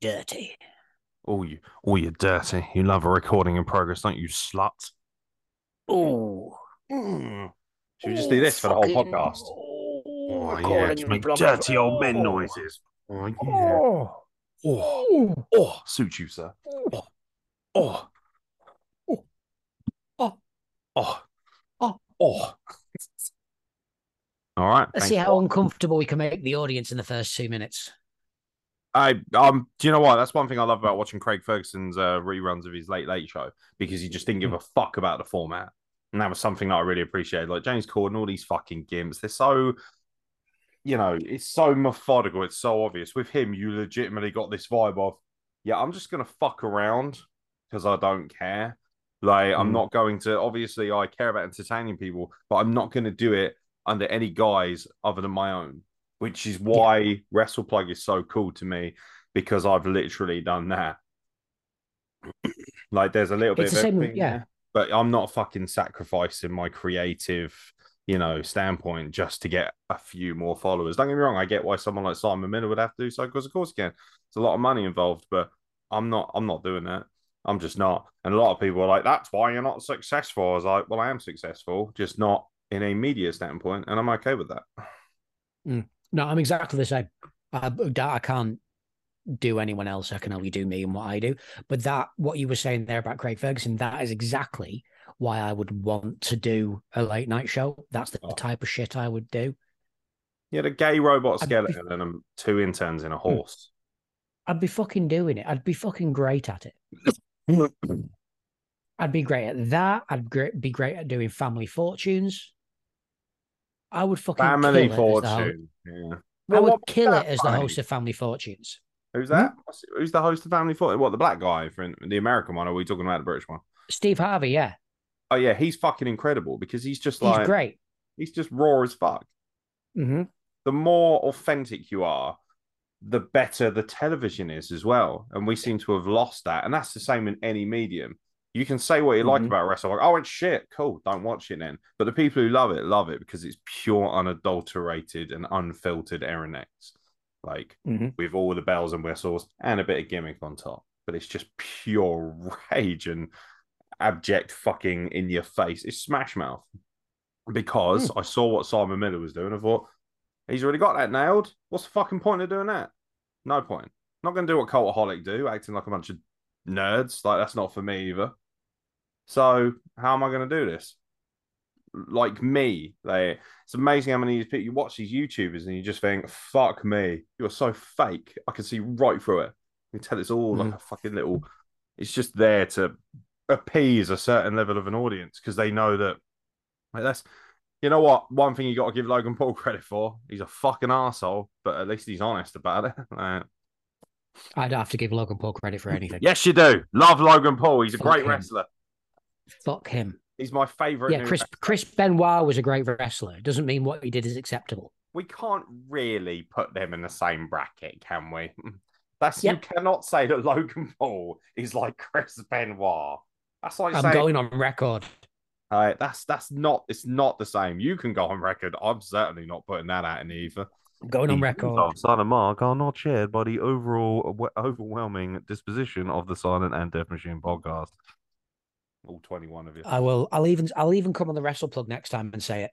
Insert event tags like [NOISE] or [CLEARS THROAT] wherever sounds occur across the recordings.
dirty. Oh, you, oh, you're dirty. You love a recording in progress, don't you, slut? Oh. Mm. Should we just do this for the whole podcast? Oh, yeah, just make dirty old men noises. Oh, yeah. Oh. Oh, oh, suit you, sir. Oh, oh, Oh. Oh. oh, Oh. oh. All right. Let's see how uncomfortable we can make the audience in the first two minutes. I um, do you know what? That's one thing I love about watching Craig Ferguson's uh, reruns of his Late Late Show because he just didn't give a fuck about the format, and that was something that I really appreciated. Like James Corden, all these fucking gimps, they're so, you know, it's so methodical. It's so obvious. With him, you legitimately got this vibe of, yeah, I'm just gonna fuck around because I don't care. Like I'm Mm. not going to. Obviously, I care about entertaining people, but I'm not going to do it under any guise other than my own which is why WrestlePlug is so cool to me because I've literally done that. like, there's a little bit It's of the same, yeah. but I'm not fucking sacrificing my creative, you know, standpoint just to get a few more followers. Don't get me wrong, I get why someone like Simon Miller would have to do so because, of course, again, it's a lot of money involved, but I'm not. I'm not doing that. I'm just not. And a lot of people are like, "That's why you're not successful." I was like, "Well, I am successful, just not in a media standpoint, and I'm okay with that." No, I'm exactly the same. I, I can't do anyone else. I can only do me and what I do. But that, what you were saying there about Craig Ferguson, that is exactly why I would want to do a late night show. That's the Oh. type of shit I would do. You had a gay robot I'd be- skeleton and two interns in a hmm. horse. I'd be fucking doing it. I'd be fucking great at it. [COUGHS] I'd be great at that. I'd be great at doing family fortunes. I would fucking Family kill it as the ho- fortune. Yeah. I would kill it as the host of Family Fortunes. Who's that? What's- Who's the host of Family Fortune? What, the black guy for the American one? Or are we talking about the British one? Steve Harvey, yeah, Oh, yeah. He's fucking incredible because he's just like he's great. he's just raw as fuck. hmm The more authentic you are, the better the television is as well. And we seem to have lost that. And that's the same in any medium. You can say what you like Mhm. about wrestling. Like, oh, it's shit. Cool. Don't watch it then. But the people who love it, love it because it's pure, unadulterated, and unfiltered Aaron X. Like, Mhm. with all the bells and whistles and a bit of gimmick on top. But it's just pure [LAUGHS] rage and abject fucking in your face. It's Smash Mouth. Because I saw what Simon Miller was doing. I thought, he's already got that nailed. What's the fucking point of doing that? No point. not going to do what Cultaholic do, acting like a bunch of nerds. Like, that's not for me either. So, how am I going to do this? Like me, like it's amazing how many people you watch these YouTubers and you just think, "Fuck me, you're so fake." I can see right through it. You can tell it's all like mm. a fucking little. It's just there to appease a certain level of an audience because they know that. Like that's, you know what? One thing you got to give Logan Paul credit for, he's a fucking asshole, but at least he's honest about it. [LAUGHS] Like, I'd have to give Logan Paul credit for anything. yes, you do. Love Logan Paul. He's a Fuck great him. wrestler. Fuck him. He's my favorite. Yeah, new Chris Chris Benoit was a great wrestler. Doesn't mean what he did is acceptable. we can't really put them in the same bracket, can we? [LAUGHS] That's Yep. you cannot say that Logan Paul is like Chris Benoit. That's like I'm saying going on record. uh, that's that's not it's not the same. You can go on record. I'm certainly not putting that out in the ether. I'm going on The record. views of Silent Mark are not shared by the overall overwhelming disposition of the Silent and Death Machine podcast. All 21 of you. I will. I'll even. I'll even come on the Wrestle Plug next time and say it.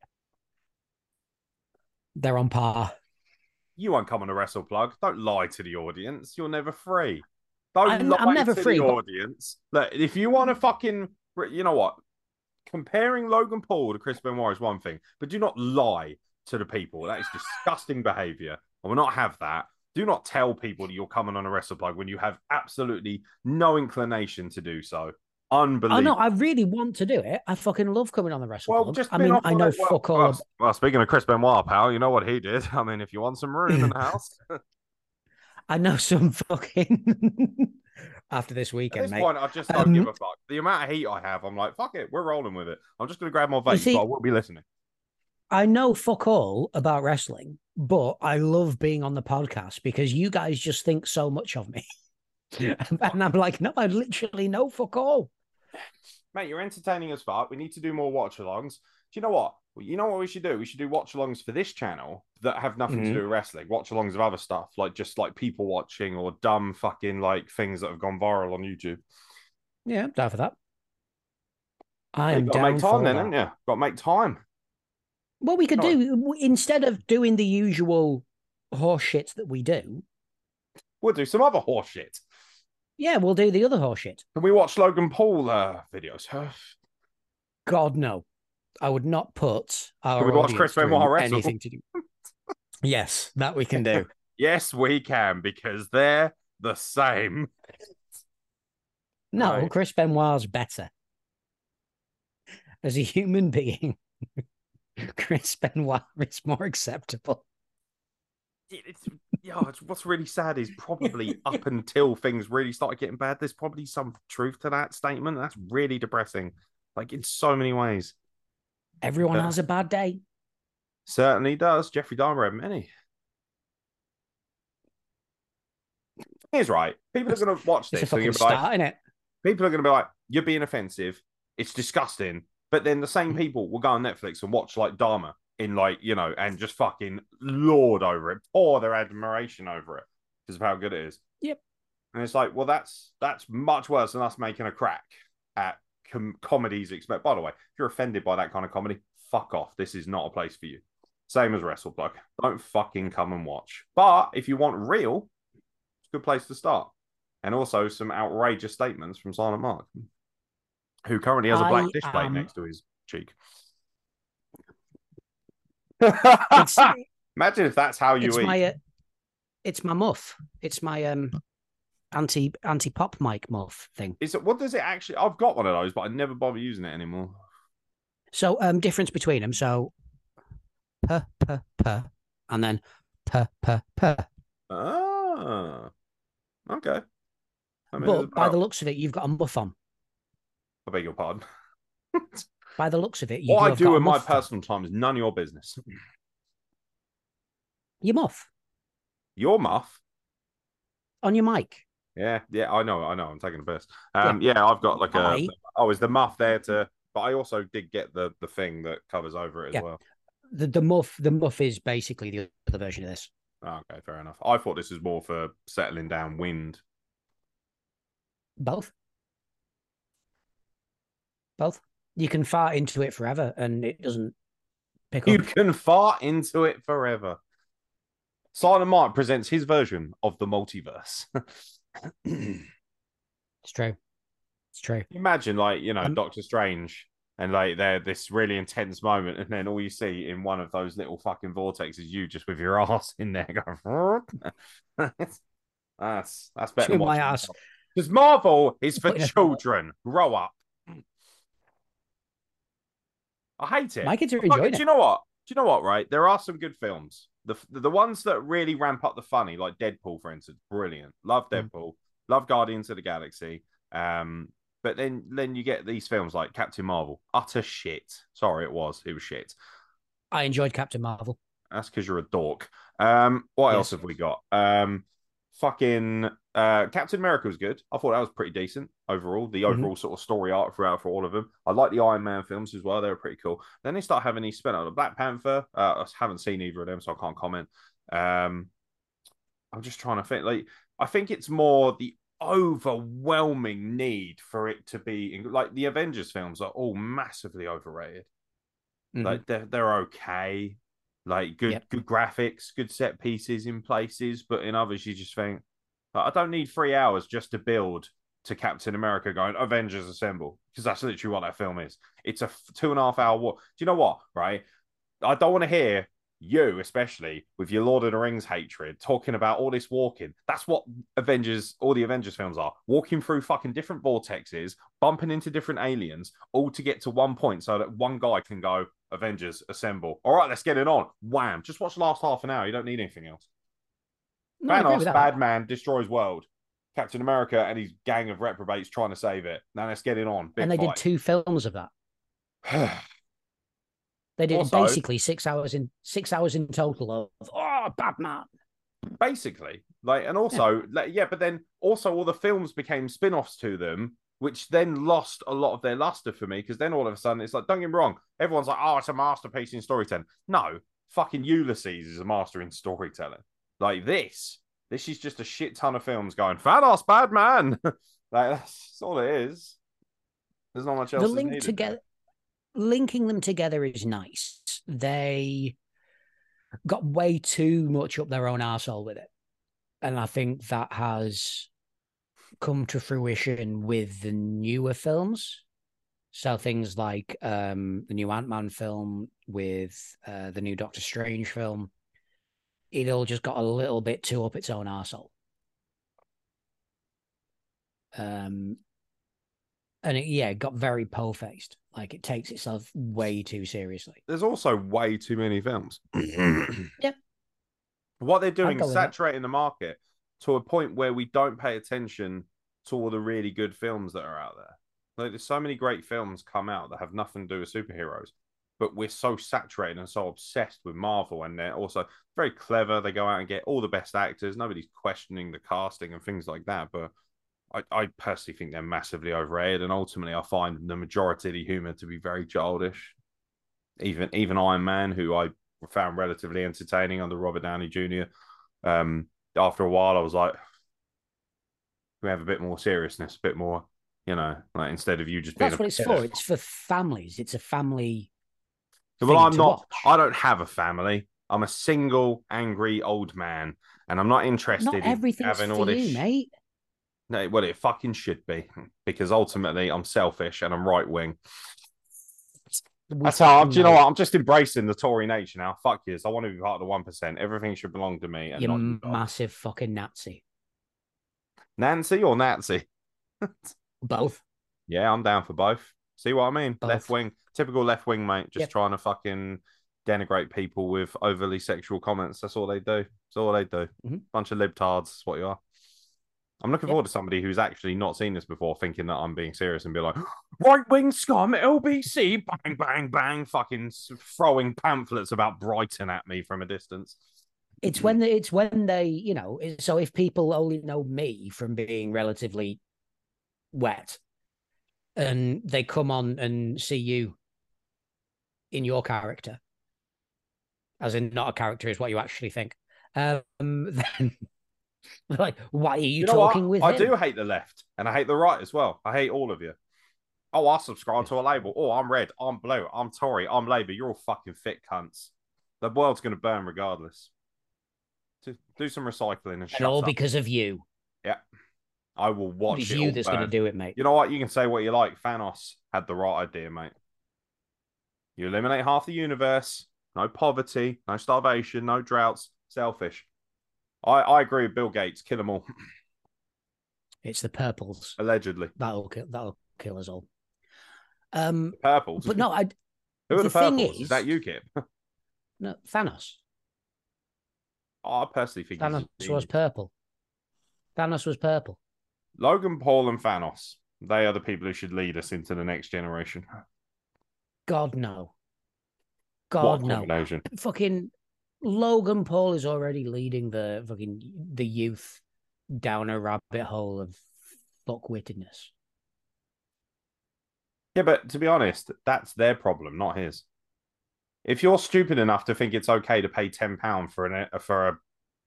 They're on par. You won't come on a wrestle plug. Don't lie to the audience. You're never free. Don't I'm- lie I'm never to free, the but- audience. Look, if you want to fucking, you know what? Comparing Logan Paul to Chris Benoit is one thing, but do not lie to the people. That is disgusting behavior. I will not have that. Do not tell people that you're coming on a wrestle plug when you have absolutely no inclination to do so. Oh Unbelievable. no, I really want to do it. I fucking love coming on the Wrestle Well, just I mean, I know. Well- fuck all. well, well, speaking of Chris Benoit, pal, you know what he did. [LAUGHS] I mean, if you want some room in the [LAUGHS] house, [LAUGHS] I know some fucking. After this At weekend, this mate. point, I just don't Um, give a fuck. The amount of heat I have, I'm like, fuck it, we're rolling with it. I'm just going to grab my vape, see- but I will be listening. I know fuck all about wrestling, but I love being on the podcast because you guys just think so much of me. [LAUGHS] and I'm like, no, I literally know fuck all. Mate, you're entertaining as fuck. We need to do more watch alongs. Do you know what? Well, you know what we should do? We should do watch alongs for this channel that have nothing Mhm. to do with wrestling. Watch alongs of other stuff, like just like people watching or dumb fucking like things that have gone viral on YouTube. Yeah, down for that. I am got to down make time for then, haven't you? Got to make time. What we could do instead of doing the usual horse shit that we do, We'll do some other horse shit. Yeah, we'll do the other horse shit. Can we watch Logan Paul uh, videos? God no, I would not put our Can we watch Chris Benoit wrestle? anything to do. [LAUGHS] yes, that we can do. [LAUGHS] yes, we can because they're the same. No, Right. Chris Benoit's better as a human being. [LAUGHS] Chris Benoit is more acceptable. It's, yeah, it's, what's really sad is probably [LAUGHS] up until things really started getting bad, there's probably some truth to that statement. That's really depressing. Like in so many ways. Everyone Yeah. has a bad day. Certainly does. Jeffrey Dahmer had many. Here's right. People are going to watch this. you're be like, start, people are going to be like, "You're being offensive. It's disgusting." But then the Mm. same people will go on Netflix and watch like Dahmer in like you know, and just fucking lord over it, pour their admiration over it because of how good it is. Yep. And it's like, well, that's that's much worse than us making a crack at com- comedies. Expect. By the way, if you're offended by that kind of comedy, fuck off. This is not a place for you. Same as WrestlePlug. Don't fucking come and watch. But if you want real, it's a good place to start. And also some outrageous statements from Silent Mark, who currently has a black I dish plate am- next to his cheek. [LAUGHS] Imagine if that's how you it's eat. my uh, it's my muff. It's my um anti anti pop mic muff thing. Is it what does it actually? I've got one of those, but I never bother using it anymore. So um difference between them. So p p p and then p p p. Ah, okay. I mean, But it's by the looks of it, you've got a muff on. I beg your pardon. [LAUGHS] By the looks of it, you what I do in my personal time is none of your business. Your muff Your muff. on your mic. Yeah, yeah, I know, I know. I'm taking the piss. Um, yeah, I've got like a. I- Oh, is the muff there to? But I also did get the the thing that covers over it as Yeah. well. The the muff the muff is basically the other version of this. Oh, okay, fair enough. I thought this was more for settling down wind. Both. Both. You can fart into it forever and it doesn't pick You up. You can fart into it forever. Silent Mark presents his version of the multiverse. [CLEARS THROAT] It's true. It's true. Imagine, like, you know, Um, Doctor Strange, and like they're this really intense moment, and then all you see in one of those little fucking vortexes, you just with your [LAUGHS] ass in there going. [LAUGHS] that's that's better than my ass. Because Marvel is for [LAUGHS] children. Grow up. I hate it. My kids are Fuck it, enjoying Do you know what? Do you know what? Right, there are some good films. The the ones that really ramp up the funny, like Deadpool, for instance, brilliant. Love Mm. Deadpool. Love Guardians of the Galaxy. Um, but then then you get these films like Captain Marvel, utter shit. Sorry, it was it was shit. I enjoyed Captain Marvel. That's because you're a dork. Um, what Yes. else have we got? Um, fucking uh, Captain America was good. I thought that was pretty decent overall. The Mhm. overall sort of story arc throughout for all of them. I like the Iron Man films as well. They were pretty cool. Then they start having these spin out. The Black Panther. Uh, I haven't seen either of them, so I can't comment. Um, I'm just trying to think. Like, I think it's more the overwhelming need for it to be like the Avengers films are all massively overrated. Mhm. Like they're they're okay, like good Yep. good graphics, good set pieces in places, but in others you just think I don't need three hours just to build to Captain America going Avengers Assemble because that's literally what that film is. It's a two and a half hour war. Do you know what? Right, I don't want to hear you, especially with your Lord of the Rings hatred, talking about all this walking. That's what Avengers, all the Avengers films are walking through fucking different vortexes, bumping into different aliens, all to get to one point so that one guy can go, Avengers, assemble. All right, let's get it on. Wham. Just watch the last half an hour. You don't need anything else. No, Thanos, bad man, destroys world. Captain America and his gang of reprobates trying to save it. Now let's get it on. Big and they did two films of that. [SIGHS] They did Also- basically six hours in six hours in total of oh Batman. basically like and also like, yeah but then also all the films became spin-offs to them which then lost a lot of their luster for me because then all of a sudden it's like, don't get me wrong, everyone's like, oh, it's a masterpiece in storytelling. No, fucking Ulysses is a master in storytelling. Like this, this is just a shit ton of films going, Thanos, bad man. [LAUGHS] like that's, all it is. There's not much else. the link together, linking them together is nice. They got way too much up their own arsehole with it. And I think that has come to fruition with the newer films. So things like um, the new Ant Man film with uh, the new Doctor Strange film, it all just got a little bit too up its own arsehole. Um, and it, yeah, it got very po faced. Like it takes itself way too seriously. There's also way too many films. [CLEARS THROAT] Yeah. What they're doing is with that. saturating the market to a point where we don't pay attention to all the really good films that are out there. Like there's so many great films come out that have nothing to do with superheroes, but we're so saturated and so obsessed with Marvel, and they're also very clever. They go out and get all the best actors. Nobody's questioning the casting and things like that, but I, I personally think they're massively overrated, and ultimately, I find the majority of the humor to be very childish. Even even Iron Man, who I found relatively entertaining under Robert Downey Jr. Um, after a while, I was like, we have a bit more seriousness, a bit more, you know, like instead of you just being. That's what it's for. It's for families. It's a family. Well, I'm not. watch. I don't have a family. I'm a single, angry old man, and I'm not interested Not in everything's having all this. you, mate. No, well, it fucking should be because ultimately I'm selfish and I'm right wing. That's how. I'm, do you know what? I'm just embracing the Tory nature now. Fuck you. I want to be part of the one percent. Everything should belong to me and You not massive fucking Nazi. Nancy or Nazi? [LAUGHS] Both. Yeah, I'm down for both. See what I mean? Both. Left wing, typical left wing, mate. Just Yep. trying to fucking denigrate people with overly sexual comments. That's all they do. That's all they do. Mhm. Bunch of libtards. That's what you are. I'm looking Yep. forward to somebody who's actually not seen this before, thinking that I'm being serious and be like, [GASPS] right wing scum, LBC, bang, bang, bang, fucking throwing pamphlets about Brighton at me from a distance. It's when they, it's when they, you know. So if people only know me from being relatively wet, and they come on and see you in your character, as in not a character is what you actually think, um, [LAUGHS] then [LAUGHS] like, why are you, You know what? talking with I him? do hate the left and I hate the right as well. I hate all of you. Oh, I subscribe to a label. Oh, I'm red. I'm blue. I'm Tory. I'm Labour. You're all fucking fit cunts. The world's going to burn regardless. Do, do some recycling and, and shut all up. because of you. Yeah. I will watch It's it you that's going to do it, mate. You know what? You can say what you like. Thanos had the right idea, mate. You eliminate half the universe. No poverty. No starvation. No droughts. Selfish. I, I agree with Bill Gates. Kill them all. [CLEARS THROAT] It's the purples Allegedly. that'll kill, that'll kill us all. Um, Purples. but no, I [LAUGHS] Who are the, the thing purples? Is, is- that UKIP? [LAUGHS] no Thanos. Oh, I personally think Thanos was purple. Thanos was purple. Logan Paul and Thanos. They are the people who should lead us into the next generation. God no. God a no. Fucking Logan Paul is already leading the fucking the youth down a rabbit hole of fuckwittedness. Yeah, but to be honest, that's their problem, not his. If you're stupid enough to think it's okay to pay ten pound for an for a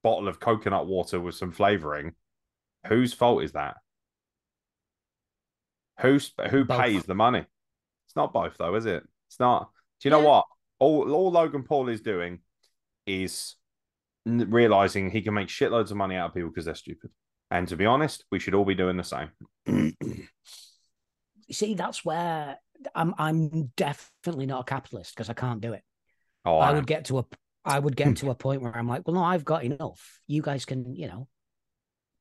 bottle of coconut water with some flavoring, whose fault is that? Who's who Both. pays the money? It's not both though, is it? It's not. Do you know Yeah. what? All all Logan Paul is doing is realizing he can make shitloads of money out of people because they're stupid. And to be honest, we should all be doing the same. [CLEARS THROAT] See, that's where I'm I'm definitely not a capitalist because I can't do it. oh, I I would get to a I would get [LAUGHS] to a point where I'm like, well, no, I've got enough. You guys can, you know,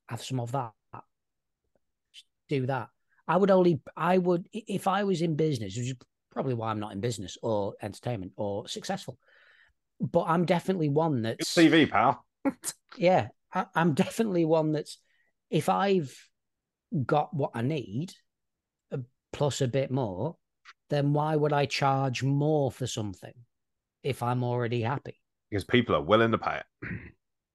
have some of that. Just Do that. I would only I would if I was in business, which is probably why I'm not in business or entertainment or successful. But I'm definitely one Good that's CV, pal. [LAUGHS] yeah, I, I'm definitely one that's if I've got what I need uh, plus a bit more, then why would I charge more for something if I'm already happy? because people are willing to pay it.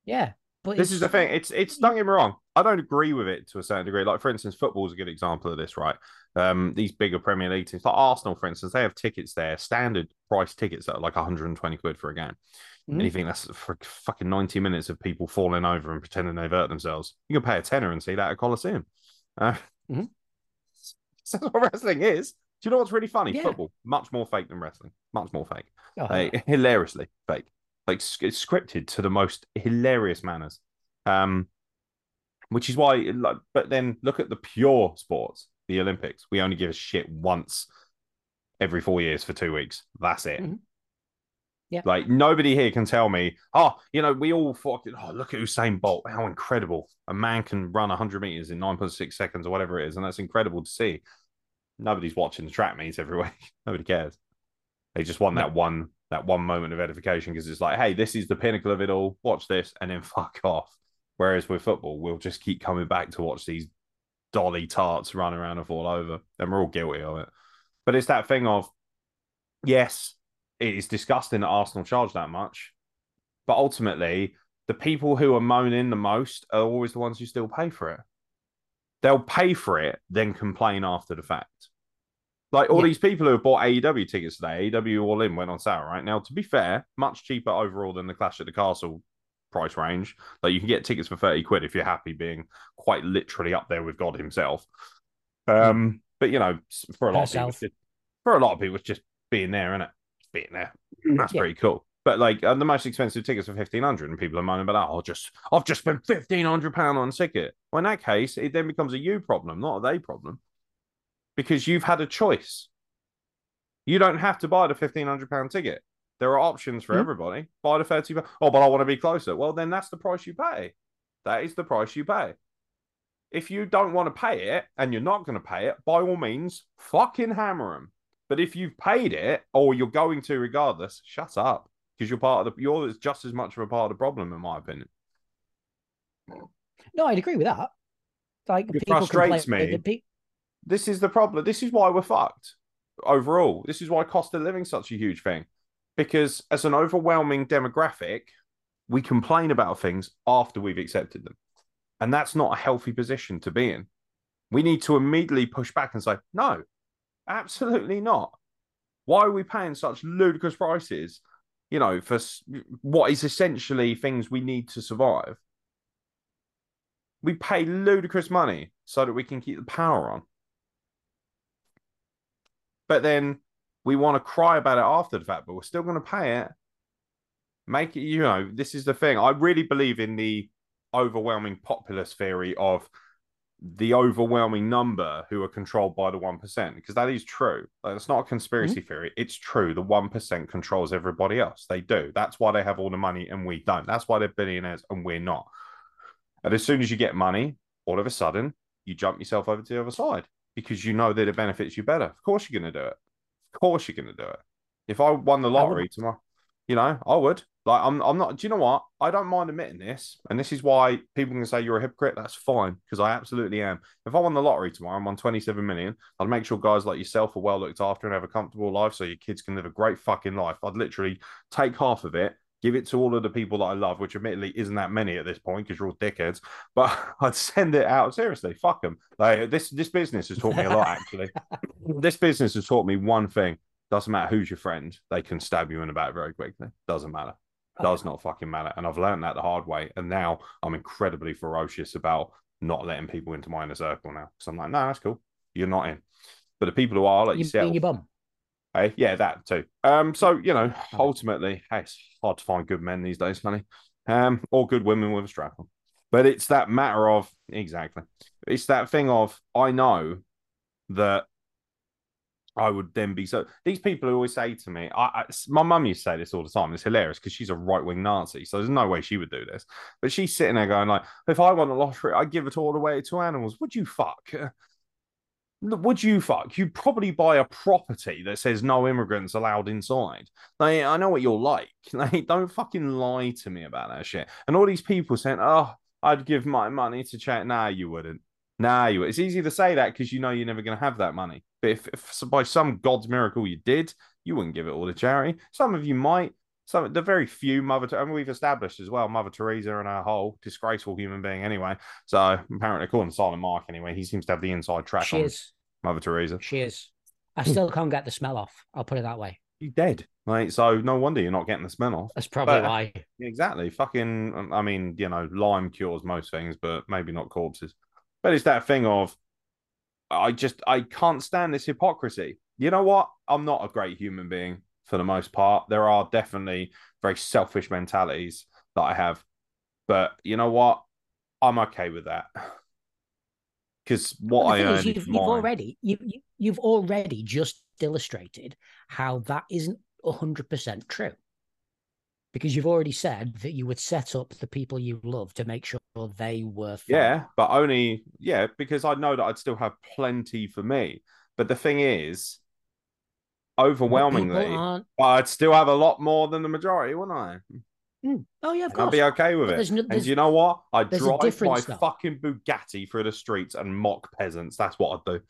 Yeah. But this is the thing. It's it's don't get me wrong. I don't agree with it to a certain degree. Like for instance, football is a good example of this, right? Um, these bigger Premier League teams, like Arsenal, for instance, they have tickets there, standard price tickets that are like 120 quid for a game. Mhm. And you think that's for fucking 90 minutes of people falling over and pretending they've hurt themselves. You can pay a tenner and see that at Coliseum. Uh, Mhm. [LAUGHS] That's what wrestling is. Do you know what's really funny? Yeah. Football, much more fake than wrestling. Much more fake. Oh, [LAUGHS] hilariously fake. Like it's scripted to the most hilarious manners. Um, which is why, like, but then look at the pure sports, the Olympics. We only give a shit once every four years for two weeks. That's it. Mhm. Yeah. Like nobody here can tell me, oh, you know, we all fucking, oh, look at Usain Bolt, how incredible. A man can run 100 meters in 9.6 seconds or whatever it is. And that's incredible to see. Nobody's watching the track meets every [LAUGHS] week. Nobody cares. They just want that one that one moment of edification because it's like, hey, this is the pinnacle of it all. Watch this and then [LAUGHS] fuck off. Whereas with football, we'll just keep coming back to watch these dolly tarts run around and fall over. And we're all guilty of it. But it's that thing of, yes, it is disgusting that Arsenal charge that much. But ultimately, the people who are moaning the most are always the ones who still pay for it. They'll pay for it, then complain after the fact. Like all Yeah. these people who have bought AEW tickets today, AEW All In went on sale, right? Now, to be fair, much cheaper overall than the Clash at the Castle price range. Like you can get tickets for 30 quid if you're happy being quite literally up there with God himself. Um, but you know, for a lot Herself. of people, just, for a lot of people, it's just being there, isn't it? Just being there. That's Yeah. pretty cool. But like uh, the most expensive tickets are fifteen hundred, and people are moaning about that. Oh, just I've just spent fifteen hundred pound on a ticket. Well, in that case, it then becomes a you problem, not a they problem, because you've had a choice. You don't have to buy the fifteen hundred pound ticket. There are options for Mhm. everybody. Buy the thirty. Oh, but I want to be closer. Well, then that's the price you pay. That is the price you pay. If you don't want to pay it and you're not going to pay it, by all means, fucking hammer them. But if you've paid it or you're going to regardless, shut up because you're part of the. You're just as much of a part of the problem, in my opinion. No, I'd agree with that. Like It people frustrates complain- me. the pe- This is the problem. This is why we're fucked overall. This is why cost of living is such a huge thing. Because as an overwhelming demographic, we complain about things after we've accepted them. And that's not a healthy position to be in. We need to immediately push back and say, no, absolutely not. Why are we paying such ludicrous prices, you know, for what is essentially things we need to survive? We pay ludicrous money so that we can keep the power on. But then we want to cry about it after the fact, but we're still going to pay it. Make it, you know, this is the thing. I really believe in the overwhelming populace theory of the overwhelming number who are controlled by the 1%, because that is true. Like, it's not a mm-hmm. conspiracy theory. It's true. The 1% controls everybody else. They do. That's why they have all the money and we don't. That's why they're billionaires and we're not. And as soon as you get money, all of a sudden, you jump yourself over to the other side because you know that it benefits you better. Of course, you're going to do it. Of course, you're going to do it. If I won the lottery tomorrow, you know, I would. Like, I'm, I'm not. Do you know what? I don't mind admitting this, and this is why people can say you're a hypocrite. That's fine because I absolutely am. If I won the lottery tomorrow and won 27 million, I'd make sure guys like yourself are well looked after and have a comfortable life, so your kids can live a great fucking life. I'd literally take half of it, give it to all of the people that I love, which admittedly isn't that many at this point because you're all dickheads. But [LAUGHS] I'd send it out seriously. Fuck them. Like this, this business has taught me a lot. Actually, [LAUGHS] this business has taught me one thing: doesn't matter who's your friend, they can stab you in the back very quickly. Doesn't matter. Oh, does not fucking matter. And I've learned that the hard way. And now I'm incredibly ferocious about not letting people into my inner circle now. So I'm like, no, that's cool. You're not in. But the people who are like you yourself, your bum. Hey, yeah, that too. Um, so you know, ultimately, hey, it's hard to find good men these days, honey. Um, or good women with a strap on. But it's that matter of exactly. It's that thing of I know that I would then be so. These people who always say to me, I, I my mum used to say this all the time. It's hilarious because she's a right wing Nazi, so there's no way she would do this. But she's sitting there going like, if I won the lottery, I'd give it all away to animals. Would you fuck? Would you fuck? You'd probably buy a property that says no immigrants allowed inside. Like, I know what you're like. [LAUGHS] Like, don't fucking lie to me about that shit. And all these people saying, "Oh, I'd give my money to chat." Nah, you wouldn't. Nah, you. It's easy to say that because you know you're never going to have that money. But if, if by some god's miracle you did, you wouldn't give it all to charity. Some of you might. So the very few Mother, I mean, we've established as well, Mother Teresa and her whole disgraceful human being anyway. So apparently, according to Silent Mark, anyway, he seems to have the inside track She on is. Mother Teresa. She is. I Hmm. still can't get the smell off. I'll put it that way. He's dead, right? So no wonder you're not getting the smell off. That's probably But- why. Exactly. Fucking, um, I mean, you know, lime cures most things, but maybe not corpses. But it's that thing of, I just, I can't stand this hypocrisy. You know what? I'm not a great human being for the most part. There are definitely very selfish mentalities that I have. But you know what? I'm okay with that. [LAUGHS] Because what Well, I earn is, you've, you've already you, you you've already just illustrated how that isn't hundred percent true. Because you've already said that you would set up the people you love to make sure they were. Yeah, but only yeah, because I know that I'd still have plenty for me. But the thing is, overwhelmingly, aren't- I'd still have a lot more than the majority, wouldn't I? Mm. Oh yeah, of And I'd be okay with But it. there's no- and you know what? I'd drive my though. fucking Bugatti through the streets and mock peasants. That's what I'd do.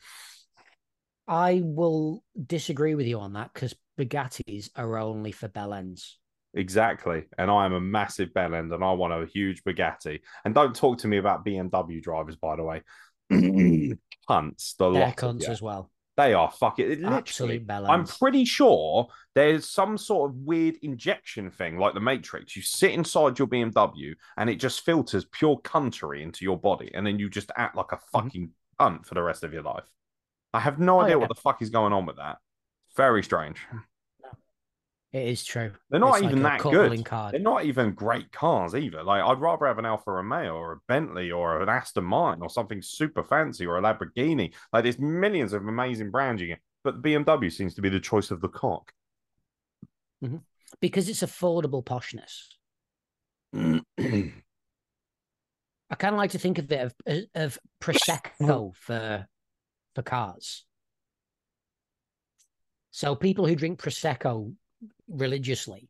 I will disagree with you on that because Bugattis are only for bell ends. Exactly. And I am a massive bell end and I want a huge Bugatti. And don't talk to me about BMW drivers, by the way. [CLEARS THROAT] cunts, the They're lot cunts as well. They are fucking literally. Absolute I'm pretty sure there's some sort of weird injection thing like the Matrix. You sit inside your BMW and it just filters pure cuntery into your body, and then you just act like a fucking cunt for the rest of your life. I have no Mm-hmm. Oh, idea yeah. what the fuck is going on with that. Very strange. [LAUGHS] It is true. They're not It's even a that good. Card. They're not even great cars either. Like I'd rather have an Alfa Romeo or a Bentley or an Aston Martin or something super fancy or a Lamborghini. Like there's millions of amazing brands you get, but BMW seems to be the choice of the cock. Mm-hmm. because it's affordable poshness. [CLEARS THROAT] I kind of like to think of it of, of prosecco for for cars. So people who drink prosecco religiously,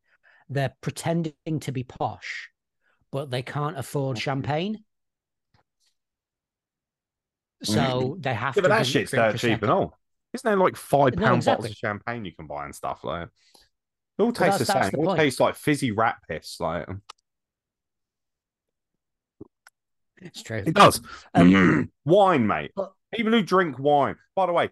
they're pretending to be posh, but they can't afford champagne. So they have Yeah, to but that shit's dirt cheap and all. Isn't there like five No, pound exactly. bottles of champagne you can buy and stuff like? It all tastes the same. the It all point. tastes like fizzy rat piss. Like It's true. it does. Um, [CLEARS THROAT] wine, mate. but- People who drink wine. By the way,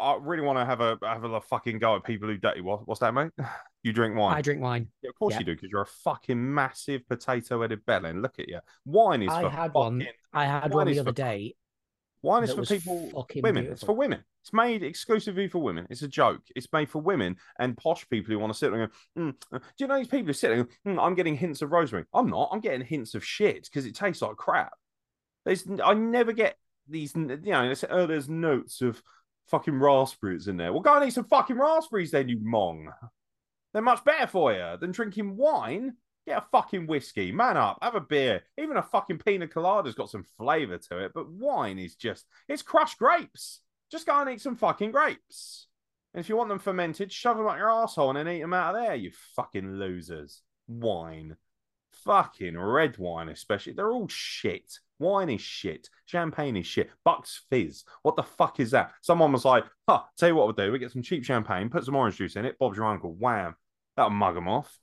I really want to have a have a fucking go at people who date. What, what's that, mate? [LAUGHS] You drink wine. I drink wine. Yeah, of course Yeah. you do, because you're a fucking massive potato-headed bellend. Look at you. Wine is I for had fucking, one. I had one the other for- day. Wine is for people, fucking women. It's for women. It's made exclusively for women. It's a joke. It's made for women and posh people who want to sit there and go, "Mm, do you know these people who sit there and go, "Mm, I'm getting hints of rosemary. I'm not. I'm getting hints of shit because it tastes like crap. There's, I never get these, you know, oh, there's notes of fucking raspberries in there. Well, go and eat some fucking raspberries then, you mong. They're much better for you than drinking wine. Get a fucking whiskey, man up, have a beer. Even a fucking pina colada's got some flavor to it, but wine is just, it's crushed grapes. Just go and eat some fucking grapes. And if you want them fermented, shove them up your asshole and then eat them out of there, you fucking losers. Wine. Fucking red wine, especially. They're all shit. Wine is shit. Champagne is shit. Bucks Fizz. What the fuck is that? Someone was like, huh, tell you what we'll do. We get some cheap champagne, put some orange juice in it. Bob's your uncle. Wham. That'll mug them off.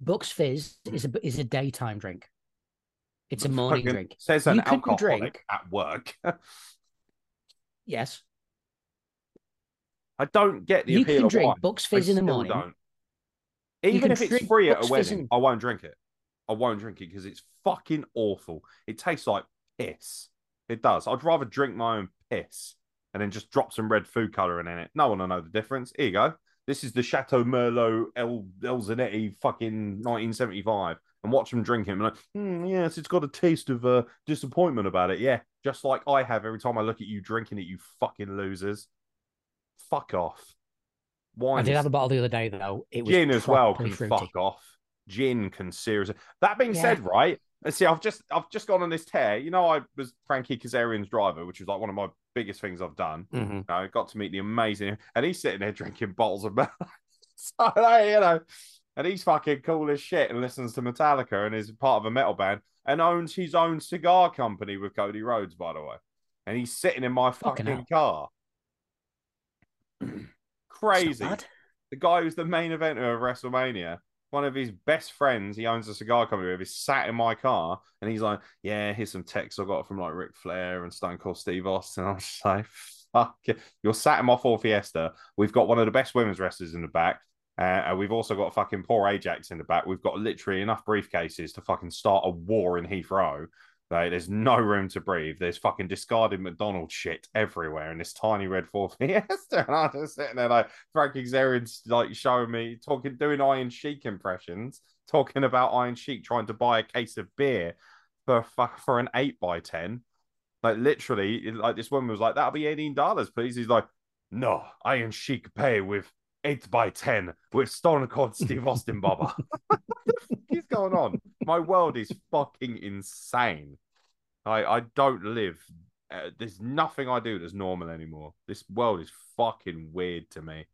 Bucks Fizz is a is a daytime drink. It's a morning Fucking drink. Says an You alcoholic drink- at work. [LAUGHS] Yes, I don't get the you appeal can drink wine. Bucks I Fizz in the morning. don't. Even if it's free at a wedding, in- I won't drink it. I won't drink it because it's fucking awful. It tastes like piss. It does. I'd rather drink my own piss and then just drop some red food coloring in it. No one will know the difference. Here you go. This is the Chateau Merlot El, El Zanetti fucking 1975. And watch them drink it. And like, "Hmm, yes, it's got a taste of uh, disappointment about it. Yeah, just like I have every time I look at you drinking it, you fucking losers. Fuck off. Wine I did have a bottle the other day though. It was gin as well can fruity. fuck off. Gin can seriously. That being Yeah. said, right? Let's see. I've just I've just gone on this tear. You know, I was Frankie Kazarian's driver, which was like one of my biggest things I've done. Mhm. I got to meet the amazing, and he's sitting there drinking bottles of. [LAUGHS] so like, you know, and he's fucking cool as shit and listens to Metallica and is part of a metal band and owns his own cigar company with Cody Rhodes, by the way. And he's sitting in my Fucking fucking car. [CLEARS THROAT] Crazy the guy who's the main eventer of WrestleMania one of his best friends, he owns a cigar company with, sat in my car and he's like, Yeah, here's some texts I got from like Ric Flair and Stone Cold Steve Austin. [LAUGHS] I'm just like, Fuck, you're sat in my Ford Fiesta. We've got one of the best women's wrestlers in the back. Uh, and we've also got fucking poor Ajax in the back. We've got literally enough briefcases to fucking start a war in Heathrow. Like, there's no room to breathe. There's fucking discarded McDonald's shit everywhere in this tiny red Ford [LAUGHS] Fiesta. And I'm just sitting there like Frankie Kazarian's like showing me talking, doing Iron Sheik impressions, talking about Iron Sheik trying to buy a case of beer for for an eight by ten. Like literally, like this woman was like, "That'll be eighteen dollars, please." He's like, "No, Iron Sheik pay with eight by ten with Stone Cold Steve Austin, Baba." [LAUGHS] what is going on? My world is fucking insane. I I don't live. Uh, there's nothing I do that's normal anymore. This world is fucking weird to me.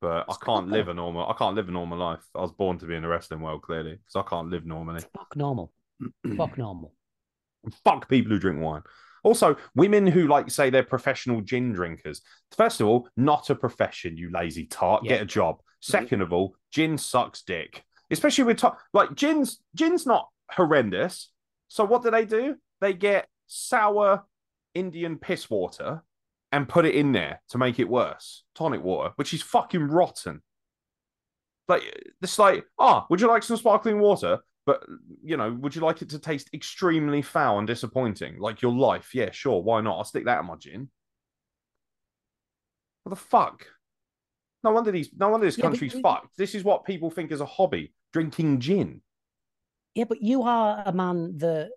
But I can't live a normal. I can't live a normal life. I was born to be in the wrestling world, clearly, because I can't live normally. Fuck normal. [CLEARS THROAT] Fuck normal. Fuck people who drink wine. Also, women who like say they're professional gin drinkers. First of all, not a profession, you lazy tart. Yeah. Get a job. Second of all, gin sucks dick. Especially with to- like gin's gin's not horrendous. So what do they do? They get sour Indian piss water and put it in there to make it worse. Tonic water, which is fucking rotten. Like it's like, ah, would you like some sparkling water? But you know, would you like it to taste extremely foul and disappointing, like your life? Yeah, sure, why not? I'll stick that in my gin. What the fuck? No wonder these. No wonder this Yeah, country's fucked. This is what people think is a hobby: drinking gin. Yeah, but you are a man that,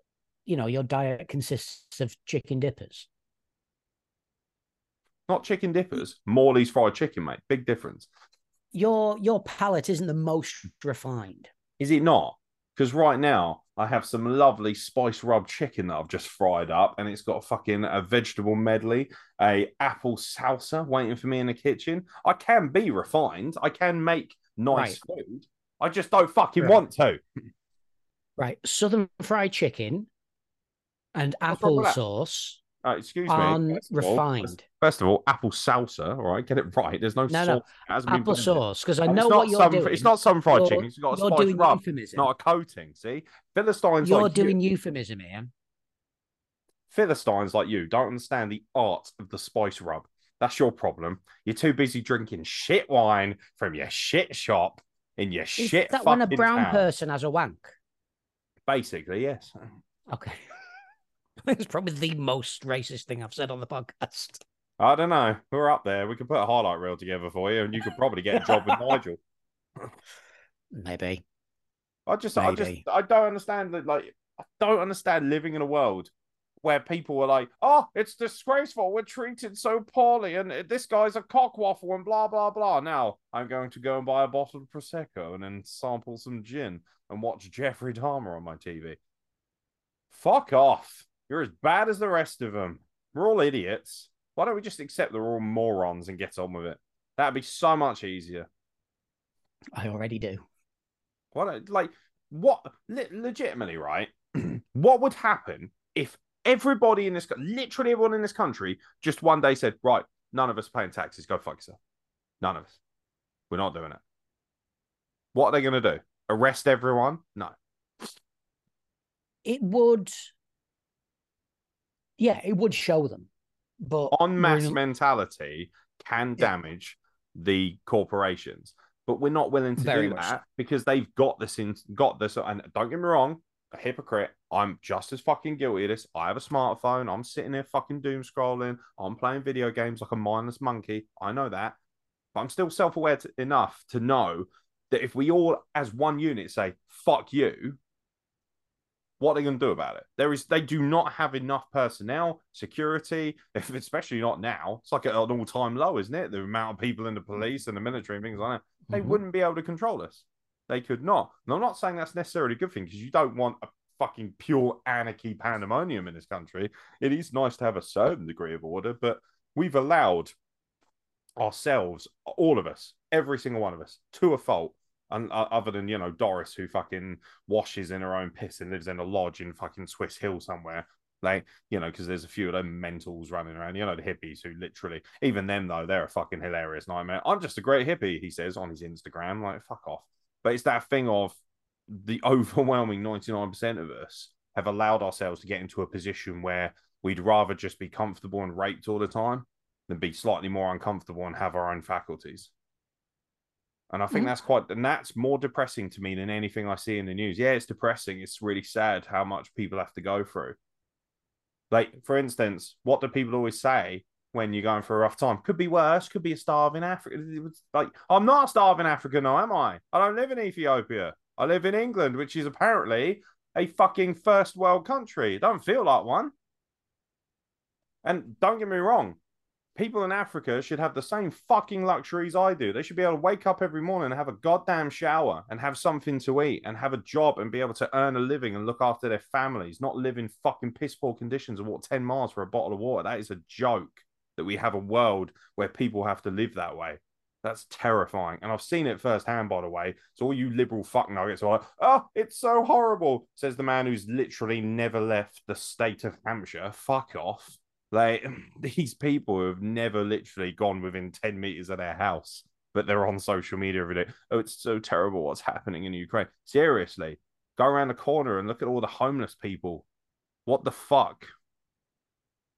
you know, your diet consists of chicken dippers. Not chicken dippers. Morley's fried chicken, mate. Big difference. Your your palate isn't the most refined. Is it not? Because right now I have some lovely spice rub chicken that I've just fried up, and it's got a fucking a vegetable medley, a apple salsa waiting for me in the kitchen. I can be refined. I can make nice food. I just don't fucking Right. want to. Right. Southern fried chicken and What's wrong with that? applesauce Uh, excuse me. aren't First of all- refined. First of all, apple salsa. All right, get it right. There's no, No, sauce. no. It hasn't been blended. Applesauce, because I know what you're some, doing. It's not some fried You're- chicken. It's got a you're spice doing rub, euphemism. not a coating. See, Philistines You're like doing you. euphemism here. Philistines like you don't understand the art of the spice rub. That's your problem. You're too busy drinking shit wine from your shit shop in your shit. Is shit that when a brown town. person has a wank? Basically, yes. Okay. [LAUGHS] it's probably the most racist thing I've said on the podcast. I don't know. We're up there. We could put a highlight reel together for you, and you could probably get a job with [LAUGHS] Nigel. Maybe. I just, I just, I don't understand that. Like, I don't understand living in a world where people are like, "Oh, it's disgraceful. We're treated so poorly, and this guy's a cockwaffle, and blah blah blah." Now I'm going to go and buy a bottle of prosecco and then sample some gin and watch Jeffrey Dahmer on my TV. Fuck off! You're as bad as the rest of them. We're all idiots. Why don't we just accept they're all morons and get on with it? That'd be so much easier. I already do. What like what le- legitimately right? [CLEARS THROAT] what would happen if everybody in this, literally everyone in this country just one day said, right, none of us paying taxes, go fuck yourself. None of us. We're not doing it. What are they gonna do? Arrest everyone? No. It would. Yeah, it would show them. But On mass in- mentality can Yeah. damage the corporations. But we're not willing to Very do that because they've got this in got this and don't get me wrong, a hypocrite. I'm just as fucking guilty of this. I have a smartphone. I'm sitting there fucking doom scrolling. I'm playing video games like a mindless monkey. I know that. But I'm still self aware enough to know that if we all, as one unit, say, fuck you, what are they going to do about it? There is, they do not have enough personnel, security, if, [LAUGHS] especially not now. It's like at an all time low, isn't it? The amount of people in the police and the military and things like that. They Mhm. wouldn't be able to control us. They could not. And I'm not saying that's necessarily a good thing because you don't want a fucking pure anarchy pandemonium in this country. It is nice to have a certain degree of order, but we've allowed ourselves, all of us, every single one of us, to a fault. And uh, other than you know Doris, who fucking washes in her own piss and lives in a lodge in fucking Swiss Hill somewhere, like you know, because there's a few of them mentals running around. You know the hippies who literally, even them though, they're a fucking hilarious nightmare. I'm just a great hippie, he says on his Instagram. Like fuck off. But it's that thing of the [LAUGHS] overwhelming 99% of us have allowed ourselves to get into a position where we'd rather just be comfortable and raped all the time than be slightly more uncomfortable and have our own faculties. And I think mm-hmm. that's quite, and that's more depressing to me than anything I see in the news. Yeah, it's depressing. It's really sad how much people have to go through. Like, for instance, what do people always say when you're going for a rough time? Could be worse. Could be a starving Africa. Like, I'm not a starving African, no, am I? I don't live in Ethiopia. I live in England, which is apparently a fucking first world country. It don't feel like one. And don't get me wrong, people in Africa should have the same fucking luxuries I do. They should be able to wake up every morning and have a goddamn shower and have something to eat and have a job and be able to earn a living and look after their families, not live in fucking piss poor conditions and walk 10 miles for a bottle of water. That is a joke that we have a world where people have to live that way. That's terrifying. And I've seen it firsthand, by the way. So all you liberal fuck nuggets are like, oh, it's so horrible, says the man who's literally never left the state of Hampshire. Fuck off. Like [CLEARS THROAT] these people who have never literally gone within 10 meters of their house, but they're on social media every day. Oh, it's so terrible what's happening in Ukraine. Seriously, go around the corner and look at all the homeless people. What the fuck?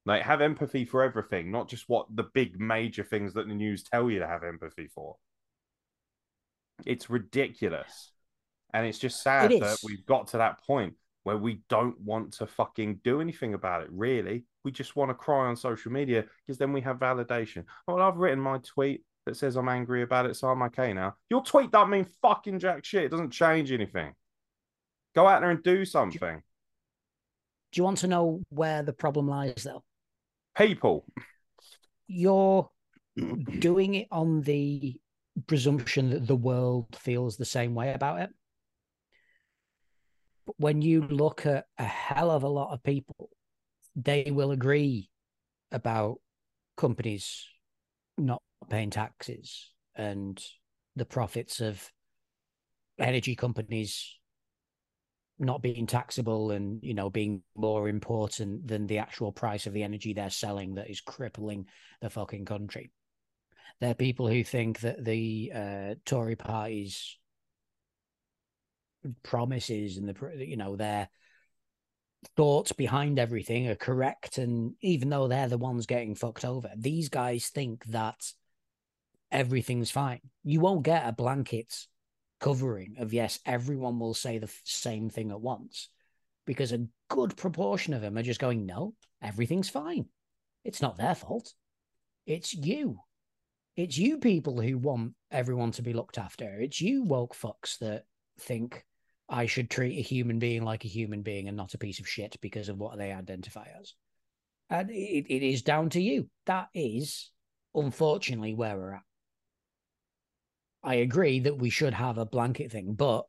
Like, have empathy for everything, not just what the big major things that the news tell you to have empathy for. It's ridiculous. And it's just sad it that we've got to that point where we don't want to fucking do anything about it, really. We just want to cry on social media because then we have validation. Well, I've written my tweet that says I'm angry about it, so I'm okay now. Your tweet doesn't mean fucking jack shit. It doesn't change anything. Go out there and do something. Do you want to know where the problem lies, though? People. You're [CLEARS THROAT] doing it on the presumption that the world feels the same way about it But when you look at a hell of a lot of people, they will agree about companies not paying taxes and the profits of energy companies not being taxable and you know being more important than the actual price of the energy they're selling that is crippling the fucking country. There are people who think that the uh, Tory party's promises and the you know their thoughts behind everything are correct and even though they're the ones getting fucked over these guys think that everything's fine. You won't get a blanket covering of yes everyone will say the same thing at once because a good proportion of them are just going no everything's fine. It's not their fault. It's you. It's you people who want everyone to be looked after. It's you woke fucks that think I should treat a human being like a human being and not a piece of shit because of what they identify as. And it, it is down to you. That is, unfortunately, where we're at. I agree that we should have a blanket thing, but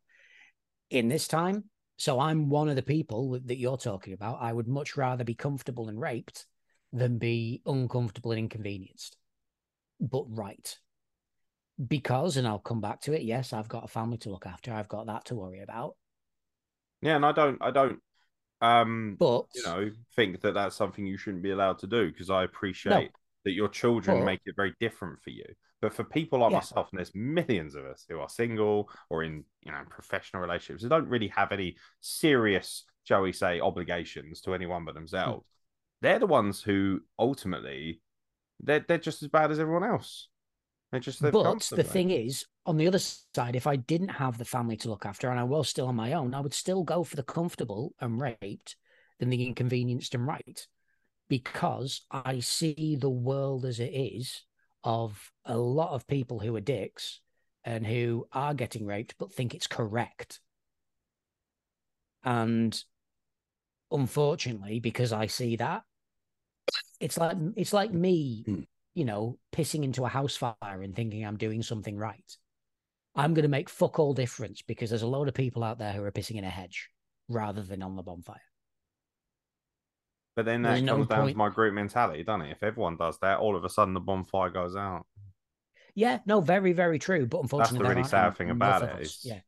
in this time, so I'm one of the people that you're talking about. I would much rather be comfortable and raped than be uncomfortable and inconvenienced. But right because, and I'll come back to it. Yes, I've got a family to look after. I've got that to worry about. Yeah, and I don't, I don't, um, but you know, think that that's something you shouldn't be allowed to do because I appreciate no, that your children but, make it very different for you. But for people like yeah. myself, and there's millions of us who are single or in you know professional relationships who don't really have any serious, shall we say, obligations to anyone but themselves. Hmm. They're the ones who ultimately they're they're just as bad as everyone else. They just but the thing is, on the other side, if I didn't have the family to look after and I was still on my own, I would still go for the comfortable and raped than the inconvenienced and right, because I see the world as it is of a lot of people who are dicks and who are getting raped but think it's correct. And unfortunately, because I see that, it's like it's like me hmm you know, pissing into a house fire and thinking I'm doing something right. I'm going to make fuck all difference because there's a load of people out there who are pissing in a hedge rather than on the bonfire. But then that there's comes no down point... to my group mentality, doesn't it? If everyone does that, all of a sudden the bonfire goes out. Yeah, no, very, very true. But unfortunately, that's the really sad thing about it. Is, yeah,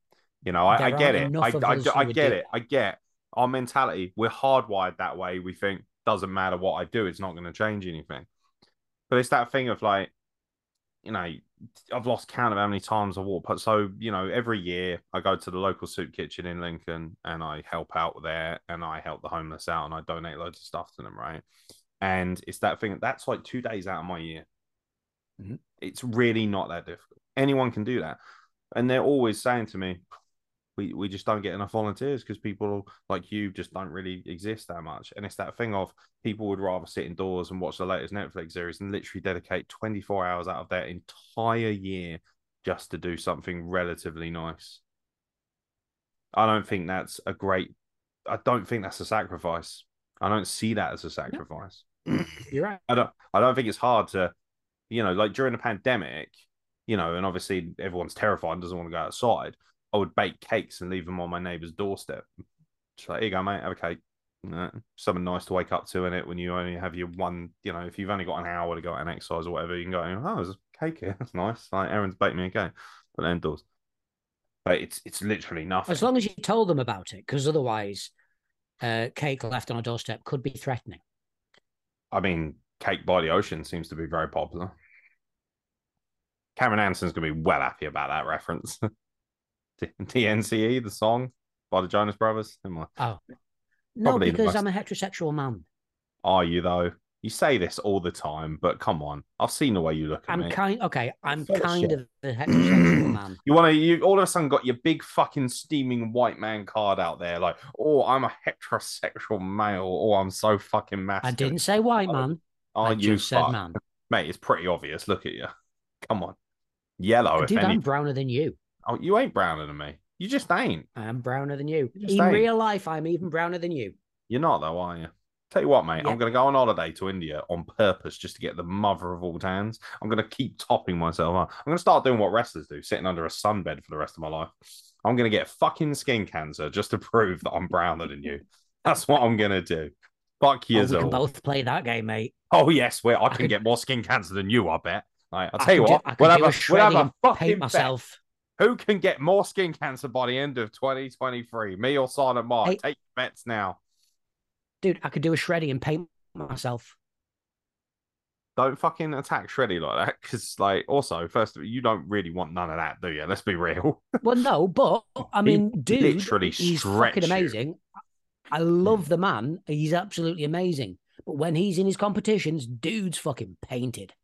you know, I, I get it. I, I, I get it. I get our mentality. We're hardwired that way. We think doesn't matter what I do, it's not going to change anything. But it's that thing of like, you know, I've lost count of how many times I walk. But so, you know, every year I go to the local soup kitchen in Lincoln and I help out there and I help the homeless out and I donate loads of stuff to them, right? And it's that thing that's like two days out of my year. Mhm. It's really not that difficult. Anyone can do that. And they're always saying to me, we, we just don't get enough volunteers because people like you just don't really exist that much. And it's that thing of people would rather sit indoors and watch the latest Netflix series and literally dedicate 24 hours out of their entire year just to do something relatively nice. I don't think that's a great, I don't think that's a sacrifice. I don't see that as a sacrifice. [CLEARS THROAT] You're right. I don't, I don't think it's hard to, you know, like during the pandemic, you know, and obviously everyone's terrified and doesn't want to go outside. I would bake cakes and leave them on my neighbor's doorstep. Just like, here you go, mate, have a cake. No, something nice to wake up to in it when you only have your one, you know, if you've only got an hour to go out and exercise or whatever, you can go, oh, there's a cake here. [LAUGHS] That's nice. Like Aeron's baked me a cake, but indoors. But it's it's literally nothing. As long as you told them about it, because otherwise, uh, cake left on a doorstep could be threatening. I mean, Cake by the Ocean seems to be very popular. Cameron Anson's gonna be well happy about that reference. [LAUGHS] DNCE, [LAUGHS] the song by the Jonas Brothers. Never mind. Oh, no, because I'm a heterosexual man. Are you though? You say this all the time, but come on, I've seen the way you look at me. I'm kind. Okay, I'm Full kind shit. of a heterosexual [CLEARS THROAT] man. You want to? You all of a sudden got your big fucking steaming white man card out there, like, oh, I'm a heterosexual male. Oh, I'm so fucking masculine. I didn't say white Oh, man. I Aren't you just said man. mate? It's pretty obvious. Look at you. Come on, yellow. If Dude, any, I'm browner than you. Oh, you ain't browner than me. You just ain't. I'm browner than you. You In ain't. real life, I'm even browner than you. You're not though, are you? Tell you what, mate, Yeah. I'm going to go on holiday to India on purpose just to get the mother of all tans. I'm going to keep topping myself up. I'm going to start doing what wrestlers do, sitting under a sunbed for the rest of my life. I'm going to get fucking skin cancer just to prove that I'm browner than you. [LAUGHS] That's what I'm going to do. Fuck you, Oh, we can both play that game, mate. Oh, yes, where I can could- get more skin cancer than you, I bet. Like, I'll I tell you do- what, I we'll have, a, we'll have a fucking paint bet. Who can get more skin cancer by the end of 2023? Me or Silent Mark? Hey. Take bets now. Dude, I could do a shreddy and paint myself. don't fucking attack Shreddy like that. Because, like, also, first of all, you don't really want none of that, do you? Let's be real. [LAUGHS] Well, no, but I He mean, dude, literally he's stretched fucking you. amazing. I love the man. He's absolutely amazing. But when he's in his competitions, dude's fucking painted.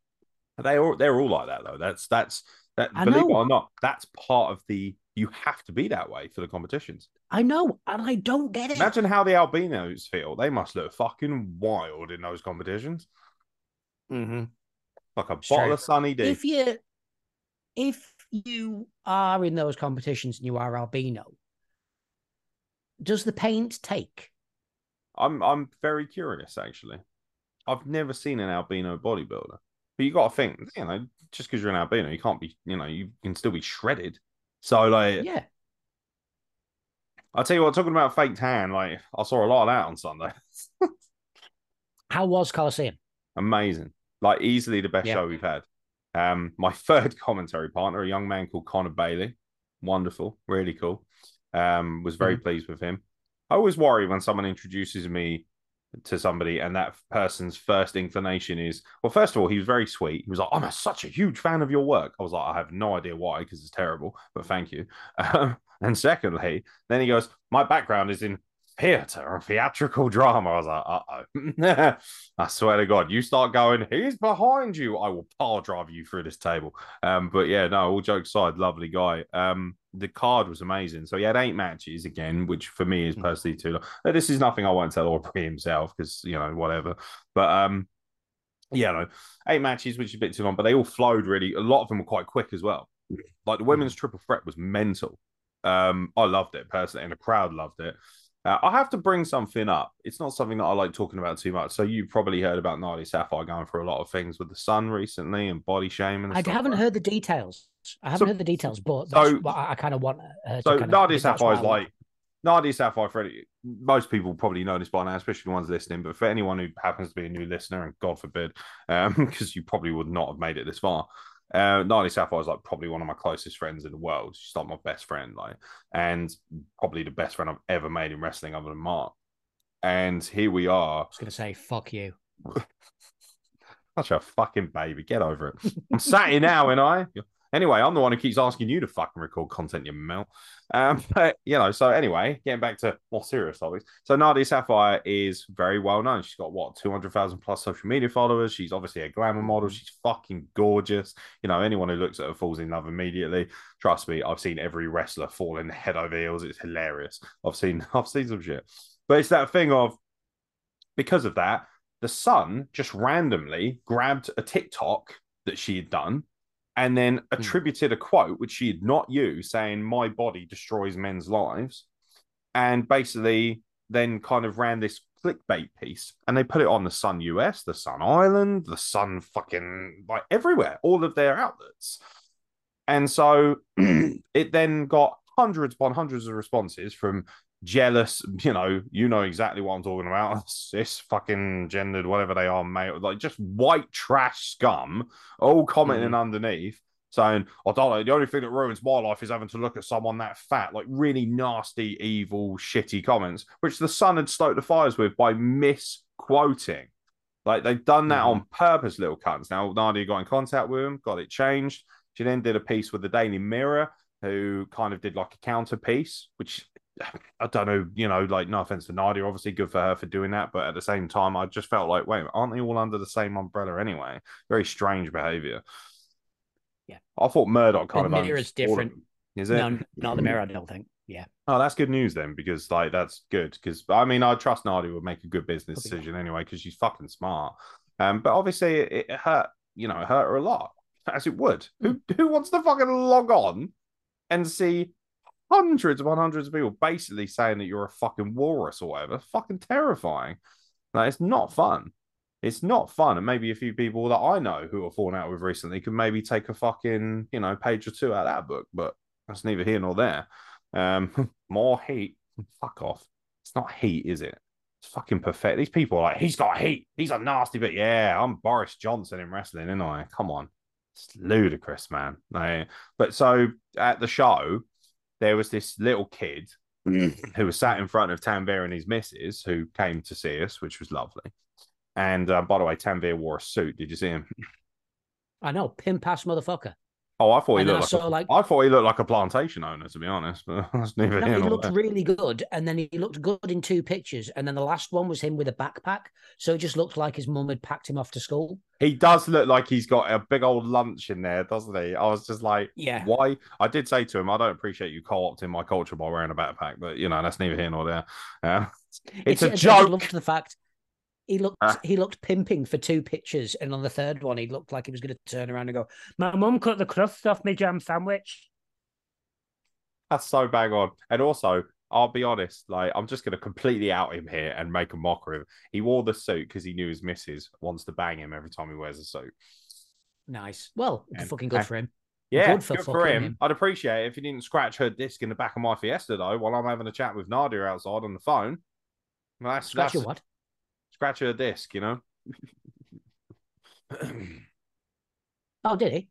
They all they're all like that though. That's that's that. I believe it or not, that's part of the. You have to be that way for the competitions. I know, and I don't get it. Imagine how the albinos feel. They must look fucking wild in those competitions. mm-hmm. Like a It's bottle true. of Sunny D. If you if you are in those competitions and you are albino, does the paint take? I'm I'm very curious actually. I've never seen an albino bodybuilder, but you got to think, you know, just because you're an albino, you can't be, you know, you can still be shredded. So like, Yeah. I'll tell you what, talking about fake tan, like I saw a lot of that on Sunday. [LAUGHS] How was Coliseum? Amazing. Like easily the best Yeah. show we've had. Um, my [LAUGHS] third commentary partner, a young man called Connor Bailey. Wonderful, really cool. Um, was very pleased with him. I always worry when someone introduces me to somebody and that person's first inclination is well first of all he was very sweet. He was like i'm a, such a huge fan of your work. I was like i have no idea why because it's terrible but thank you. [LAUGHS] Um, and secondly then he goes my background is in theater and theatrical drama i was like uh-oh [LAUGHS] i swear to god you start going he's behind you i will power drive you through this table um but yeah no all jokes aside lovely guy um the card was amazing so he had eight matches again which for me is Mm. personally too long uh, this is nothing I won't tell Aubrey himself because you know whatever. But um, yeah, no, eight matches, which is a bit too long, but they all flowed really. A lot of them were quite quick as well. Like the women's triple threat was mental. Um, I loved it personally, and the crowd loved it. Uh, I have to bring something up. It's not something that I like talking about too much. So you probably heard about Nadia Sapphire going through a lot of things with the sun recently and body shaming. And I haven't like heard the details. I haven't So- heard the details, but so- what I, I kind of want. To So kind of, Nadia that's why Sapphire is like Nadia Sapphire. For most people probably know this by now, especially the ones listening. But for anyone who happens to be a new listener, and God forbid, [LAUGHS] because you probably would not have made it this far. Uh, Nadia Sapphire is like probably one of my closest friends in the world. She's like my best friend, like, and probably the best friend I've ever made in wrestling, other than Mark. And here we are. I was going to say, fuck you. [LAUGHS] Such a fucking baby. Get over it. I'm sat here now, and I. [LAUGHS] Anyway, I'm the one who keeps asking you to fucking record content, you melt. Um, [LAUGHS] but you know, so anyway, getting back to more serious topics. So Nadia Sapphire is very well known. She's got what 200,000 plus social media followers. She's obviously a glamour model. She's fucking gorgeous. You know, anyone who looks at her falls in love immediately. Trust me, I've seen every wrestler fall in head over heels. It's hilarious. I've seen [LAUGHS] I've seen some shit. But it's that thing of because of that, the Sun just randomly grabbed a TikTok that she had done and then hmm. attributed a quote which she had not used, saying, My body destroys men's lives. And basically then kind of ran this clickbait piece and they put it on the Sun US, the Sun Island, the Sun fucking like everywhere, all of their outlets. And so [CLEARS THROAT] it then got hundreds upon hundreds of responses from jealous, you know, you know exactly what I'm talking about. [LAUGHS] This fucking gendered, whatever they are, male, like just white trash scum, all commenting mm. underneath saying, I don't know, the only thing that ruins my life is having to look at someone that fat, like really nasty, evil, shitty comments, which the Sun had stoked the fires with by misquoting. Like they've done that mm. on purpose, little cunts. Now, Nadia got in contact with him, got it changed. She then did a piece with the Daily Mirror, who kind of did like a counter piece, which I don't know, you know, like no offense to Nadia, obviously good for her for doing that, but at the same time, I just felt like, wait, aren't they all under the same umbrella anyway? Very strange behavior. Yeah, I thought Murdoch kind the of mirror is different. Is it? No, not the mirror. I don't think. Yeah. Oh, that's good news then, because like that's good. Because I mean, I trust Nadia would make a good business decision anyway, because she's fucking smart. Um, but obviously it, it hurt. You know, it hurt her a lot, as it would. Who hmm. who wants to fucking log on and see hundreds upon hundreds of people basically saying that you're a fucking walrus or whatever. Fucking terrifying. Like, it's not fun. It's not fun. And maybe a few people that I know who have fallen out with recently could maybe take a fucking, you know, page or two out of that book, but that's neither here nor there. Um, [LAUGHS] more heat. Fuck off. It's not heat, is it? It's fucking perfect. These people are like, he's got heat. He's a nasty bit. Yeah, I'm Boris Johnson in wrestling, isn't I? Come on. It's ludicrous, man. Like, but so at the show, there was this little kid mm. who was sat in front of Tanvir and his missus who came to see us, which was lovely. And uh, by the way, Tanvir wore a suit. Did you see him? I know, pimp ass motherfucker. Oh, I thought he looked like, a, like I thought he looked like a plantation owner, to be honest. But [LAUGHS] that's neither no, he looked there. really good, and then he looked good in two pictures, and then the last one was him with a backpack, so it just looked like his mum had packed him off to school. He does look like he's got a big old lunch in there, doesn't he? I was just like, yeah, why? I did say to him, I don't appreciate you co-opting my culture by wearing a backpack, but you know that's neither here nor there. Uh, [LAUGHS] it's, it's, a joke. I love the fact he looked uh, he looked pimping for two pictures, and on the third one, he looked like he was going to turn around and go, "My mum cut the crust off my jam sandwich." That's so bang on. And also, I'll be honest, like I'm just going to completely out him here and make a mockery of him. He wore the suit because he knew his missus wants to bang him every time he wears a suit. Nice. Well, and, fucking good and, for him. Yeah, good for, good for him. him. I'd appreciate it if he didn't scratch her disc in the back of my Fiesta though while I'm having a chat with Nadia outside on the phone. Well, that's, scratch that's, your what? Scratch a disc, you know. [CLEARS THROAT] oh, did he?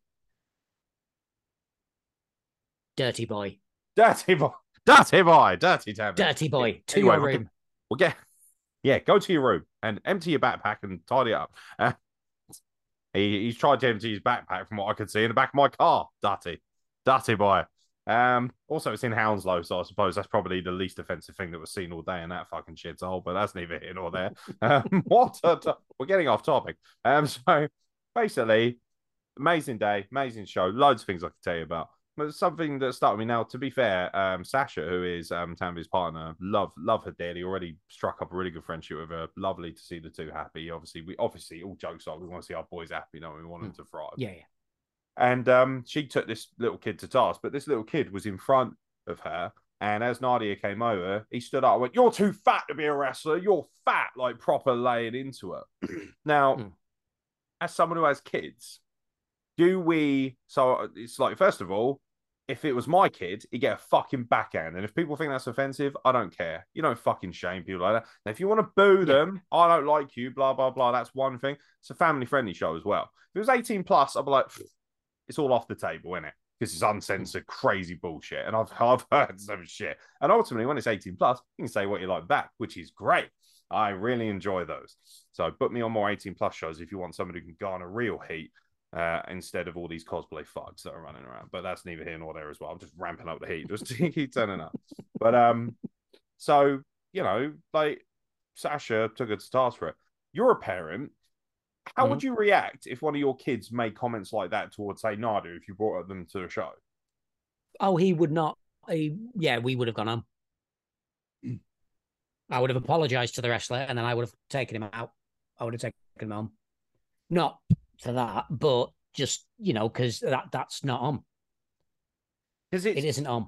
Dirty boy. Dirty boy. Dirty boy. Dirty tablet. Dirty boy. To anyway, your room. We'll get, we'll get, yeah, go to your room and empty your backpack and tidy up. Uh, he, he's tried to empty his backpack from what I could see in the back of my car. Dirty. Dirty boy. Um, also, it's in Hounslow, so I suppose that's probably the least offensive thing that was seen all day in that fucking shithole, but that's neither here nor there. [LAUGHS] Um, [LAUGHS] what? we're getting off topic. Um, [LAUGHS] so basically, amazing day, amazing show, loads of things I could tell you about. But something that started me now, to be fair, um, Sasha, who is um, partner, love love her dearly. Already struck up a really good friendship with her. Lovely to see the two happy. Obviously, we obviously all jokes are we want to see our boys happy, don't we? We want them mm. to thrive. Yeah, yeah. And um, she took this little kid to task, but this little kid was in front of her. And as Nadia came over, he stood up and went, You're too fat to be a wrestler. You're fat, like proper laying into her. [CLEARS THROAT] now, mm. as someone who has kids, do we? So it's like, first of all, if it was my kid, he'd get a fucking backhand. And if people think that's offensive, I don't care. You don't fucking shame people like that. Now, if you want to boo them, I don't like you, blah, blah, blah. That's one thing. It's a family friendly show as well. If it was 18 plus, I'd be like, it's all off the table, isn't it? Because it's uncensored, crazy bullshit. And I've [LAUGHS] I've heard some shit. And ultimately, when it's 18 plus, you can say what you like back, which is great. I really enjoy those. So put me on more 18 plus shows if you want somebody who can garner real heat uh, instead of all these cosplay fucks that are running around. But that's neither here nor there as well. I'm just ramping up the heat, just [LAUGHS] keep turning up. But um, so you know, like Sasha took a start for it. You're a parent. How Mm-hmm. would you react if one of your kids made comments like that towards, say, Nadia, if you brought them to the show? Oh, he would not. He, yeah, we would have gone home. I would have apologized to the wrestler, and then I would have taken him out. I would have taken him home. Not for that, but just you know, because that that's not on. Because It isn't on.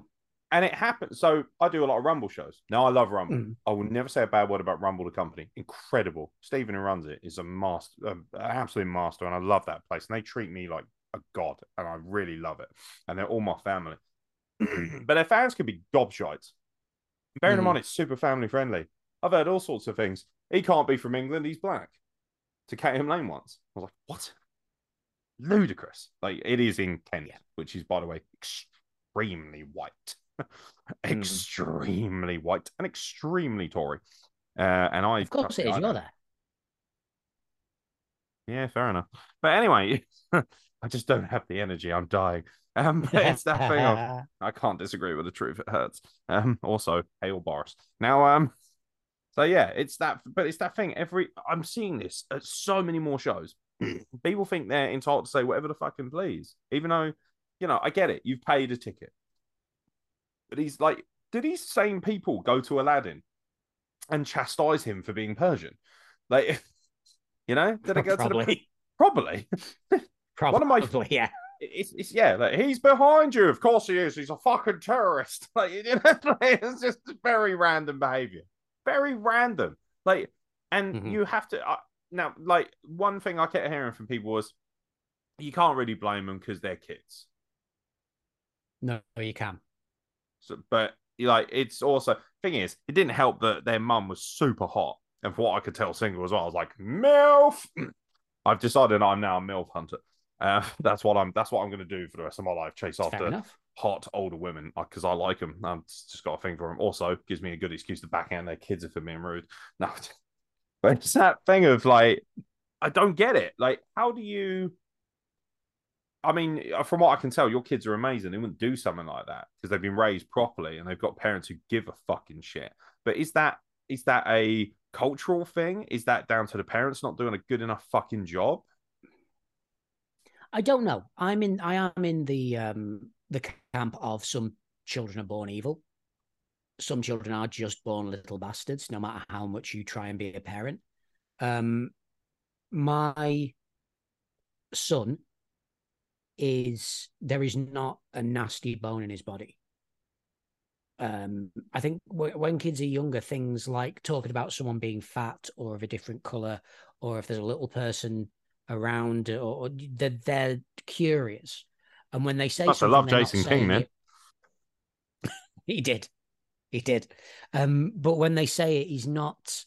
And it happens. So I do a lot of Rumble shows. Now I love Rumble. Mm. I will never say a bad word about Rumble, the company. Incredible. Stephen who runs it is a master, um, an absolute master, and I love that place. And they treat me like a god, and I really love it. And they're all my family. [CLEARS THROAT] but their fans can be gobshites. Bearing in Mhm. mind, it's super family friendly. I've heard all sorts of things. He can't be from England. He's black. To KM Lane once, I was like, what? Ludicrous. Like it is in Kent, Yeah. which is, by the way, extremely white, [LAUGHS] Mm. extremely white, and extremely Tory. Uh, and I, Of course, it is. I You're there. Yeah, fair enough. But anyway, [LAUGHS] I just don't have the energy. I'm dying. Um, [LAUGHS] but it's that thing of I can't disagree with the truth. It hurts. Um, also, hail Boris. Now, um, so yeah, it's that, but it's that thing. Every I'm seeing this at so many more shows. [CLEARS THROAT] People think they're entitled to say whatever the fucking please, even though, you know, I get it. You've paid a ticket, but he's like, did these same people go to Aladdin and chastise him for being Persian? Like, [LAUGHS] you know, did they go to the Probably. [LAUGHS] probably? Probably. One of my- [LAUGHS] yeah. it's, it's yeah, like he's behind you. Of course he is. He's a fucking terrorist. Like, you know, like, it's just very random behavior. Very random. Like, and Mhm. you have to uh, now. Like, one thing I kept hearing from people was, you can't really blame them because they're kids. No, you can. So, but like, it's also thing is, it didn't help that their mum was super hot, and for what I could tell, single as well. I was like, milf. [CLEARS THROAT] I've decided I'm now a milf hunter. Uh, [LAUGHS] that's what I'm. That's what I'm going to do for the rest of my life. Chase after hot older women because I like them. I've just got a thing for them. Also, gives me a good excuse to backhand their kids if they're being rude. [LAUGHS] No, but it's that thing of like, I don't get it. Like, how do you? I mean, from what I can tell, your kids are amazing. They wouldn't do something like that because they've been raised properly and they've got parents who give a fucking shit. But is that is that a cultural thing? Is that down to the parents not doing a good enough fucking job? I don't know. I'm in. I am in the um the camp of some children are born evil. Some children are just born little bastards, no matter how much you try and be a parent. Um, my son is there is not a nasty bone in his body. Um, I think w- when kids are younger, things like talking about someone being fat or of a different color, or if there's a little person around, or, or they're, they're curious. And when they say Must have something, loved they're not Jason King, man. it- [LAUGHS] he did, he did. Um, but when they say it, he's not.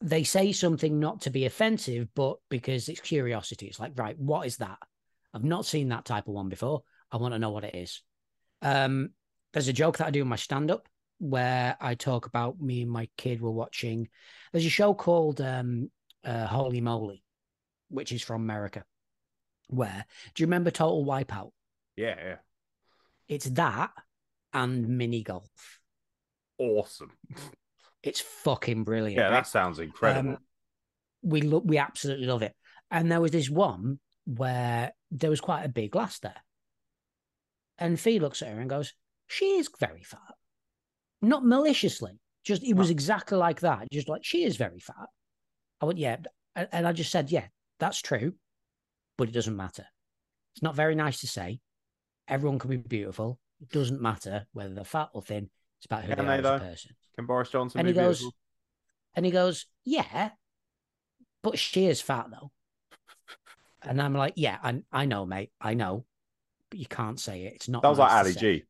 They say something not to be offensive, but because it's curiosity. It's like, right, what is that? I've not seen that type of one before. I want to know what it is. Um, there's a joke that I do in my stand up where I talk about me and my kid were watching. There's a show called um, uh, Holey Moley, which is from America. Where do you remember Total Wipeout? Yeah, yeah. It's that and mini golf. Awesome. It's fucking brilliant. Yeah, right? that sounds incredible. Um, we look, we absolutely love it. And there was this one where there was quite a big lass there, and Fee looks at her and goes, "She is very fat." Not maliciously, just it was exactly like that. Just like she is very fat. I went, yeah, and I just said, yeah, that's true, but it doesn't matter. It's not very nice to say. Everyone can be beautiful. It doesn't matter whether they're fat or thin. It's about who they are as a person. Can Boris Johnson And be he goes, beautiful? and he goes, yeah, but she is fat though. And I'm like, yeah, I, I know, mate, I know, but you can't say it. It's not. That was nice like Ali. G.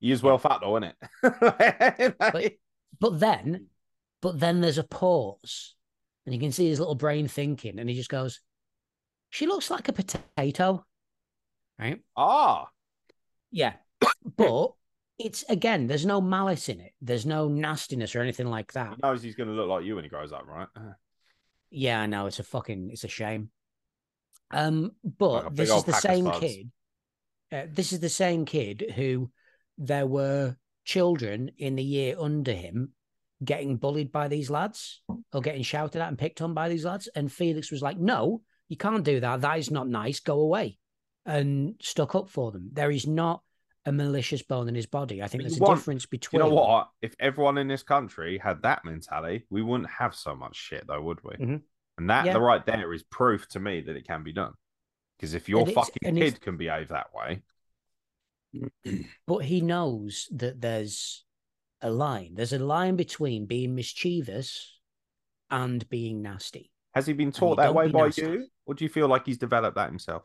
He is well fat though, isn't it? [LAUGHS] But, but then, but then there's a pause, and you can see his little brain thinking, and he just goes, "She looks like a potato," right? ah, Yeah, [COUGHS] but it's again, there's no malice in it. There's no nastiness or anything like that. He knows he's going to look like you when he grows up, right? Yeah, I know it's a fucking it's a shame. Um, but Like this is the same kid. Uh, this is the same kid who there were children in the year under him getting bullied by these lads or getting shouted at and picked on by these lads, and Felix was like, "No, you can't do that. That is not nice. Go away," and stuck up for them. There is not a malicious bone in his body. I think But there's a want- difference You know what? If everyone in this country had that mentality, we wouldn't have so much shit, though, would we? Mhm. And that, Yeah. the right there, is proof to me that it can be done. Because if your fucking kid can behave that way, [CLEARS THROAT] but he knows that there's a line. There's a line between being mischievous and being nasty. has he been taught that way be by nasty. you, or do you feel like he's developed that himself?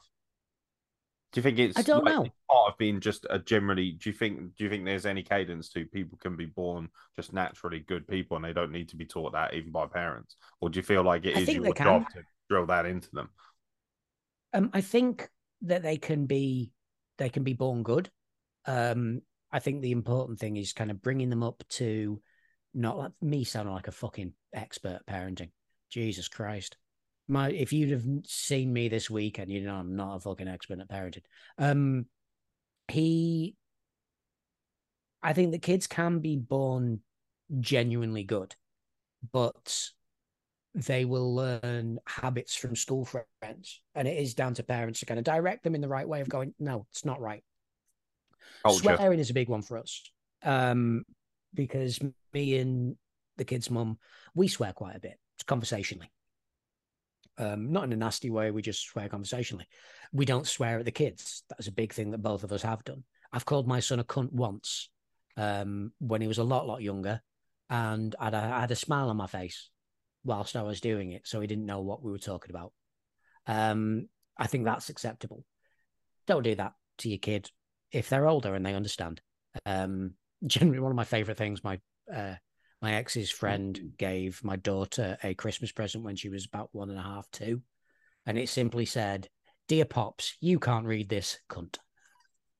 Do you think it's I don't like, know. part of being just a generally? Do you think? Do you think there's any cadence to people can be born just naturally good people and they don't need to be taught that even by parents, or do you feel like it I is your job to drill that into them? Um, I think that they can be they can be born good. Um, I think the important thing is kind of bringing them up to not like me sounding like a fucking expert parenting. Jesus Christ. My if you'd have seen me this week and you know I'm not a fucking expert at parenting. Um he I think the kids can be born genuinely good, but they will learn habits from school friends. And it is down to parents to kind of direct them in the right way of going, no, it's not right. Culture. Swearing is a big one for us. Um, because me and the kid's mum, we swear quite a bit, conversationally. Um, not in a nasty way, we just swear conversationally. We don't swear at the kids. That's a big thing that both of us have done. I've called my son a cunt once um, when he was a lot, lot younger, and I'd, I had a smile on my face whilst I was doing it, so he didn't know what we were talking about. Um, I think that's acceptable. Don't do that to your kid if they're older and they understand. Um, [LAUGHS] generally, one of my favorite things my uh, my ex's friend gave my daughter a Christmas present when she was about one and a half, two, and it simply said, "Dear pops, you can't read this, cunt."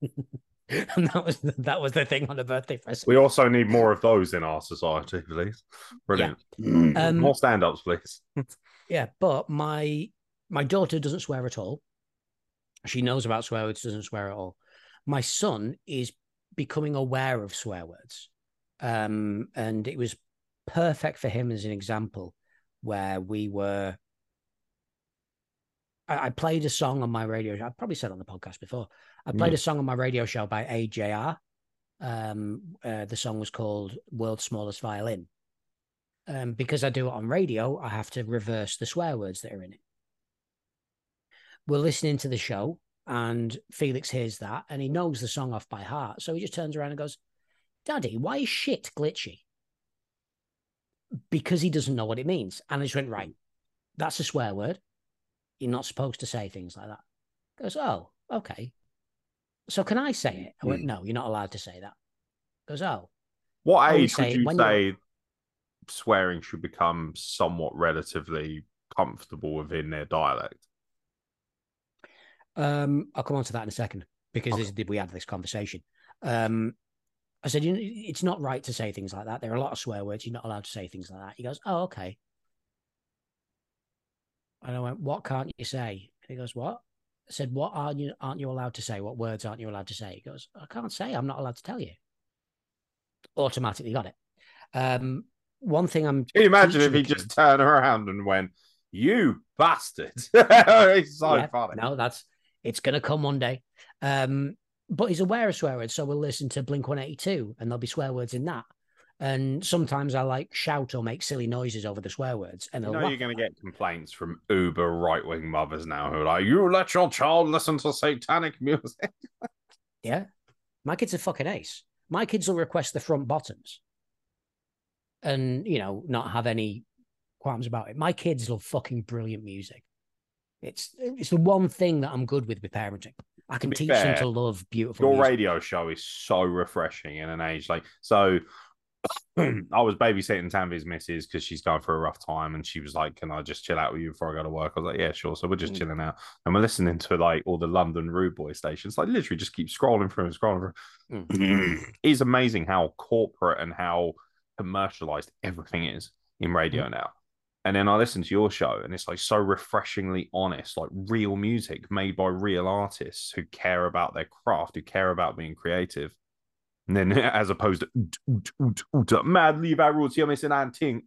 [LAUGHS] and that was that was the thing on the birthday present. We also need more of those in our society, please. Brilliant. Um, more stand-ups, please. [LAUGHS] Yeah, but my my daughter doesn't swear at all. She knows about swear words, doesn't swear at all. My son is becoming aware of swear words. Um, and it was perfect for him as an example where we were I, I played a song on my radio show. I probably said on the podcast before. I played Mm. a song on my radio show by AJR. Um, uh, the song was called World's Smallest Violin. Um, because I do it on radio, I have to reverse the swear words that are in it. We're listening to the show, and Felix hears that, and he knows the song off by heart. So he just turns around and goes, "Daddy, why is shit glitchy?" Because he doesn't know what it means, and I just went, "Right, that's a swear word. You're not supposed to say things like that." He goes, "Oh, okay. So can I say it?" I went, "No, you're not allowed to say that." He goes, "Oh, What age would say you when you're- say swearing should become somewhat relatively comfortable within their dialect? Um, I'll come on to that in a second because this, we had this conversation. Um, I said, you know, it's not right to say things like that. There are a lot of swear words. You're not allowed to say things like that. He goes, oh, okay. And I went, what can't you say? He goes, what? I said, what aren't you aren't you allowed to say? What words aren't you allowed to say? He goes, I can't say. I'm not allowed to tell you. Automatically got it. Um, one thing I'm Can you imagine if he just turned around and went, "You bastard!" [LAUGHS] it's so Yeah, funny. No, that's it's gonna come one day. Um, but he's aware of swear words, so we'll listen to Blink 182 and there'll be swear words in that. And sometimes I like shout or make silly noises over the swear words, and You know you're going to get complaints from uber right wing mothers now who are like, "You let your child listen to satanic music." [LAUGHS] Yeah, my kids are fucking ace. My kids will request the front bottoms, and you know not have any qualms about it. My kids love fucking brilliant music. It's it's the one thing that I'm good with with parenting. I can teach them to love beautiful Your music. radio show is so refreshing in an age like so. [CLEARS THROAT] I was babysitting Tanvir's missus because she's going through a rough time, and she was like, "Can I just chill out with you before I go to work?" I was like, "Yeah, sure." So we're just Mm. chilling out, and we're listening to like all the London Rude Boy stations. Like literally, just keep scrolling through and scrolling through. [CLEARS THROAT] it's amazing how corporate and how commercialized everything is in radio now. And then I listen to your show, and it's like so refreshingly honest, like real music made by real artists who care about their craft, who care about being creative. And then, [LAUGHS] as opposed to mad leave our roots, you're missing and ting,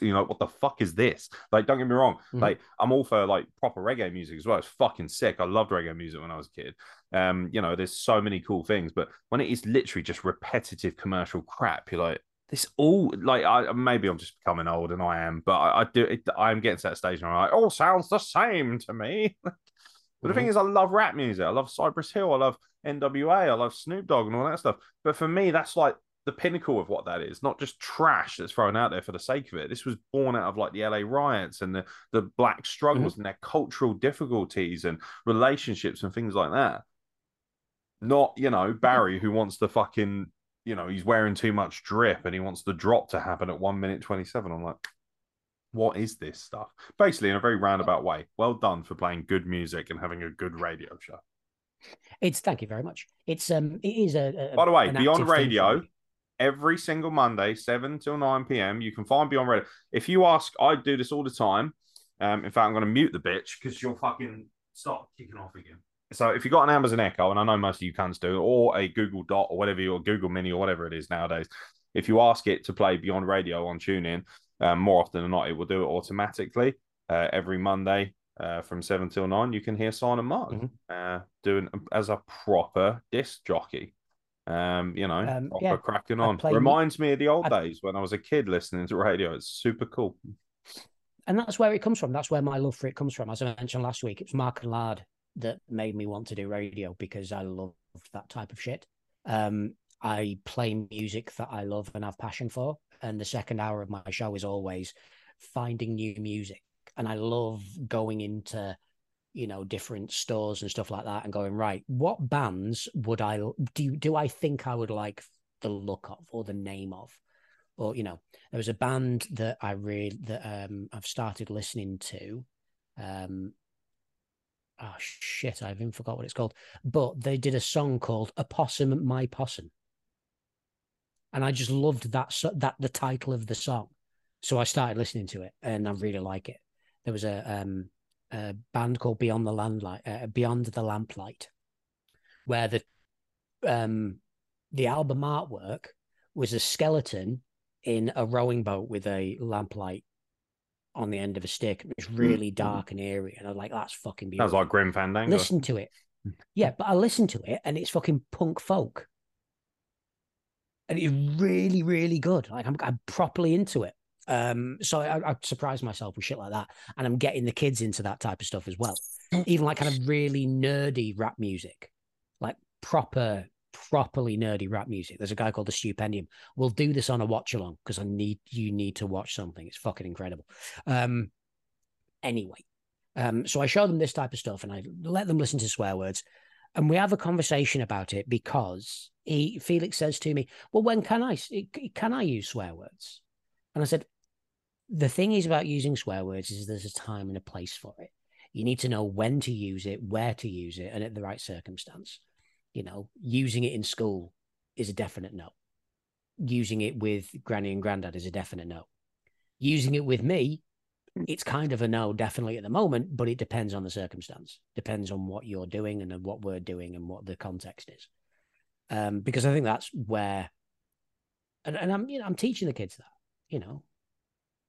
you know, what the fuck is this? Like, don't get me wrong, Mhm. like, I'm all for like proper reggae music as well. It's fucking sick. I loved reggae music when I was a kid. Um, you know, there's so many cool things, but when it is literally just repetitive commercial crap, you're like, this all like I maybe I'm just becoming old and I am, but I, I do it, I'm getting to that stage and I'm like, all sounds the same to me. [LAUGHS] but the thing mm-hmm. is, I love rap music. I love Cypress Hill. I love NWA. I love Snoop Dogg and all that stuff. But for me, that's like the pinnacle of what that is, not just trash that's thrown out there for the sake of it. This was born out of like the LA riots and the, the black struggles mm-hmm. and their cultural difficulties and relationships and things like that. Not, you know, mm-hmm. Barry who wants to fucking, you know, he's wearing too much drip and he wants the drop to happen at one minute 27. I'm like, what is this stuff? Basically, in a very roundabout way. Well done for playing good music and having a good radio show. It's thank you very much. It's um, it is a. a By the way, Beyond active thing for Radio, every single Monday, 7 till 9 p.m. You can find Beyond Radio. If you ask, I do this all the time. Um, in fact, I'm going to mute the bitch because you'll fucking stop kicking off again. So if you've got an Amazon Echo, and I know most of you cunts do, or a Google Dot or whatever, your Google Mini or whatever it is nowadays, if you ask it to play Beyond Radio on TuneIn, um, more often than not, it will do it automatically uh, every Monday uh, from 7 till 9. You can hear Silent Mark Mhm. uh, doing as a proper disc jockey. Um, you know, Um, proper yeah, cracking on. Reminds me of the old I- days when I was a kid listening to radio. It's super cool. and that's where it comes from. That's where my love for it comes from. As I mentioned last week, it was Mark and Lard that made me want to do radio because I loved that type of shit. Um, I play music that I love and have passion for, and the second hour of my show is always finding new music. And I love going into, you know, different stores and stuff like that, and going right. What bands would I do? Do I think I would like the look of or the name of? or you know there was a band that i really that um i've started listening to um oh shit i even forgot what it's called. But they did a song called a possum my possum. And i just loved that that the title of the song. So i started listening to it and i really like it. There was a um a band called beyond the landlight uh, beyond the lamplight where the um the album artwork was a skeleton in a rowing boat with a lamplight on the end of a stick. It was really dark and eerie, and I was like, "That's fucking beautiful." like Grim Fandango. Listen to it, yeah, but I listened to it, and it's fucking punk folk, and it's really, really good. Like I'm, I'm properly into it. Um, so I, I surprised myself with shit like that, and I'm getting the kids into that type of stuff as well. Even like kind of really nerdy rap music, like proper, properly nerdy rap music. There's a guy called the Stupendium. We'll do this on a watch along because I need you need to watch something. It's fucking incredible. Um, anyway, um, so I show them this type of stuff, and I let them listen to swear words, and we have a conversation about it because he Felix says to me, "Well, when can I can I use swear words?" And I said, "The thing is about using swear words is there's a time and a place for it. You need to know when to use it, where to use it, and at the right circumstance. You know, using it in school is a definite no. Using it with granny and granddad is a definite no. Using it with me, it's kind of a no, definitely at the moment, but it depends on the circumstance. Depends on what you're doing and what we're doing and what the context is. Um, because I think that's where, and, and I'm you know I'm teaching the kids that you know,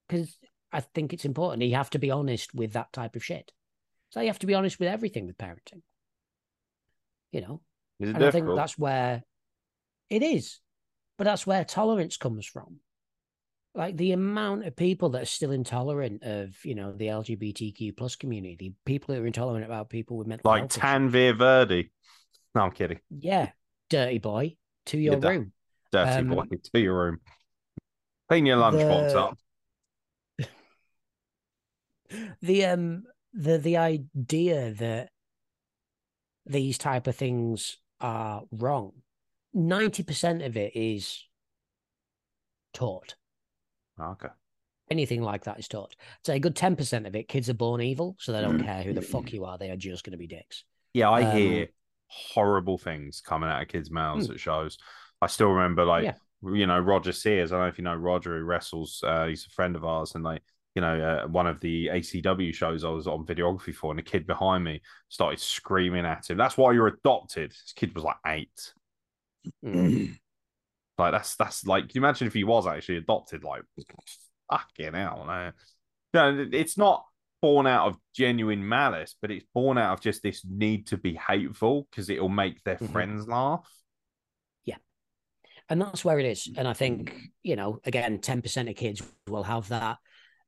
because I think it's important. You have to be honest with that type of shit. So you have to be honest with everything with parenting. You know, Is it and I think that's where it is, but that's where tolerance comes from. Like the amount of people that are still intolerant of, you know, the LGBTQ plus community, people who are intolerant about people with mental like health. Tanvir Verdi. No, I'm kidding. Yeah, dirty boy, to your room. Dirty Um, boy to your room. Clean your lunchbox the- up. [LAUGHS] the um the the idea that these type of things are wrong 90% of it is taught. Okay. Anything like that is taught. So a good ten percent of it, kids are born evil, so they don't care who the fuck you are. They are just going to be dicks. Yeah, I Um, hear horrible things coming out of kids' mouths Hmm. at shows. I still remember, like, Yeah. you know, Roger Sears. I don't know if you know Roger, who wrestles. Uh, he's a friend of ours, and like, you know, uh, one of the ACW shows I was on videography for, and a kid behind me started screaming at him. That's why you're adopted. This kid was like eight. Mm. [CLEARS THROAT] Like that's that's like, can you imagine if he was actually adopted? Like, fucking hell, man. No, it's not born out of genuine malice, but it's born out of just this need to be hateful because it'll make their Mhm. friends laugh. Yeah, and that's where it is. And I think you know, again, ten percent of kids will have that.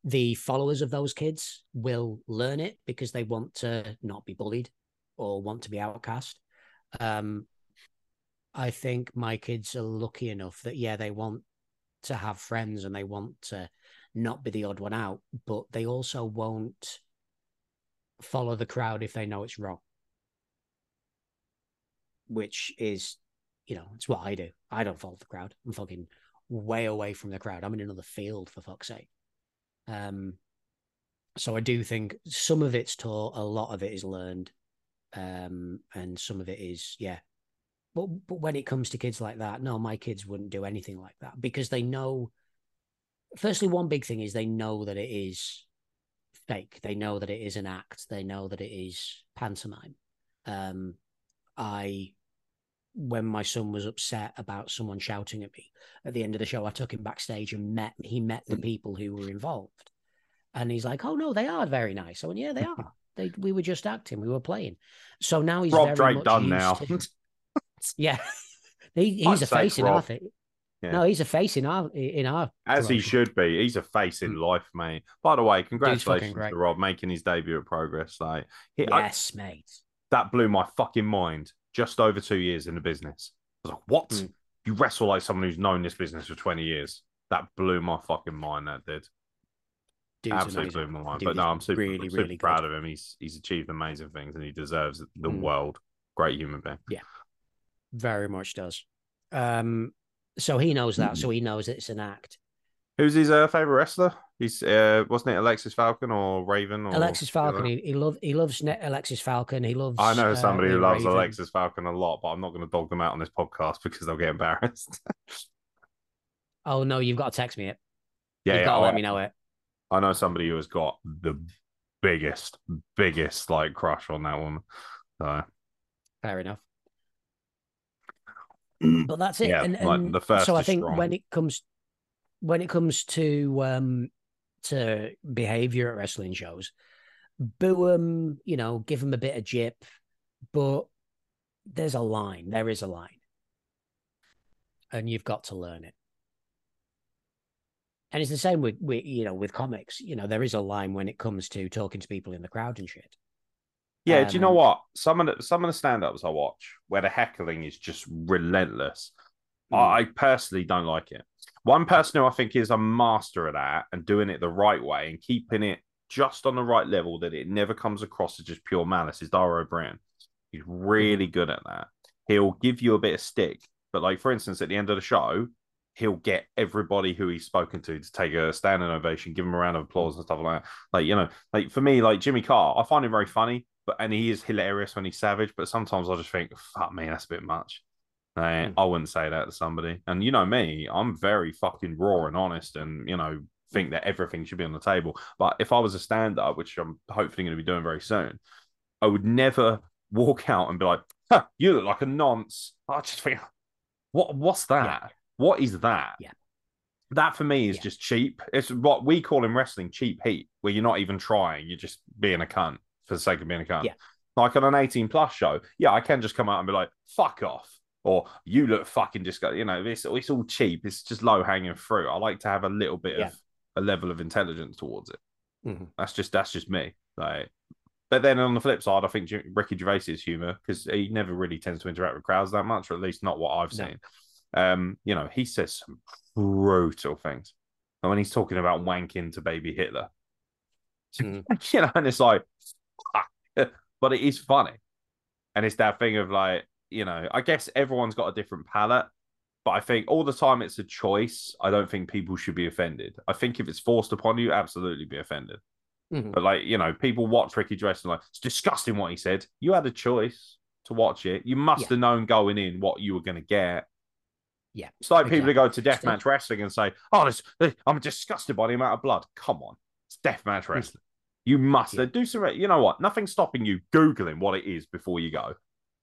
The followers of those kids will learn it because they want to not be bullied or want to be outcast. Um, I think my kids are lucky enough that yeah, they want to have friends and they want to not be the odd one out, but they also won't follow the crowd if they know it's wrong. Which is, you know, it's what I do. I don't follow the crowd. I'm fucking way away from the crowd. I'm in another field for fuck's sake. Um, so I do think some of it's taught, a lot of it is learned, um, and some of it is, yeah. But but when it comes to kids like that, no, my kids wouldn't do anything like that because they know. Firstly, one big thing is they know that it is fake. They know that it is an act. They know that it is pantomime. Um, I, when my son was upset about someone shouting at me at the end of the show, I took him backstage and met. He met the hmm. people who were involved, and he's like, "Oh no, they are very nice." I went, "Yeah, they [LAUGHS] are. They we were just acting. We were playing." So now he's Rob very Drake much done now. to- [LAUGHS] yeah, [LAUGHS] he, he's a face in our thing. Yeah. No, he's a face in our in our As he should be. He's a face in hmm. life, mate. By the way, congratulations to Rob making his debut at Progress. Like, he, I- Yes, mate. that blew my fucking mind. Just over two years in the business. I was like, what? Mm. You wrestle like someone who's known this business for 20 years. That blew my fucking mind, that did. Dude's Absolutely amazing. blew my mind. Dude But no, I'm super, really, super really proud good. of him. He's he's achieved amazing things and he deserves the Mm. world. Great human being. Yeah. Very much does. Um, so he knows that. So [CLEARS THROAT] he knows it's an act. Who's his uh, favorite wrestler? He's uh, wasn't it Alexis Falcon or Raven or Alexis Falcon. He, he love he loves Alexis Falcon. He loves. I know uh, somebody who loves Raven. Alexis Falcon a lot, but I'm not going to dog them out on this podcast [LAUGHS] because they'll get embarrassed. [LAUGHS] Oh no, you've got to text me it. yeah, you've yeah, got to I- let me know it. I know somebody who has got the biggest, biggest like crush on that woman. So Fair enough. [CLEARS THROAT] But that's it. Yeah, and, like, the first so I think strong. when it comes when it comes to um to behavior at wrestling shows, boo them, you know, give them a bit of jip, but there's a line. There is a line, and you've got to learn it. And it's the same with, with you know with comics. You know, there is a line when it comes to talking to people in the crowd and shit. Yeah, do you know Um, what? Some of the some of the stand-ups I watch where the heckling is just relentless. Mm. I personally don't like it. One person who I think is a master at that and doing it the right way and keeping it just on the right level that it never comes across as just pure malice is Dara Ó Briain. He's really good at that. He'll give you a bit of stick, but like for instance, at the end of the show, he'll get everybody who he's spoken to to take a standing ovation, give him a round of applause and stuff like that. Like you know, like for me, like Jimmy Carr, I find him very funny, but and he is hilarious when he's savage. But sometimes I just think, fuck me, that's a bit much. Like, Mm. I wouldn't say that to somebody. And you know me, I'm very fucking raw and honest, and you know, think that everything should be on the table. But if I was a stand-up, which I'm hopefully going to be doing very soon, I would never walk out and be like, huh, "You look like a nonce." I just think, what? What's that? What is that? Yeah. That for me is Yeah. just cheap. It's what we call in wrestling cheap heat, where you're not even trying, you're just being a cunt for the sake of being a cunt. Yeah. Like on an 18 plus show, yeah, I can just come out and be like, fuck off. Or you look fucking disgusting. You know, it's, it's all cheap. It's just low hanging fruit. I like to have a little bit Yeah. of a level of intelligence towards it. Mhm. That's just that's just me. Like, but then on the flip side, I think Ricky Gervais's humor because he never really tends to interact with crowds that much, or at least not what I've No. seen. Um, you know, he says some brutal things, and when he's talking about wanking to baby Hitler, [LAUGHS] Mm. you know, and it's like, fuck. [LAUGHS] but it is funny, and it's that thing of like, you know, I guess everyone's got a different palette. But I think all the time it's a choice. I don't think people should be offended. I think if it's forced upon you, absolutely be offended. Mhm. But like, you know, people watch Ricky and like, it's disgusting what he said. You had a choice to watch it. You must Yeah. have known going in what you were going to get. Yeah, It's like people who go to Exactly. deathmatch wrestling and say, "Oh, this, this- I'm disgusted by the amount of blood." Come on, it's deathmatch wrestling. You must. Yeah. do some. You know what? Nothing's stopping you googling what it is before you go.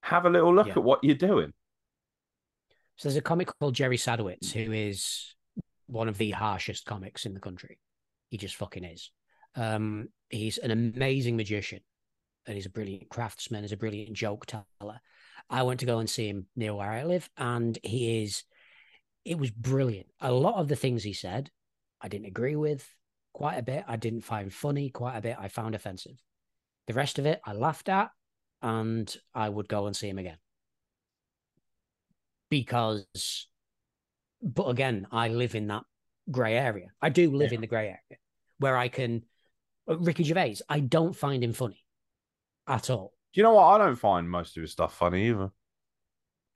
Have a little look Yeah. at what you're doing. So there's a comic called Jerry Sadowitz who is one of the harshest comics in the country. He just fucking is. Um, he's an amazing magician and he's a brilliant craftsman, he's a brilliant joke teller. I went to go and see him near where I live, and he is it was brilliant. A lot of the things he said, I didn't agree with quite a bit. I didn't find funny quite a bit. I found offensive. The rest of it I laughed at and I would go and see him again. Because but again, I live in that grey area. I do live Yeah. in the grey area where I can uh, Ricky Gervais, I don't find him funny at all. Do you know what? I don't find most of his stuff funny either.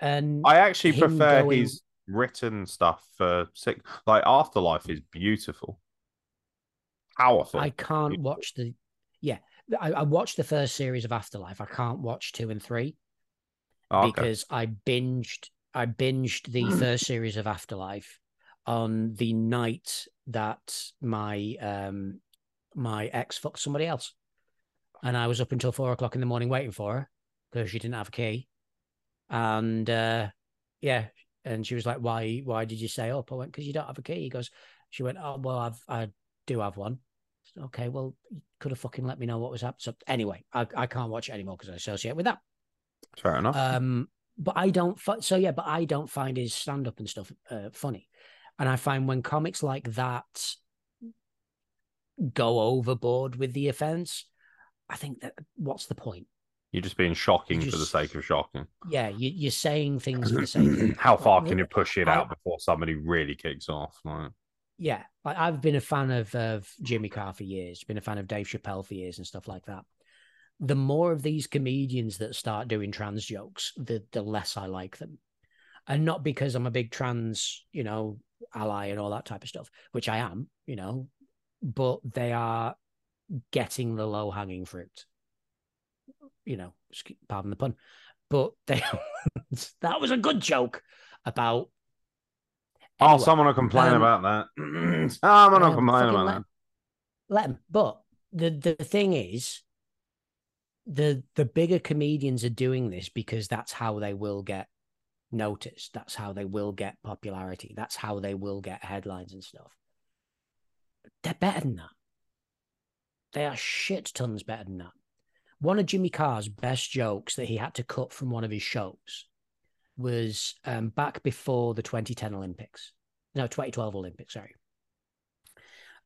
And I actually prefer going- his written stuff for sick. Like Afterlife is beautiful, powerful. I can't watch the yeah. I, I watched the first series of Afterlife. I can't watch two and three Oh, okay. because I binged I binged the first series of Afterlife on the night that my um my ex fucked somebody else. And I was up until four o'clock in the morning waiting for her because she didn't have a key. And uh yeah, and she was like, Why why did you stay up? I went, Because you don't have a key. He goes, She went, Oh well I've I do have one. Okay, well you could have fucking let me know what was happening. So anyway, I, I can't watch it anymore because I associate with that. Fair enough. Um, but I don't. Fi- so yeah, but I don't find his stand up and stuff uh, funny, and I find when comics like that go overboard with the offense, I think that what's the point? You're just being shocking you for the sake of shocking. Yeah, you, you're saying things for the sake. of [CLEARS THROAT] How far Well, can you push it I- out before somebody really kicks off? Like, Yeah, like I've been a fan of of Jimmy Carr for years, been a fan of Dave Chappelle for years and stuff like that. The more of these comedians that start doing trans jokes, the the less I like them. And not because I'm a big trans, you know, ally and all that type of stuff, which I am, you know, but they are getting the low hanging fruit. You know, pardon the pun, but they [LAUGHS] that was a good joke about oh, Anyway, someone will complain um, about that. [CLEARS THROAT] [CLEARS THROAT] someone will um, complain about let- that. let them. But the the thing is, the the bigger comedians are doing this because that's how they will get noticed. That's how they will get popularity. That's how they will get headlines and stuff. They're better than that. They are shit tons better than that. One of Jimmy Carr's best jokes that he had to cut from one of his shows was um, back before the 2010 Olympics. No, 2012 Olympics, sorry.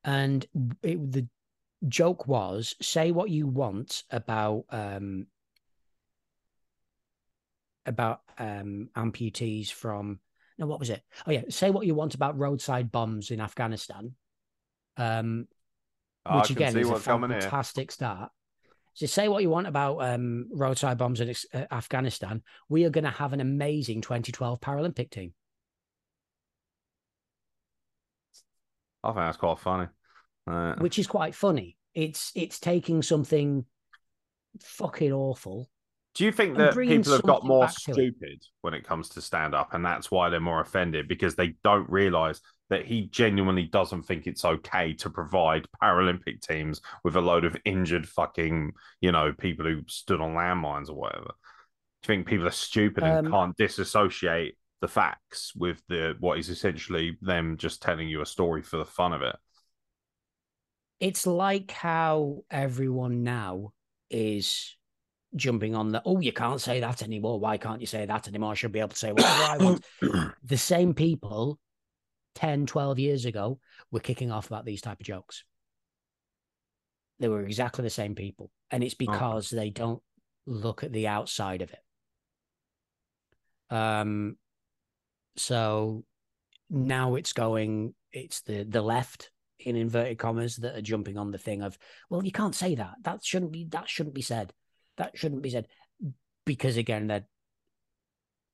And it, the joke was say what you want about um about um amputees from no what was it oh yeah say what you want about roadside bombs in afghanistan um I which can again see is a here. fantastic start so say what you want about um roadside bombs in uh, afghanistan we are going to have an amazing 2012 paralympic team I think that's quite funny. Uh, which is quite funny it's it's taking something fucking awful Do you think that people have got more to it. stupid when it comes to stand up, and that's why they're more offended because they don't realize that he genuinely doesn't think it's okay to provide Paralympic teams with a load of injured fucking, you know, people who stood on landmines or whatever? Do you think people are stupid and Um, can't disassociate the facts with the what is essentially them just telling you a story for the fun of it? it's like how everyone now is jumping on the oh you can't say that anymore why can't you say that anymore i should be able to say whatever i want [COUGHS] the same people 10 12 years ago were kicking off about these type of jokes. They were exactly the same people and it's because they don't look at the outside of it. Um so now it's going it's the the left in inverted commas that are jumping on the thing of well you can't say that. That shouldn't be that shouldn't be said. That shouldn't be said. Because again they're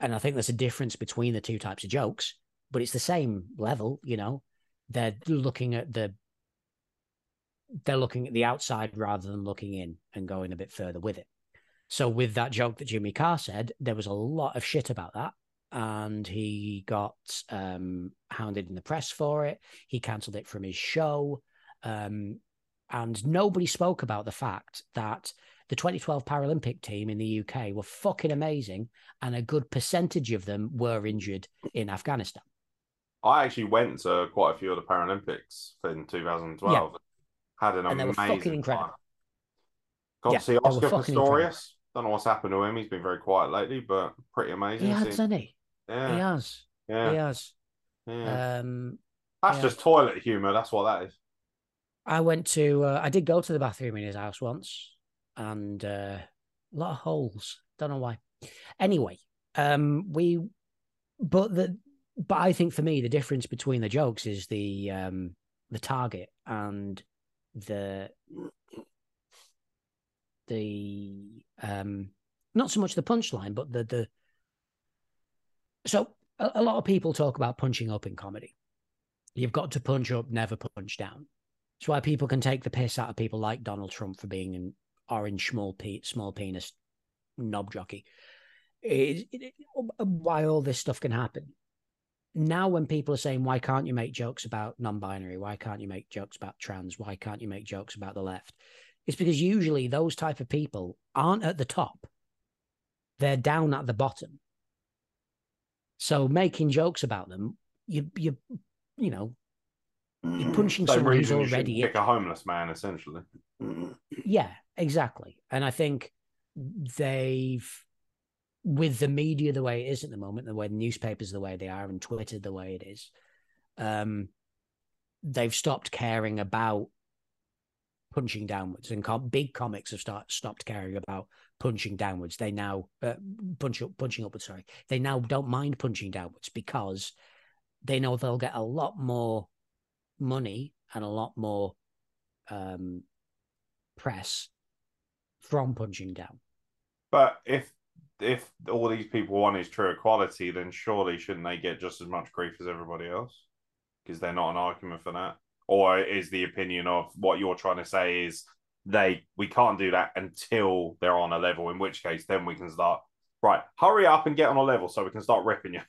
and I think there's a difference between the two types of jokes, but it's the same level, you know. They're looking at the they're looking at the outside rather than looking in and going a bit further with it. So with that joke that Jimmy Carr said, there was a lot of shit about that. And he got um, hounded in the press for it. He cancelled it from his show. Um, and nobody spoke about the fact that the 2012 Paralympic team in the UK were fucking amazing, and a good percentage of them were injured in Afghanistan. I actually went to quite a few of the Paralympics in 2012. Yeah. Had an and amazing time. Got yeah, to see Oscar Pistorius. Don't know what's happened to him. He's been very quiet lately, but pretty amazing. He has, hasn't he? Yeah. He has. Yeah. He has. Yeah. Um, That's yeah. just toilet humor. That's what that is. I went to, uh, I did go to the bathroom in his house once and uh, a lot of holes. Don't know why. Anyway, um, we, but the, but I think for me, the difference between the jokes is the, um, the target and the, the, um, not so much the punchline, but the, the, so a, a lot of people talk about punching up in comedy. You've got to punch up, never punch down. It's why people can take the piss out of people like Donald Trump for being an orange small pe- small penis knob jockey. It, it, it, why all this stuff can happen. Now, when people are saying, why can't you make jokes about non binary? Why can't you make jokes about trans? Why can't you make jokes about the left? It's because usually those type of people aren't at the top, they're down at the bottom. So making jokes about them, you, you, you know, you're mm-hmm. punching someone who's already pick a homeless man, essentially. Yeah, exactly. And I think they've, with the media the way it is at the moment, the way the newspapers the way they are, and Twitter the way it is, um, they've stopped caring about punching downwards, and com- big comics have start, stopped caring about punching downwards. They now uh, punch up, punching upwards. Sorry, they now don't mind punching downwards because they know they'll get a lot more money and a lot more um, press from punching down. But if if all these people want is true equality, then surely shouldn't they get just as much grief as everybody else? Because they're not an argument for that. Or is the opinion of what you're trying to say is they we can't do that until they're on a level, in which case then we can start right, hurry up and get on a level so we can start ripping you.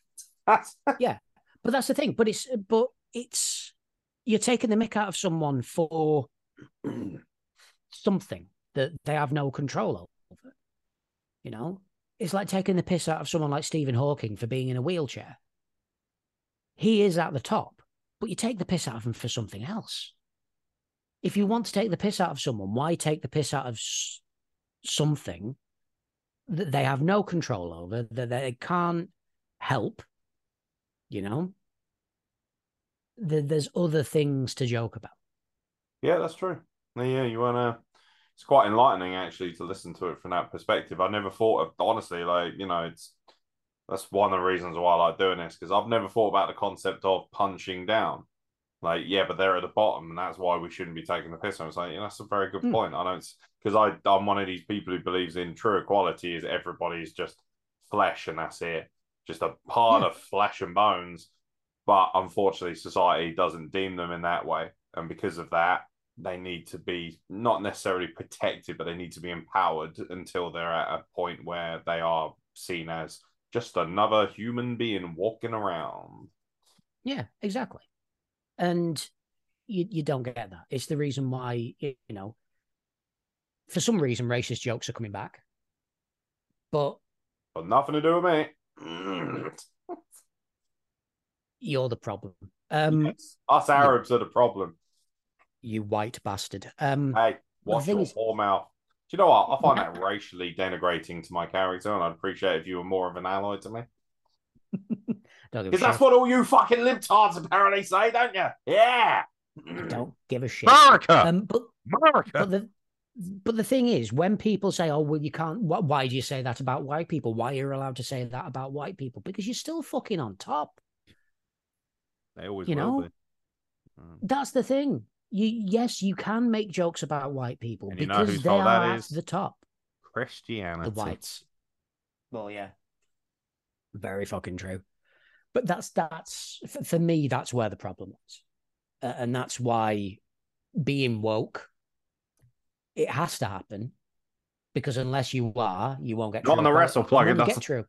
[LAUGHS] yeah. But that's the thing. But it's but it's you're taking the mick out of someone for [CLEARS THROAT] something that they have no control over. You know, it's like taking the piss out of someone like Stephen Hawking for being in a wheelchair. He is at the top, but you take the piss out of him for something else. If you want to take the piss out of someone, why take the piss out of something that they have no control over, that they can't help? You know, there's other things to joke about. Yeah, that's true. Yeah, you wanna. It's quite enlightening actually to listen to it from that perspective. I never thought of honestly, like you know, it's that's one of the reasons why I like doing this because I've never thought about the concept of punching down. Like, yeah, but they're at the bottom, and that's why we shouldn't be taking the piss. I was like, yeah, that's a very good mm. point. I don't because I I'm one of these people who believes in true equality is everybody's just flesh and that's it, just a part yeah. of flesh and bones but unfortunately, society doesn't deem them in that way. And because of that, they need to be not necessarily protected, but they need to be empowered until they're at a point where they are seen as just another human being walking around. Yeah, exactly. And you, you don't get that. It's the reason why, you know, for some reason, racist jokes are coming back. But, but nothing to do with me. [CLEARS THROAT] you're the problem. Um, yes. Us Arabs are the problem. You white bastard. Um, hey, watch your is... poor mouth. Do you know what? I find that racially denigrating to my character, and I'd appreciate if you were more of an ally to me. [LAUGHS] Because that's what all you fucking libtards apparently say, don't you? Yeah. [CLEARS THROAT] don't give a shit. America. Um, but, America. But the, but the thing is, when people say, "Oh, well, you can't," why do you say that about white people? Why are you allowed to say that about white people? Because you're still fucking on top. They always you know. Mm. That's the thing. You yes, you can make jokes about white people because they are at the top. Christianity. The whites. Well, yeah. Very fucking true. But that's that's for, for me. That's where the problem is, uh, and that's why being woke. It has to happen because unless you are, you won't get Not on the wrestle plug, when it you doesn't. get true.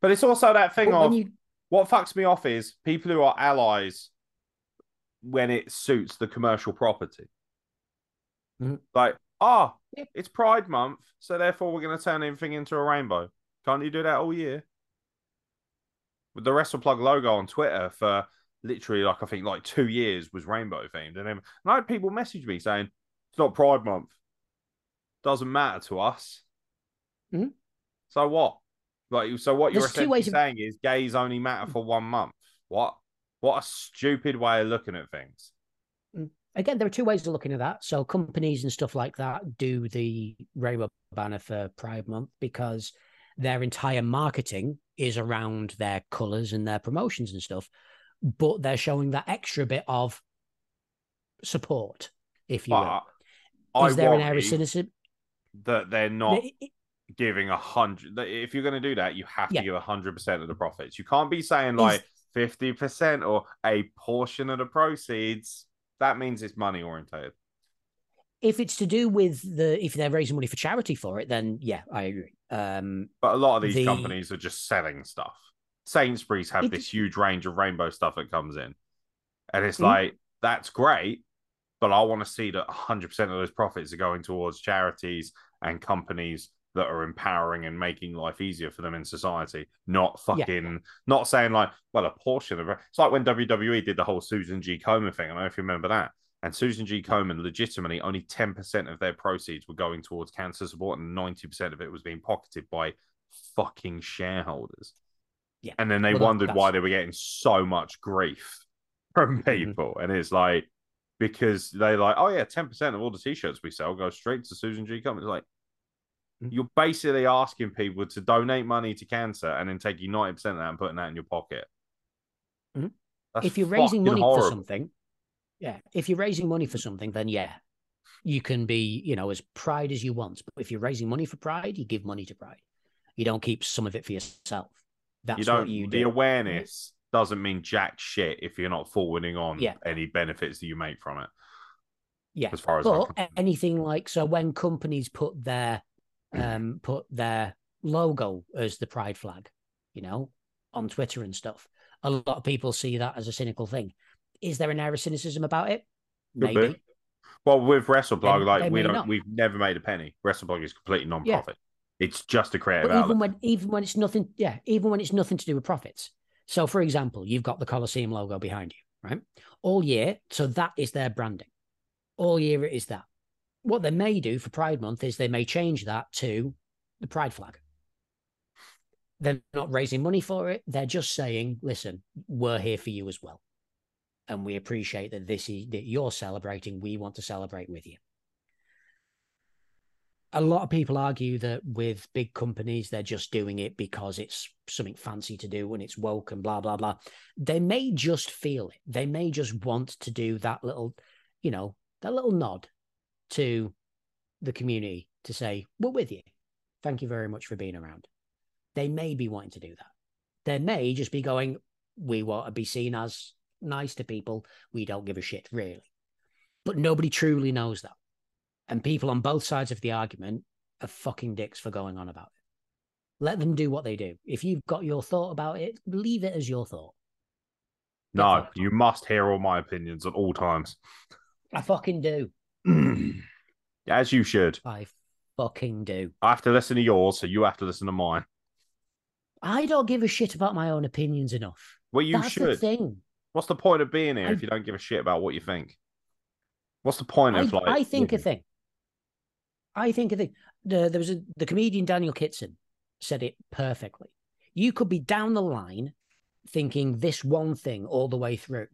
But it's also that thing But of you what fucks me off is people who are allies when it suits the commercial property. Mhm. Like, ah, Yeah. it's Pride Month, so therefore we're going to turn everything into a rainbow. Can't you do that all year? With the WrestlePlug logo on Twitter for literally like I think like two years was rainbow themed, and then and I had people message me saying it's not Pride Month, doesn't matter to us. Mhm. So what? Like, so what you're There's two essentially ways of- saying is gays only matter for one month. What? What a stupid way of looking at things. Mm. Again, there are two ways of looking at that. So companies and stuff like that do the rainbow banner for Pride Month because their entire marketing is around their colours and their promotions and stuff. But they're showing that extra bit of support, if you but will. Is I there an area of cynicism? That they're not it, giving a hundred. If you're going to do that, you have yeah. to give a hundred percent of the profits. You can't be saying like, 50% or a portion of the proceeds, that means it's money orientated. If it's to do with the if they're raising money for charity for it, then yeah, I agree. Um, but a lot of these the... companies are just selling stuff. Sainsbury's have it... this huge range of rainbow stuff that comes in, and it's mm. like that's great, but I want to see that 100% of those profits are going towards charities and companies that are empowering and making life easier for them in society. Not Yeah. fucking, not saying like, well, a portion of it. It's like when WWE did the whole Susan G. Komen thing. I don't know if you remember that. And Susan G. Komen, legitimately, only 10% of their proceeds were going towards cancer support, and 90% of it was being pocketed by fucking shareholders. Yeah. And then they Well, wondered why they were getting so much grief [LAUGHS] from Mhm. people. And it's like, because they like, oh yeah, 10% of all the t-shirts we sell go straight to Susan G. Komen. It's like. You're basically asking people to donate money to cancer and then taking 90% of that and putting that in your pocket. Mhm. If you're raising money horrible. for something, yeah, if you're raising money for something, then yeah, you can be, you know, as pride as you want. But if you're raising money for pride, you give money to pride. You don't keep some of it for yourself. That's you don't what you the do. awareness doesn't mean jack shit if you're not forwarding on Yeah. any benefits that you make from it yeah, as far as but anything like so when companies put their um put their logo as the pride flag, you know, on Twitter and stuff, a lot of people see that as a cynical thing. Is there an air of cynicism about it? Could be. Maybe. well with WrestleBlog like we don't not. we've never made a penny WrestleBlog is completely non-profit it's just a creative But even when even when it's nothing, yeah, even when it's nothing to do with profits. So, for example, you've got the Colosseum logo behind you, right? All year, so that is their branding. All year it is that. What they may do for Pride Month is they may change that to the Pride flag. They're not raising money for it. They're just saying, "Listen, we're here for you as well, and we appreciate that this is that you're celebrating. We want to celebrate with you." a lot of people argue that with big companies, they're just doing it because it's something fancy to do and it's woke and blah, blah, blah. They may just feel it. They may just want to do that little, you know, that little nod to the community to say, we're with you. Thank you very much for being around. They may be wanting to do that. They may just be going, we want to be seen as nice to people. We don't give a shit, really. But nobody truly knows that. And people on both sides of the argument are fucking dicks for going on about it. Let them do what they do. If you've got your thought about it, leave it as your thought. No you must hear all my opinions at all times I fucking do. [CLEARS THROAT] as you should I fucking do. I have to listen to yours so you have to listen to mine I don't give a shit about my own opinions enough. well you That's the should thing. what's the point of being here I- if you don't give a shit about what you think what's the point I, of like I think a thing. I think a thing. The, there was a the comedian Daniel Kitson said it perfectly. You could be down the line thinking this one thing all the way through,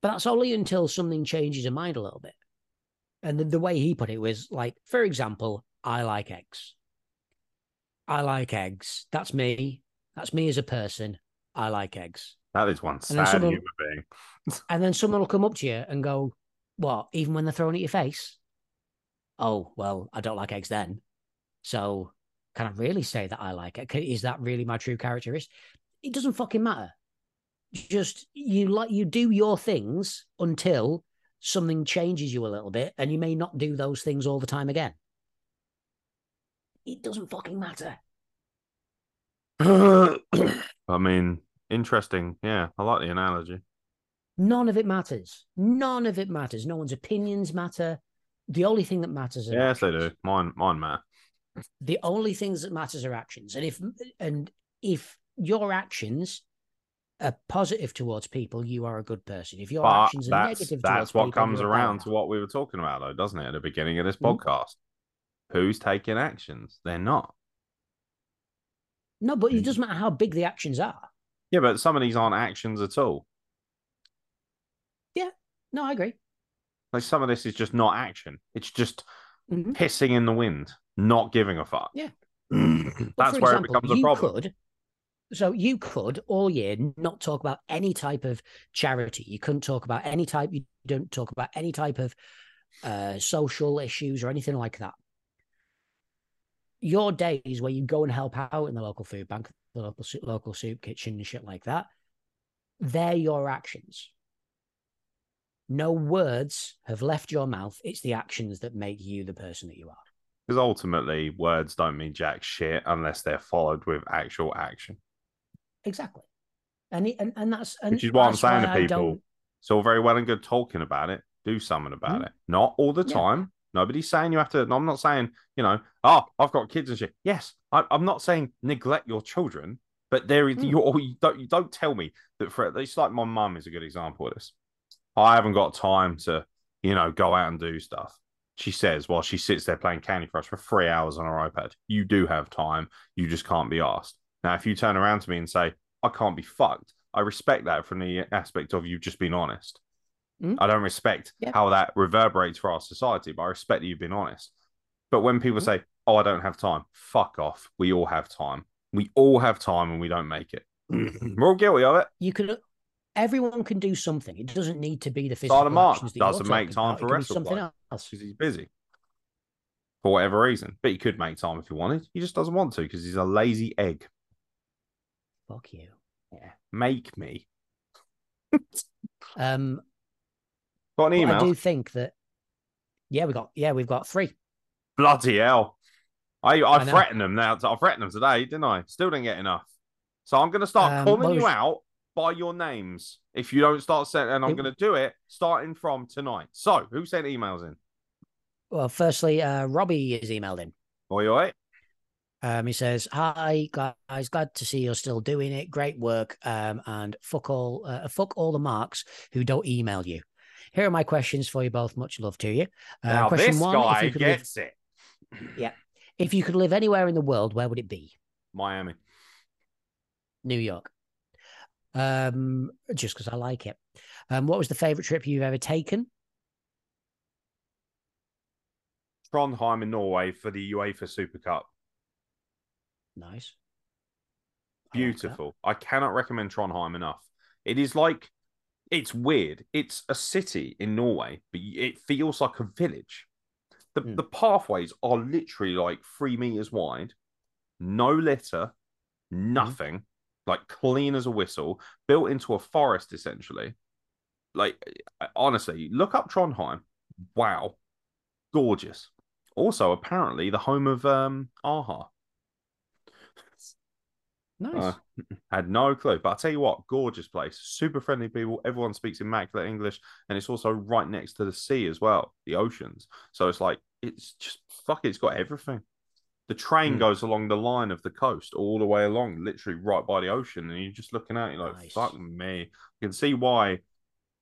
but that's only until something changes your mind a little bit. And the, the way he put it was like, for example, I like eggs. I like eggs. That's me. That's me as a person. I like eggs. that is one And sad someone- human being [LAUGHS] And then someone will come up to you and go, What? Even when they're thrown at your face? Oh, well, I don't like eggs then. So can I really say that I like it? Is that really my true characteristic? It doesn't fucking matter. Just you like you do your things until something changes you a little bit, and you may not do those things all the time again. It doesn't fucking matter. I mean, interesting. Yeah, I like the analogy. None of it matters. None of it matters. No one's opinions matter. The only thing that matters. yes, actions. they do. Mine, mine matter. The only things that matters are actions, and if and if your actions are positive towards people, you are a good person. If your but actions are negative, that's what people, comes around to what we were talking about, though, doesn't it? At the beginning of this mm-hmm. podcast, who's taking actions? They're not. No, but it doesn't matter how big the actions are. Yeah, but some of these aren't actions at all. Yeah, no, I agree. Like some of this is just not action. It's just mm-hmm. pissing in the wind, not giving a fuck. Yeah. [CLEARS THROAT] That's where example, it becomes a problem. Could, so you could all year not talk about any type of charity. You couldn't talk about any type. You don't talk about any type of uh, social issues or anything like that your days where you go and help out in the local food bank, the local local soup kitchen and shit like that, they're your actions. No words have left your mouth. It's the actions that make you the person that you are. Because ultimately, words don't mean jack shit unless they're followed with actual action. Exactly, and and and that's and which is what I'm saying to people. It's all very well and good talking about it. Do something about mm-hmm. it. Not all the time, Nobody's saying you have to. I'm not saying, you know, oh, I've got kids and shit. Yes, I, am not saying neglect your children, but there is mm. you, you don't you don't tell me that for it's like my mum is a good example of this. I haven't got time to, you know, go out and do stuff. She says while she sits there playing Candy Crush for three hours on her iPad. You do have time. You just can't be asked. Now, if you turn around to me and say, I can't be fucked, I respect that from the aspect of you just being honest. Mm. I don't respect yeah. how that reverberates for our society, but I respect that you've been honest. But when people mm. say, "Oh, I don't have time," fuck off. We all have time. We all have time, and we don't make it. We're all guilty of it. You could. Everyone can do something. It doesn't need to be the physical Silent Mark doesn't make time about. for wrestling. Something else because he's busy for whatever reason. But he could make time if he wanted. He just doesn't want to because he's a lazy egg. Fuck you. Yeah, make me. [LAUGHS] um, Got an email? I do think that. Yeah, we got. Yeah, we've got three. Bloody hell! I I, I threatened them now. I threatened them today, didn't I? Still didn't get enough. So I'm going to start um, calling you out by your names if you don't start sending. And I'm going to do it starting from tonight. So who sent emails in? Well, firstly, uh, Robbie is emailed in. Oi, oi. Um, he says, "Hi guys, glad to see you're still doing it. Great work. Um, and fuck all, uh, fuck all the marks who don't email you. Here are my questions for you both. Much love to you. Uh, now, question this one, guy if you gets live, it. [CLEARS THROAT] yeah. If you could live anywhere in the world, where would it be? Miami. New York. Um, just because I like it. Um, what was the favorite trip you've ever taken? Trondheim in Norway for the UEFA Super Cup. Nice. Beautiful. I, like I cannot recommend Trondheim enough. It is like it's weird. It's a city in Norway, but it feels like a village. The, mm. the pathways are literally like three meters wide, no litter, hmm. nothing, mm. like clean as a whistle, built into a forest essentially. Like, honestly, look up Trondheim. Wow, gorgeous. Also, apparently, the home of um, a-ha. Nice. Uh, [LAUGHS] had no clue, but I'll tell you what, gorgeous place, super friendly people. Everyone speaks immaculate English, and it's also right next to the sea as well, the oceans. So it's like it's just fuck. It, it's got everything. The train mm. goes along the line of the coast all the way along, literally right by the ocean, and you're just looking at it you're like, nice. fuck me. You can see why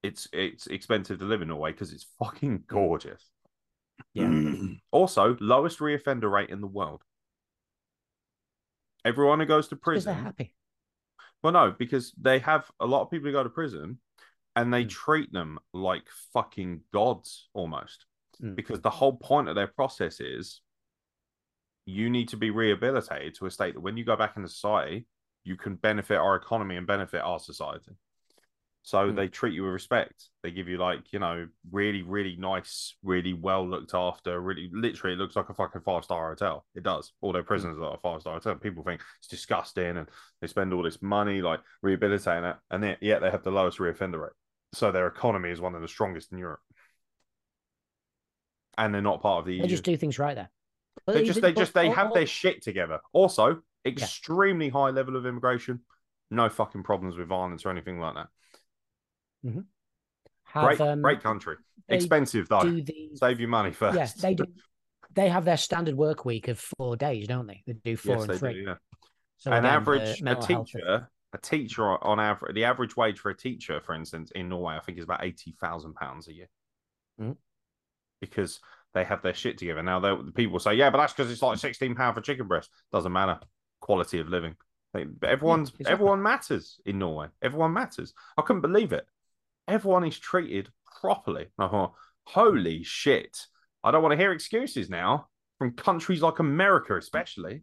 it's it's expensive to live in Norway because it's fucking gorgeous. Yeah. [CLEARS THROAT] also, lowest reoffender rate in the world. Everyone who goes to prison. They're happy. Well, no, because they have a lot of people who go to prison and they mm. treat them like fucking gods almost. Mm. Because the whole point of their process is you need to be rehabilitated to a state that when you go back into society, you can benefit our economy and benefit our society. So Mm. they treat you with respect. They give you like, you know, really, really nice, really well looked after, really literally it looks like a fucking five star hotel. It does. All their prisons are a five star hotel. People think it's disgusting and they spend all this money like rehabilitating it. And yet, yet they have the lowest reoffender rate. So their economy is one of the strongest in Europe. And they're not part of the EU. They just do things right there. They just they just they have their shit together. Also, extremely high level of immigration. No fucking problems with violence or anything like that. Have, Great, um, great country. Expensive though. the Save your money first. yeah they do they have their standard work week of four days, don't they? They do four yes, and they three. do. Yeah. So An again, average a mental health thing. teacher, a teacher on average, the average wage for a teacher, for instance, in Norway, I think is about eighty thousand pounds a year. Mhm. Because they have their shit together. Now, the people say, "Yeah, but that's because it's like sixteen pound for chicken breast." Doesn't matter. Quality of living. They- but everyone's exactly. everyone matters in Norway. Everyone matters. I couldn't believe it. Everyone is treated properly. I thought, [LAUGHS] holy shit! I don't want to hear excuses now from countries like America, especially.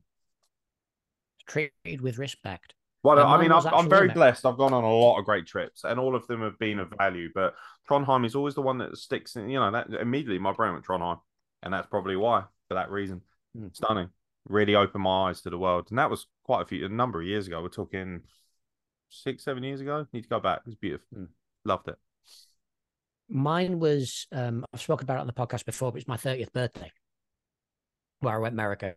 treated with respect. Well, I mean, I'm, I'm very blessed. I've gone on a lot of great trips, and all of them have been of value. But Trondheim is always the one that sticks. In, you know, that immediately my brain went Trondheim, and that's probably why for that reason. Hmm. Stunning, really opened my eyes to the world, and that was quite a few a number of years ago. We're talking six, seven years ago. Need to go back. It was beautiful. Hmm. Loved it. Mine was um I've spoken about it on the podcast before, but it's my 30th birthday. Where I went America.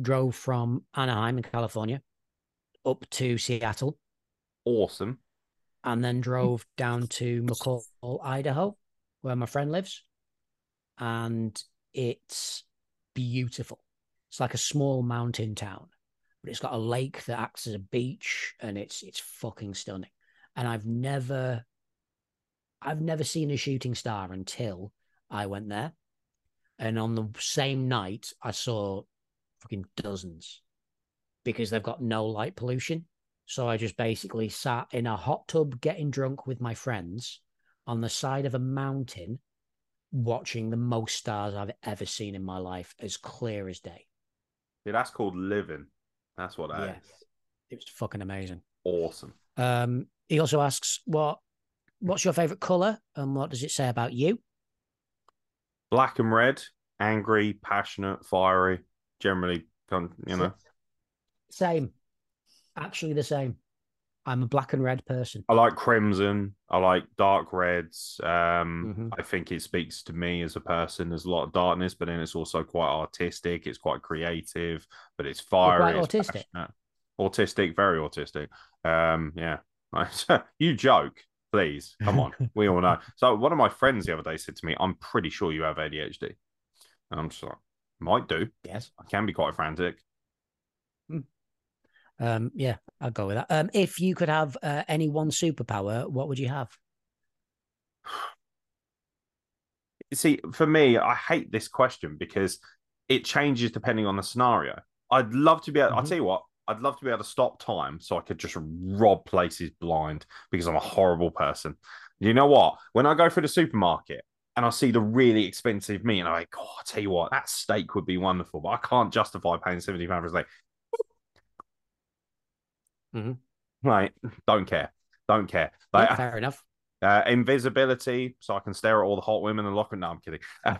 Drove from Anaheim in California up to Seattle Awesome. and then drove down to McCall, Idaho, where my friend lives. And it's beautiful. It's like a small mountain town, but it's got a lake that acts as a beach and it's it's fucking stunning. And I've never I've never seen a shooting star until I went there. And on the same night I saw fucking dozens because they've got no light pollution. So I just basically sat in a hot tub getting drunk with my friends on the side of a mountain watching the most stars I've ever seen in my life as clear as day. Yeah, that's called living. That's what that is. Yeah. It was fucking amazing. Awesome. Um, he also asks what what's your favorite color and what does it say about you? Black and red, angry, passionate, fiery. Generally, you know. Same. Actually the same. I'm a black and red person. I like crimson. I like dark reds. Um, Mhm. I think it speaks to me as a person. There's a lot of darkness, but then it's also quite artistic. It's quite creative, but it's quite fiery. it's autistic. passionate. Autistic, very autistic. Um, yeah. [LAUGHS] you joke, please. Come on, we all know. [LAUGHS] So one of my friends the other day said to me, "I'm pretty sure you have ADHD," and I'm just like, "Might do. Yes. I can be quite frantic." Um, yeah, I'll go with that. Um, if you could have uh, any one superpower, what would you have? [SIGHS] see for me i hate this question because it changes depending on the scenario i'd love to be able i'll Mhm. tell you what i'd love to be able to stop time so i could just rob places blind because i'm a horrible person you know what when i go through the supermarket and i see the really expensive meat and i'm like oh i tell you what that steak would be wonderful but i can't justify paying 70 pounds for a steak Mm-hmm. right don't care don't care Yeah, like, fair enough. [LAUGHS] uh, invisibility, so I can stare at all the hot women and locker. No, I'm kidding. [LAUGHS]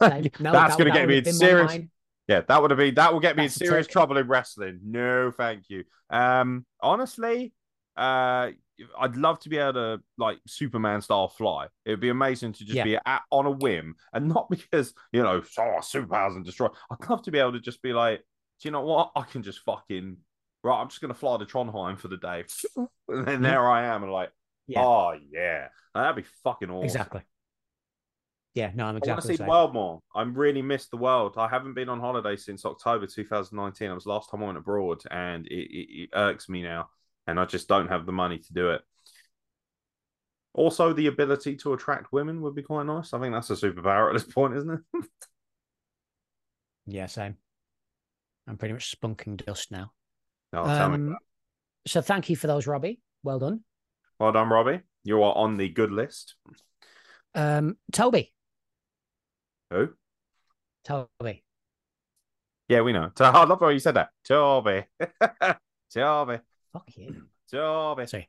Uh. No, That's that- going to get me in been one of serious. mine. Yeah, that would have been that will get me in That's a serious trouble in wrestling. No, thank you. Um, honestly, uh, I'd love to be able to like Superman style fly. It'd be amazing to just Yeah. be at, on a whim, and not [LAUGHS] because you know, oh, superpowers and destroy. I'd love to be able to just be like, do you know what? I can just fucking right. I'm just gonna fly to Trondheim for the day, [LAUGHS] and then there I am, and like, Yeah. oh yeah, that'd be fucking awesome. Exactly. Yeah, no, I'm exactly. I want to the see same. the world more. I'm really missed the world. I haven't been on holiday since October 2019. I was last time I went abroad, and it, it, it irks me now. And I just don't have the money to do it. Also, the ability to attract women would be quite nice. I think that's a superpower at this point, isn't it? [LAUGHS] Yeah, same. I'm pretty much spunking dust now. No. Um, so thank you for those, Robbie. Well done. Well done, Robbie. You are on the good list. Um, Toby. Who? Toby. Yeah, we know. I love how you said that. Toby. [LAUGHS] Toby. Fuck you. Toby. Sorry.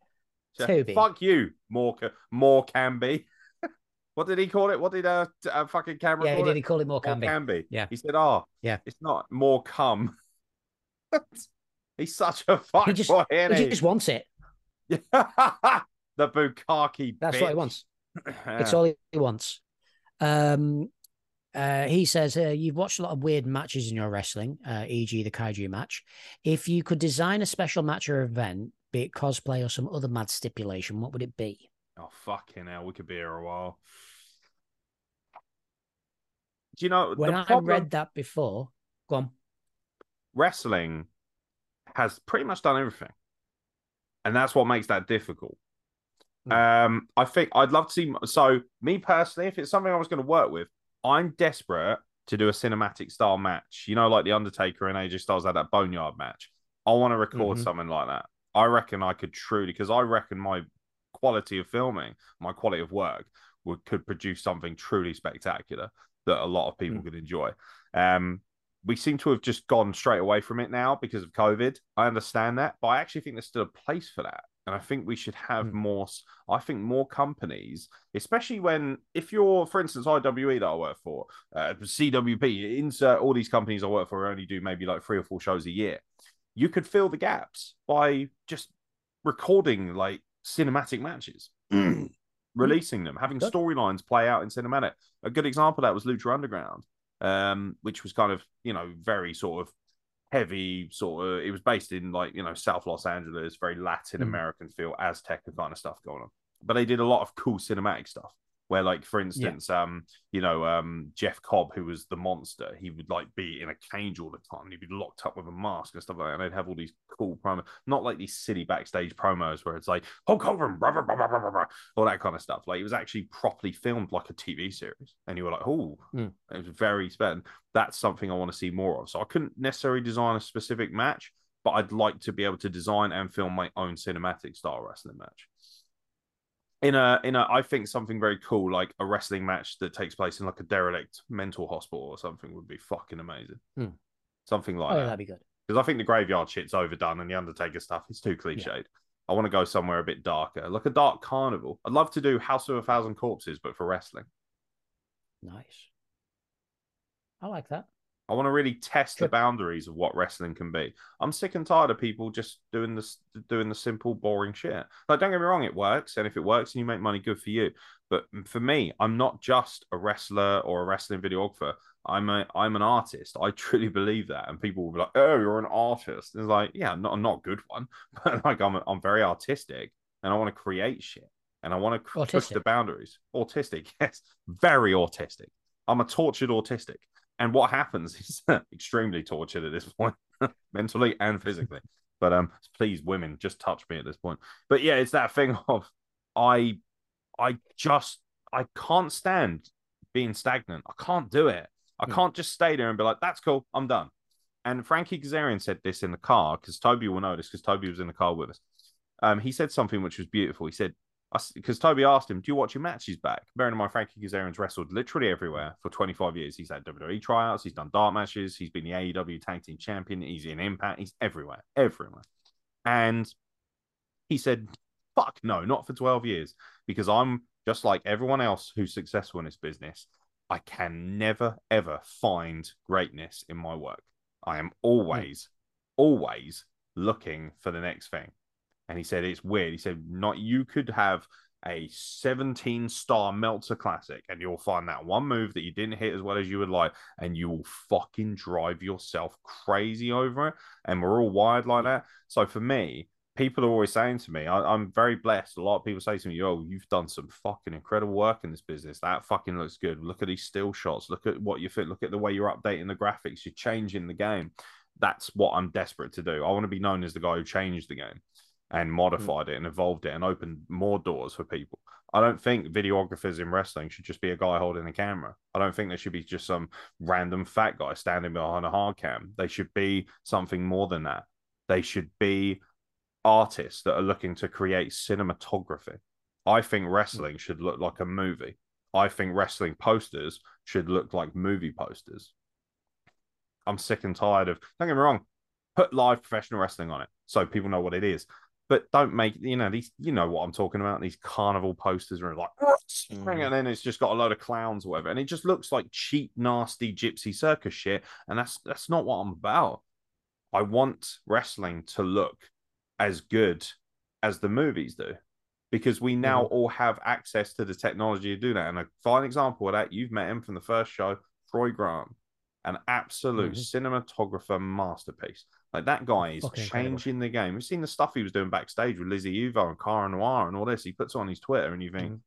So, Toby. Fuck you, more more can be. [LAUGHS] what did he call it? What did uh, t- uh fucking camera Yeah, call did it? he call it more More can be? can be. Yeah. He said, "Oh, Yeah. it's not more cum." [LAUGHS] He's such a fuck He just, boy, he he? just wants it. the Bukaki. That's what he wants. [CLEARS THROAT] It's all he wants. Um, uh, he says uh, you've watched a lot of weird matches in your wrestling, uh, e.g., the kaiju match. If you could design a special match or event, be it cosplay or some other mad stipulation, what would it be? Oh fucking hell, we could be here a while. Do you know When the I problem- read that before, go on. wrestling has pretty much done everything, and that's what makes that difficult. Hmm. Um, I think I'd love to see. So, me personally, if it's something I was going to work with, I'm desperate to do a cinematic style match. You know, like the Undertaker and AJ Styles had that Boneyard match. I want to record Mhm. something like that. I reckon I could truly, because I reckon my quality of filming, my quality of work, would could produce something truly spectacular that a lot of people Mm. could enjoy. Um, we seem to have just gone straight away from it now because of COVID. I understand that, but I actually think there's still a place for that. And I think we should have Mm. more. I think more companies, especially when, if you're, for instance, IWE that I work for, uh, CWP, insert all these companies I work for only do maybe like three or four shows a year. You could fill the gaps by just recording like cinematic matches, [CLEARS THROAT] releasing them, having storylines play out in cinematic. A good example of that was Lucha Underground, um, which was kind of you know very sort of heavy sort of. It was based in like you know South Los Angeles, very Latin Mhm. American feel, Aztec kind of stuff going on. But they did a lot of cool cinematic stuff. Where, like, for instance, um, you know, um, Jeff Cobb, who was the monster, he would like be in a cage all the time. and He'd be locked up with a mask and stuff like that. And they'd have all these cool promos, not like these silly backstage promos where it's like Hulk Hogan, blah, blah, blah, blah, blah, all that kind of stuff. Like it was actually properly filmed like a TV series, and you were like, oh, Mm. it was very spent. That's something I want to see more of. So I couldn't necessarily design a specific match, but I'd like to be able to design and film my own cinematic style wrestling match. In a, in a, I think something very cool like a wrestling match that takes place in like a derelict mental hospital or something would be fucking amazing. Hmm. Something like Oh, that that'd be good. because I think the graveyard shit's overdone and the Undertaker stuff is too cliched. I want to go somewhere a bit darker, like a dark carnival. I'd love to do House of a Thousand Corpses, but for wrestling. Nice. I like that. I want to really test the boundaries of what wrestling can be. I'm sick and tired of people just doing this, doing the simple, boring shit. Like, don't get me wrong, it works, and if it works and you make money, good for you. But for me, I'm not just a wrestler or a wrestling videographer. I'm a, I'm an artist. I [LAUGHS] truly believe that, and people will be like, "Oh, you're an artist." It's like, yeah, I'm not, I'm not a good one, [LAUGHS] but like, I'm, I'm very artistic, and I want to create shit, and I want to push the boundaries. Autistic, [LAUGHS] yes, very autistic. I'm a tortured autistic. And what happens [LAUGHS] is extremely tortured at this point, [LAUGHS] mentally and physically. [LAUGHS] But um, please, women, just touch me at this point. But yeah, it's that thing of I, I just I can't stand being stagnant. I can't do it. I Hmm. can't just stay there and be like, "That's cool, I'm done." And Frankie Kazarian said this in the car because Toby will know this because Toby was in the car with us. Um, he said something which was beautiful. He said, because Toby asked him, "Do you watch your matches back?" Bearing in mind, Frankie Kazarian's wrestled literally everywhere for 25 years. He's had WWE tryouts, he's done dark matches, he's been the AEW Tag Team Champion, he's in Impact, he's everywhere, everywhere. And he said, "Fuck no, not for 12 years," because I'm just like everyone else who's successful in this business. I can never ever find greatness in my work. I am hmm. always, always looking for the next thing. And he said it's weird. He said not you could have a 17 star Meltzer Classic and you'll find that one move that you didn't hit as well as you would like, and you will fucking drive yourself crazy over it. And we're all wired like that. So for me, people are always saying to me, I, am very blessed. A lot of people say to me, Yo, you've done some fucking incredible work in this business. That fucking looks good. Look at these still shots. Look at what you fit. Look at the way you're updating the graphics. You're changing the game. That's what I'm desperate to do. I want to be known as the guy who changed the game and hmm. modified it and evolved it and opened more doors for people. I don't think videographers in wrestling should just be a guy holding a camera. I don't think there should be just some random fat guy standing behind a hard cam. They should be something more than that. They should be artists that are looking to create cinematography. I think wrestling should look like a movie. I think wrestling posters should look like movie posters. I'm sick and tired of, don't get me wrong, put live professional wrestling on it so people know what it is. But don't make you know these. You know what I'm talking about? These carnival posters are like, Mm. and then it's just got a load of clowns or whatever, and it just looks like cheap, nasty gypsy circus shit. And that's that's not what I'm about. I want wrestling to look as good as the movies do because we now all have access to the technology to do that. And a fine example of that, you've met him from the first show, Troy Grant, an absolute cinematographer masterpiece. Like that guy is incredible. changing the game. We've seen the stuff he was doing backstage with Lizzy Evo and Cara Noir and all this. He puts on his Twitter, and you think Mhm.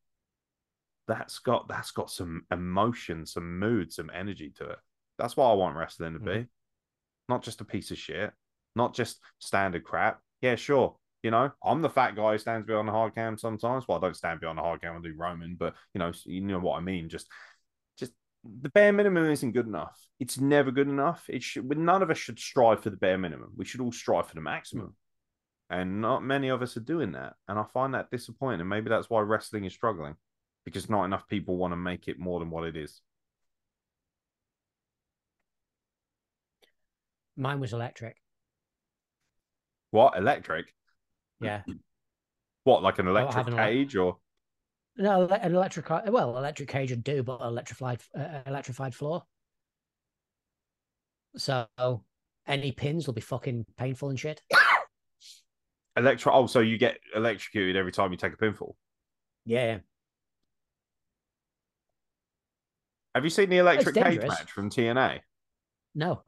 that's got that's got some emotion, some mood, some energy to it. That's what I want wrestling to be. Not just a piece of shit, not just standard crap. Yeah, sure. You know, I'm the fat guy who stands behind the hard cam sometimes. Well, I don't stand behind the hard cam and do Roman, but you know, you know what I mean. Just the bare minimum isn't good enough. It's never good enough. It should. None of us should strive for the bare minimum. We should all strive for the maximum. And not many of us are doing that. And I find that disappointing. And maybe that's why wrestling is struggling because not enough people want to make it more than what it is. Mine was electric. What electric? Yeah. [CLEARS THROAT] What like an electric cage or No, an electric. Well, electric cage would do, but electrified, uh, electrified floor. So any pins will be fucking painful and shit. electro? Oh, so you get electrocuted every time you take a pinfall. Yeah. Have you seen the electric cage match from TNA? No.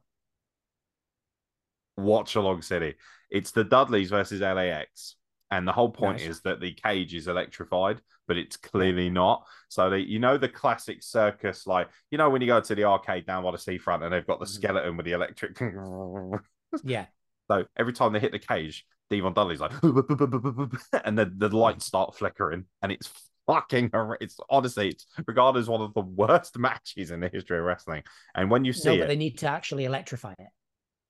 Watch Along City. It's the Dudleys versus LAX. And the whole point Nice. is that the cage is electrified, but it's clearly not. So they, you know, the classic circus, like you know, when you go to the arcade down by the seafront and they've got the Mhm. skeleton with the electric. [LAUGHS] Yeah. so every time they hit the cage, Devon Dudley's like, [LAUGHS] and the the lights start flickering, and it's fucking. It's honestly, it's regarded as one of the worst [LAUGHS] matches in the history of wrestling. And when you see No, it, they need to actually electrify it.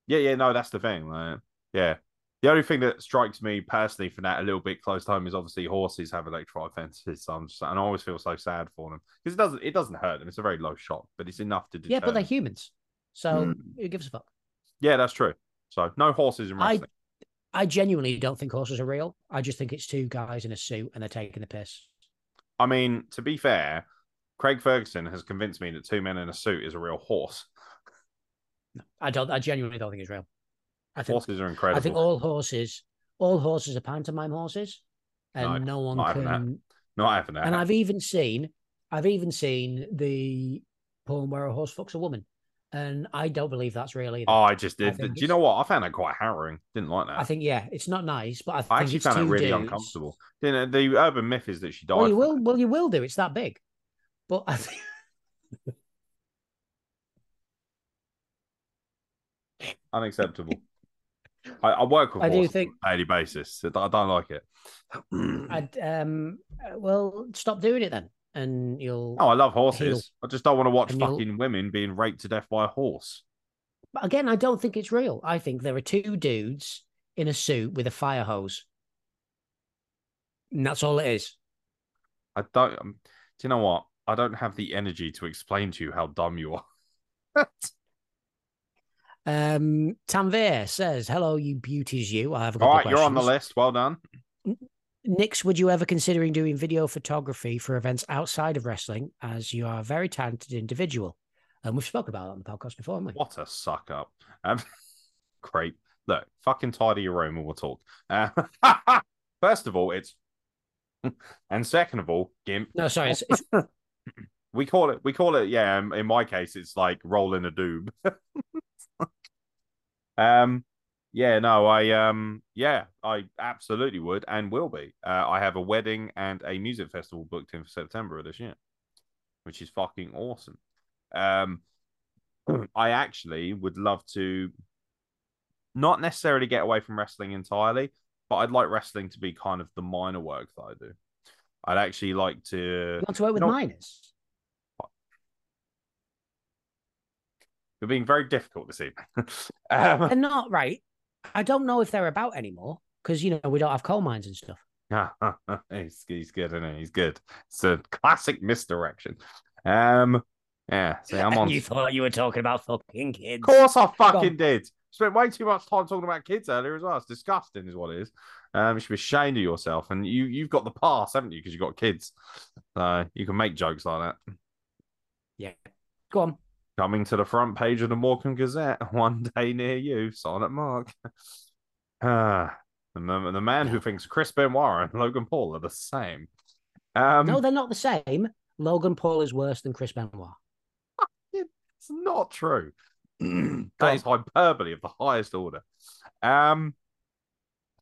Yeah, yeah, no, that's the thing. Like, yeah. The only thing that strikes me personally from that a little bit close to home is obviously horses have electrified fences. So I'm just, and I always feel so sad for them because it doesn't it doesn't hurt them. It's a very low shot, but it's enough to deter. Yeah, but they're humans. So Mm. who gives a fuck? yeah, that's true. So no horses in I- I genuinely don't think horses are real. I just think it's two guys in a suit and they're taking the piss. I, mean, to be fair, Craig Ferguson has convinced me that two men in a suit is a real horse. I don't. I genuinely don't think it's real. I think. Horses are incredible. I think all horses, all horses are pantomime horses, and No, no one not that. can. Not having that. And I've even seen, I've even seen the poem where a horse fucks a woman, and I don't believe that's real either. oh, I just did. think Do you know what? I found that quite harrowing. Didn't like that. I think yeah, it's not nice, but I think I actually it's found it really dudes. uncomfortable. You uh, know, the urban myth is that she died. Well, you will. it. Well, you will do. It's that big, but I think. unacceptable. I, I work with I do horses think- on a daily basis. I don't like it. I'd um. uh, Well, stop doing it then, and you'll. oh, I love horses. I just don't want to watch And you'll- fucking women being raped to death by a horse. But again, I don't think it's real. I think there are two dudes in a suit with a fire hose. And that's all it is. I don't. Um, do you know what? I don't have the energy to explain to you how dumb you are. [LAUGHS] Um, Tanvir says, "Hello, you beauties, you. I have a couple All right, you're on the list. Well done. Nix, would you ever considering doing video photography for events outside of wrestling, as you are a very talented individual? And we've spoken about that on the podcast before, haven't we? What a suck up. Um, [LAUGHS] great. Look, fucking tidy your room and we'll talk. Uh, [LAUGHS] first of all, it's [LAUGHS] and second of all, gimp. No, sorry, it's, it's We call it. We call it. Yeah. um, In my case, it's like rolling a doob. Um. Yeah. No. I. Um. Yeah. I absolutely would and will be. Uh, I have a wedding and a music festival booked in for September of this year, which is fucking awesome. Um. [CLEARS THROAT] I actually would love to. Not necessarily get away from wrestling entirely, but I'd like wrestling to be kind of the minor work that I do. I'd actually like to. you want to work with No. minors. You're being very difficult this evening. [LAUGHS] um, They're not right. I don't know if they're about anymore because you know we don't have coal mines and stuff. [LAUGHS] he's, he's good, isn't he? He's good. It's a classic misdirection. Um, yeah. See, I'm [LAUGHS] on. you thought you were talking about fucking kids. Of course, I fucking did. Spent way too much time talking about kids earlier as well. It's disgusting, is what it is. Um, you should be ashamed of yourself. And you you've got the pass, haven't you? Because you've got kids, so you can make jokes like that. Yeah, go on. Coming to the front page of the Morecambe Gazette [LAUGHS] one day near you, Silent Mark. [SIGHS] Ah, the, the man who thinks Chris Benoit and Logan Paul are the same. Um, no, they're not the same. Logan Paul is worse than Chris Benoit. [LAUGHS] It's not true. [CLEARS THROAT] [CLEARS THROAT] that is hyperbole of the highest order. Um,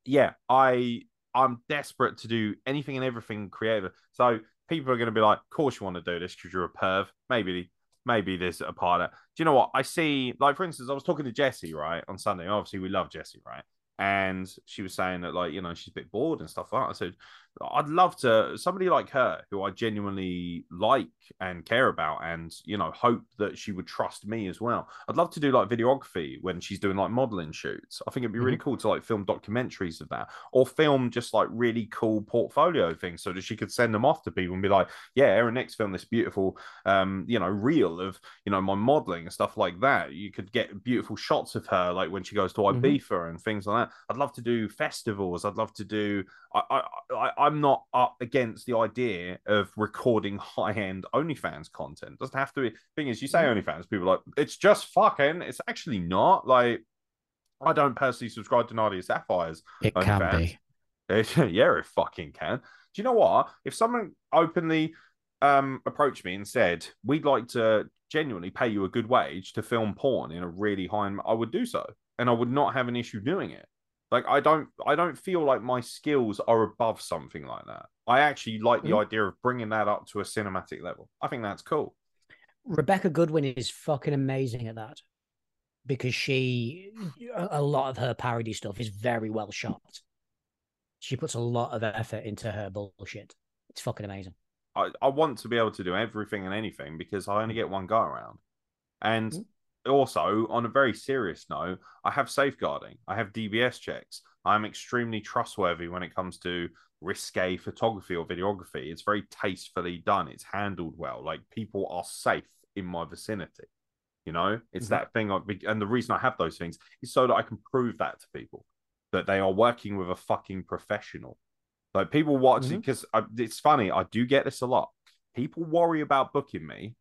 yeah, I I'm desperate to do anything and everything creative. So people are going to be like, "Of course you want to do this because you're a perv." Maybe maybe there's a part of. Do you know what I see? Like for instance, I was talking to Jesse right on Sunday. Obviously, we love Jesse, right? And she was saying that like you know she's a bit bored and stuff like that. I said, I'd love to somebody like her who I genuinely like and care about, and you know hope that she would trust me as well. I'd love to do like videography when she's doing like modeling shoots. I think it'd be really mm-hmm. cool to like film documentaries of that, or film just like really cool portfolio things, so that she could send them off to people and be like, "Yeah, Aeron Nix film this beautiful, um, you know, reel of you know my modeling and stuff like that. You could get beautiful shots of her like when she goes to mm-hmm. Ibiza mm-hmm. and things like that. I'd love to do festivals. I'd love to do. I, I, I I'm not up against the idea of recording high end OnlyFans content. It doesn't have to be. Thing is, you say mm. OnlyFans, people like it's just fucking. It's actually not. Like, I don't personally subscribe to Nadia Sapphire's. It OnlyFans. can be. It, [LAUGHS] yeah, it fucking can. Do you know what? If someone openly um approached me and said we'd like to genuinely pay you a good wage to film porn in a really high, I would do so, and I would not have an issue doing it. Like I don't I don't feel like my skills are above something like that. I actually like the mm-hmm. idea of bringing that up to a cinematic level. I think that's cool. Rebecca Goodwin is fucking amazing at that because she a lot of her parody stuff is very well shot. She puts a lot of effort into her bullshit. It's fucking amazing. I, I want to be able to do everything and anything because I only get one go around. And mm-hmm also, on a very serious note, I have safeguarding, I have DBS checks. I'm extremely trustworthy when it comes to risque photography or videography. It's very tastefully done, it's handled well. Like people are safe in my vicinity. You know, it's mm-hmm. that thing. I, and the reason I have those things is so that I can prove that to people that they are working with a fucking professional. Like people watch because mm-hmm. it's funny. I do get this a lot. People worry about booking me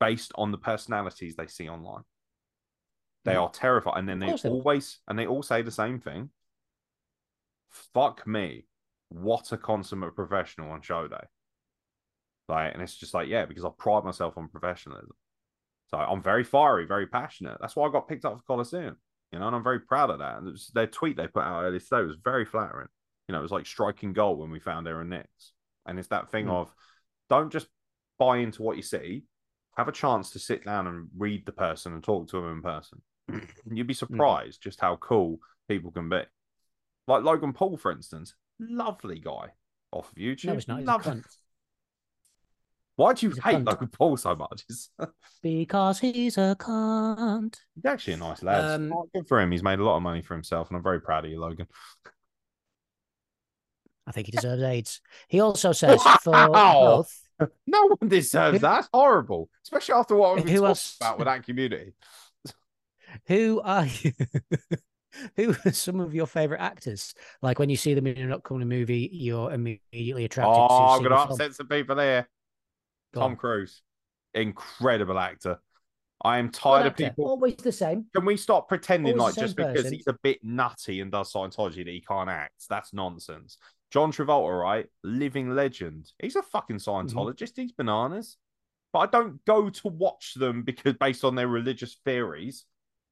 based on the personalities they see online. They are terrified, and then they always and they all say the same thing. Fuck me, what a consummate professional on show day. Like, and it's just like, yeah, because I pride myself on professionalism. So I'm very fiery, very passionate. That's why I got picked up for Coliseum. You know, and I'm very proud of that. And was, their tweet they put out earlier today was very flattering. You know, it was like striking gold when we found Aeron Nix. And it's that thing mm. of don't just buy into what you see. Have a chance to sit down and read the person and talk to them in person. [CLEARS THROAT] You'd be mm. surprised just how cool people can be. Like Logan Paul, for instance, lovely guy off of YouTube. No, it's not. Lovely. Why do you he's hate Logan Paul so much? [LAUGHS] because he's a cunt. He's actually a nice lad. Um, oh, good for him. He's made a lot of money for himself, and I'm very proud of you, Logan. I think he deserves AIDS. He also [LAUGHS] says for both. [LAUGHS] No one deserves that. Horrible, especially after what we've talked about with that community. Who are you? [LAUGHS] Who are some of your favorite actors? Like when you see them in an upcoming movie, you're immediately attracted oh, to. I'm gonna upset some people there. Go Tom on. Cruise, incredible actor. I am tired of people always the same. Can we stop pretending always like just because person. he's a bit nutty and does Scientology that he can't act? That's nonsense. John Travolta, right? Living legend. He's a fucking mm-hmm. Scientologist. Mm-hmm. He's bananas. But I don't go to watch them because based on their religious theories.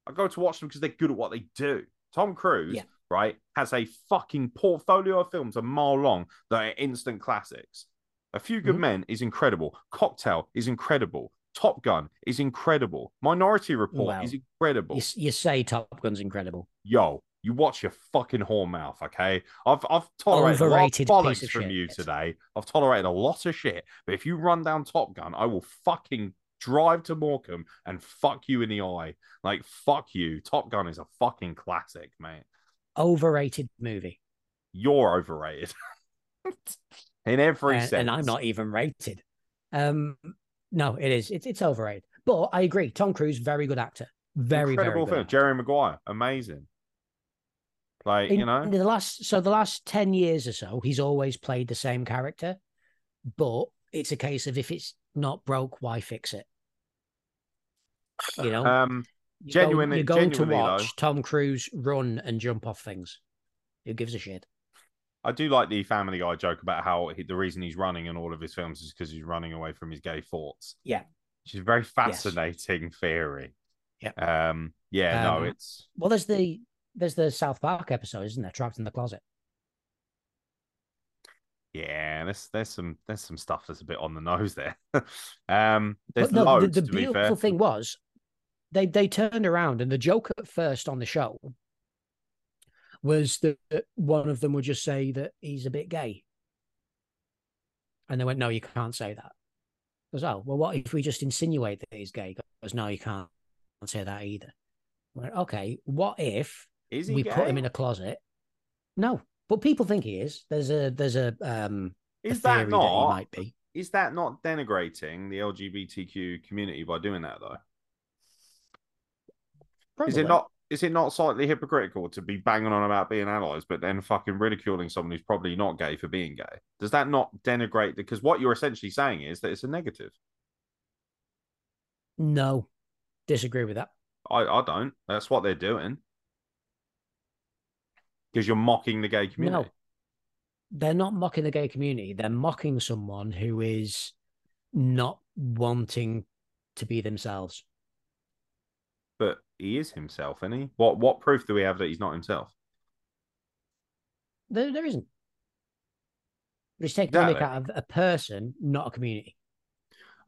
I go to watch them because they're good at what they do. Tom Cruise, yeah. right, has a fucking portfolio of films a mile long that are instant classics. A Few Good mm-hmm. Men is incredible. Cocktail is incredible. Top Gun is incredible. Minority Report wow. is incredible. You, you, say Top Gun's incredible. Yo, you watch your fucking whore mouth, okay? I've I've tolerated Overrated a lot of bollocks from shit. you today. I've tolerated a lot of shit, but if you run down Top Gun, I will fucking drive to Morecambe and fuck you in the eye. Like, fuck you. Top Gun is a fucking classic, mate. Overrated movie. You're overrated. [LAUGHS] in every and, sense. And I'm not even rated. Um, no, it is. It's it's overrated. But I agree. Tom Cruise, very good actor. Very, Incredible very good. Film. Jerry Maguire, amazing. Like In, you know, in the last so the last 10 years or so, he's always played the same character. But it's a case of if it's not broke, why fix it? You know, um, going- genuinely- you're going to genuinely, though- watch Tom Cruise run and jump off things. Who gives a shit? I do like the Family Guy joke about how he, the reason he's running in all of his films is because he's running away from his gay thoughts. Yeah. which is a very fascinating theory. Yeah. Um. Yeah. no, Um, it's Well, there's the there's the South Park episode, isn't there? Trapped in the closet. yeah. There's there's some there's some stuff that's a bit on the nose there. [LAUGHS] um. There's But no, loads the, the to be beautiful thing was they they turned around and the joke at first on the show was that one of them would just say that he's a bit gay. And they went, No, you can't say that. I goes, Oh, well, what if we just insinuate that he's gay? He goes, No, you can't say that either. I went, okay, what if Is we gay? put him in a closet? No, but people think he is. There's a there's a um Is theory that not? he might be. Is that not denigrating the LGBTQ community by doing that though? Is it not? Is it not slightly hypocritical to be banging on about being allies, but then fucking ridiculing someone who's probably not gay for being gay? Does that not denigrate? Because what you're essentially saying is that it's a negative. No, disagree with that. I, I don't. That's what they're doing. Because you're mocking the gay community. No, they're not mocking the gay community. They're mocking someone who is not wanting to be themselves. But he is himself, isn't he? What what proof do we have that he's not himself? There, there isn't. It's taking the mick Exactly. out of a person, not a community.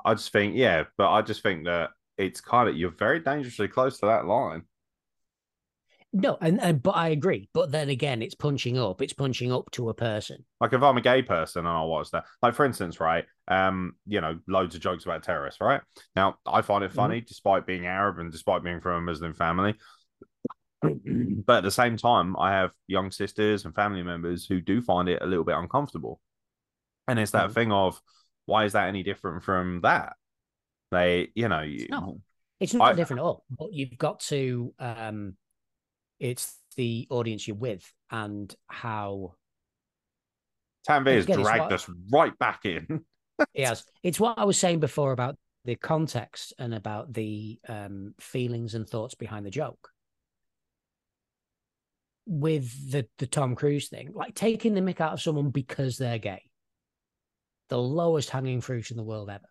I just think, yeah, but I just think that it's kind of you're very dangerously close to that line. No, and, and but I agree. But then again, it's punching up. It's punching up to a person. Like if I'm a gay person and I watch that, like for instance, right, um, you know, loads of jokes about terrorists, right? Now I find it funny despite being Arab and despite being from a Muslim family. but at the same time, I have young sisters and family members who do find it a little bit uncomfortable. And it's that Mhm. thing of why is that any different from that? They, you know, you, not. It's not I- different at all. But you've got to. um It's the audience you're with and how Tanvir has dragged what- us right back in. [LAUGHS] yes. It's what I was saying before about the context and about the um, feelings and thoughts behind the joke. With the the Tom Cruise thing, like taking the mick out of someone because they're gay, the lowest hanging fruit in the world ever.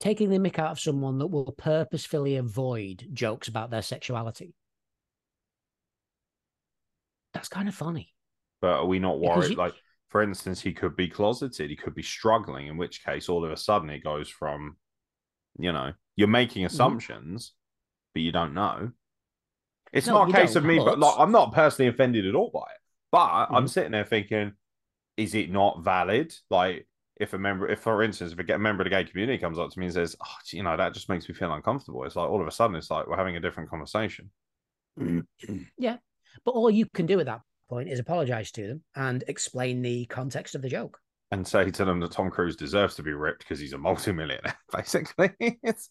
Taking the mick out of someone that will purposefully avoid jokes about their sexuality. That's kind of funny. but are we not worried? you- Like, for instance, he could be closeted, he could be struggling, in which case, all of a sudden, it goes from, you know, you're making Mm-hmm. assumptions, but you don't know. It's No, not a case of me, but but- like, I'm not personally offended at all by it. But I'm Mhm. sitting there thinking, is it not valid? Like, if a member, if for instance, if a member of the gay community comes up to me and says, oh, you know, that just makes me feel uncomfortable, it's like all of a sudden, it's like we're having a different conversation. [CLEARS THROAT] Yeah. But all you can do at that point is apologize to them and explain the context of the joke. and say to them that Tom Cruise deserves to be ripped because he's a multimillionaire, [LAUGHS] basically. It's...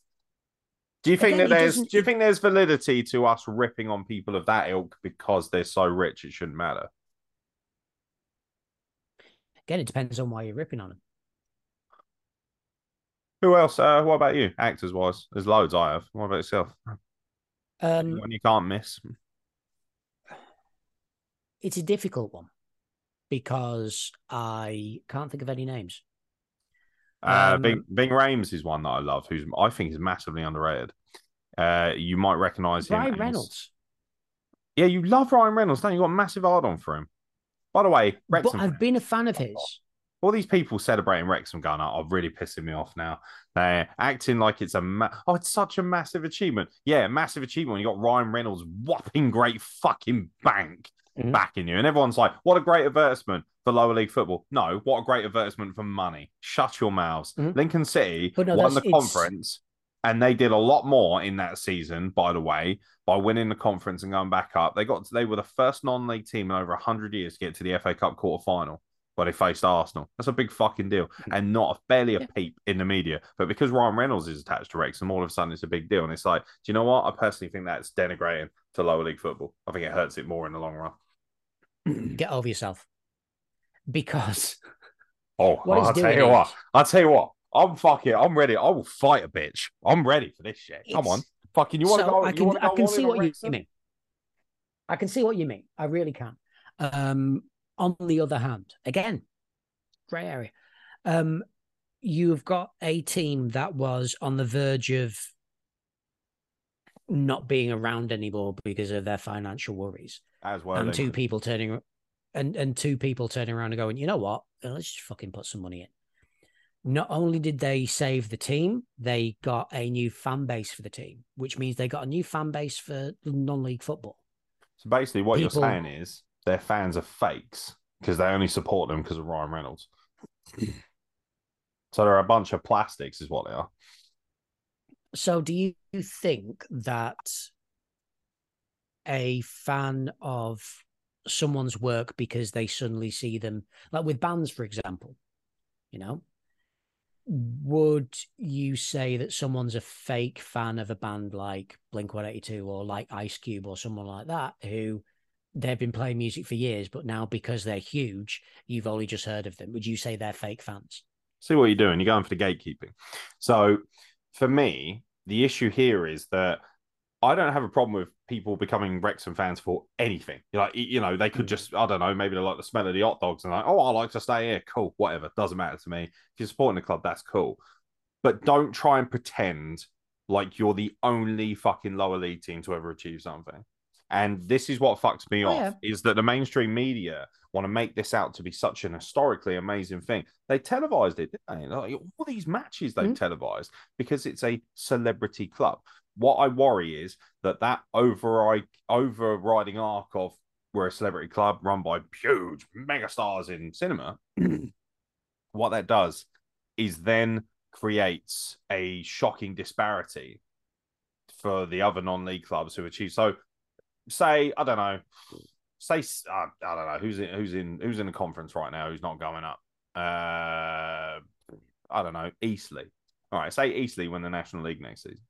Do you think Again, that there's doesn't- do you think there's validity to us ripping on people of that ilk because they're so rich it shouldn't matter? Again, it depends on why you're ripping on them. Who else? Uh, what about you, actors wise? There's loads I have. What about yourself? Um, Anyone you can't miss. it's a difficult one because I can't think of any names. Uh, Um, Ving Ving Rhames is one that I love, who's I think is massively underrated. Uh, you might recognize him. Ryan as- Reynolds. Yeah, you love Ryan Reynolds, don't you? You got massive hard on for him. By the way, But I've been a fan of his. All these people celebrating Wrexham Gunner are really pissing me off now. They're acting like it's a ma- oh, it's such a massive achievement. Yeah, massive achievement. when You got Ryan Reynolds whopping great fucking bank Mhm. backing you, and everyone's like, "What a great advertisement for lower league football." No, what a great advertisement for money. Shut your mouths. Mhm. Lincoln City no, won the it's- conference. And they did a lot more in that season, by the way, by winning the conference and going back up. They got they were the first non-league team in over hundred years to get to the FA Cup quarter final. Where they faced Arsenal. That's a big fucking deal, and not a, barely a Yeah. peep in the media. But because Ryan Reynolds is attached to Wrexham, all of a sudden it's a big deal. And it's like, do you know what? I personally think that's denigrating to lower league football. I think it hurts it more in the long run. [CLEARS THROAT] Get over yourself. Because [LAUGHS] Oh, I'll tell you what. I'll tell you what. I'm fucking. I'm ready. I will fight a bitch. I'm ready for this shit. Come on, fucking. You want to so go? I can wanna I can see what you mean. I can see what you mean. I really can. Um, on the other hand, again, grey area. Um, you've got a team that was on the verge of not being around anymore because of their financial worries, As well. and two people turning and and two people turning around and going, you know what? Uh, Let's just fucking put some money in. Not only did they save the team, they got a new fan base for the team, which means they got a new fan base for non-league football. So basically, what People- you're saying is their fans are fakes because they only support them because of Ryan Reynolds. so they're a bunch of plastics, is what they are. So, do you think that a fan of someone's work because they suddenly see them, like with bands, for example, you know, would you say that someone's a fake fan of a band like Blink 182 or like Ice Cube or someone like that who they've been playing music for years, but now because they're huge, you've only just heard of them? Would you say they're fake fans? See what you're doing. You're going for the gatekeeping. So for me, the issue here is that I don't have a problem with people becoming Wrexham fans for anything. Like, you know, they could Mm. just, I don't know, maybe they like the smell of the hot dogs and like, oh, I like to stay here. Cool, whatever. Doesn't matter to me. If you're supporting the club, that's cool. But don't try and pretend like you're the only fucking lower league team to ever achieve something. And this is what fucks me Oh, off is that the mainstream media want to make this out to be such an historically amazing thing. They televised it, didn't they? Like, all these matches they've Mhm. televised because it's a celebrity club. What I worry is that that override, overriding arc of we're a celebrity club run by huge megastars in cinema, [CLEARS THROAT] what that does is then creates a shocking disparity for the other non-league clubs who achieve. So, say I don't know, say uh, I don't know who's in who's in who's in the conference right now who's not going up. Uh, I don't know Eastleigh. All right, say Eastleigh win the National League next season.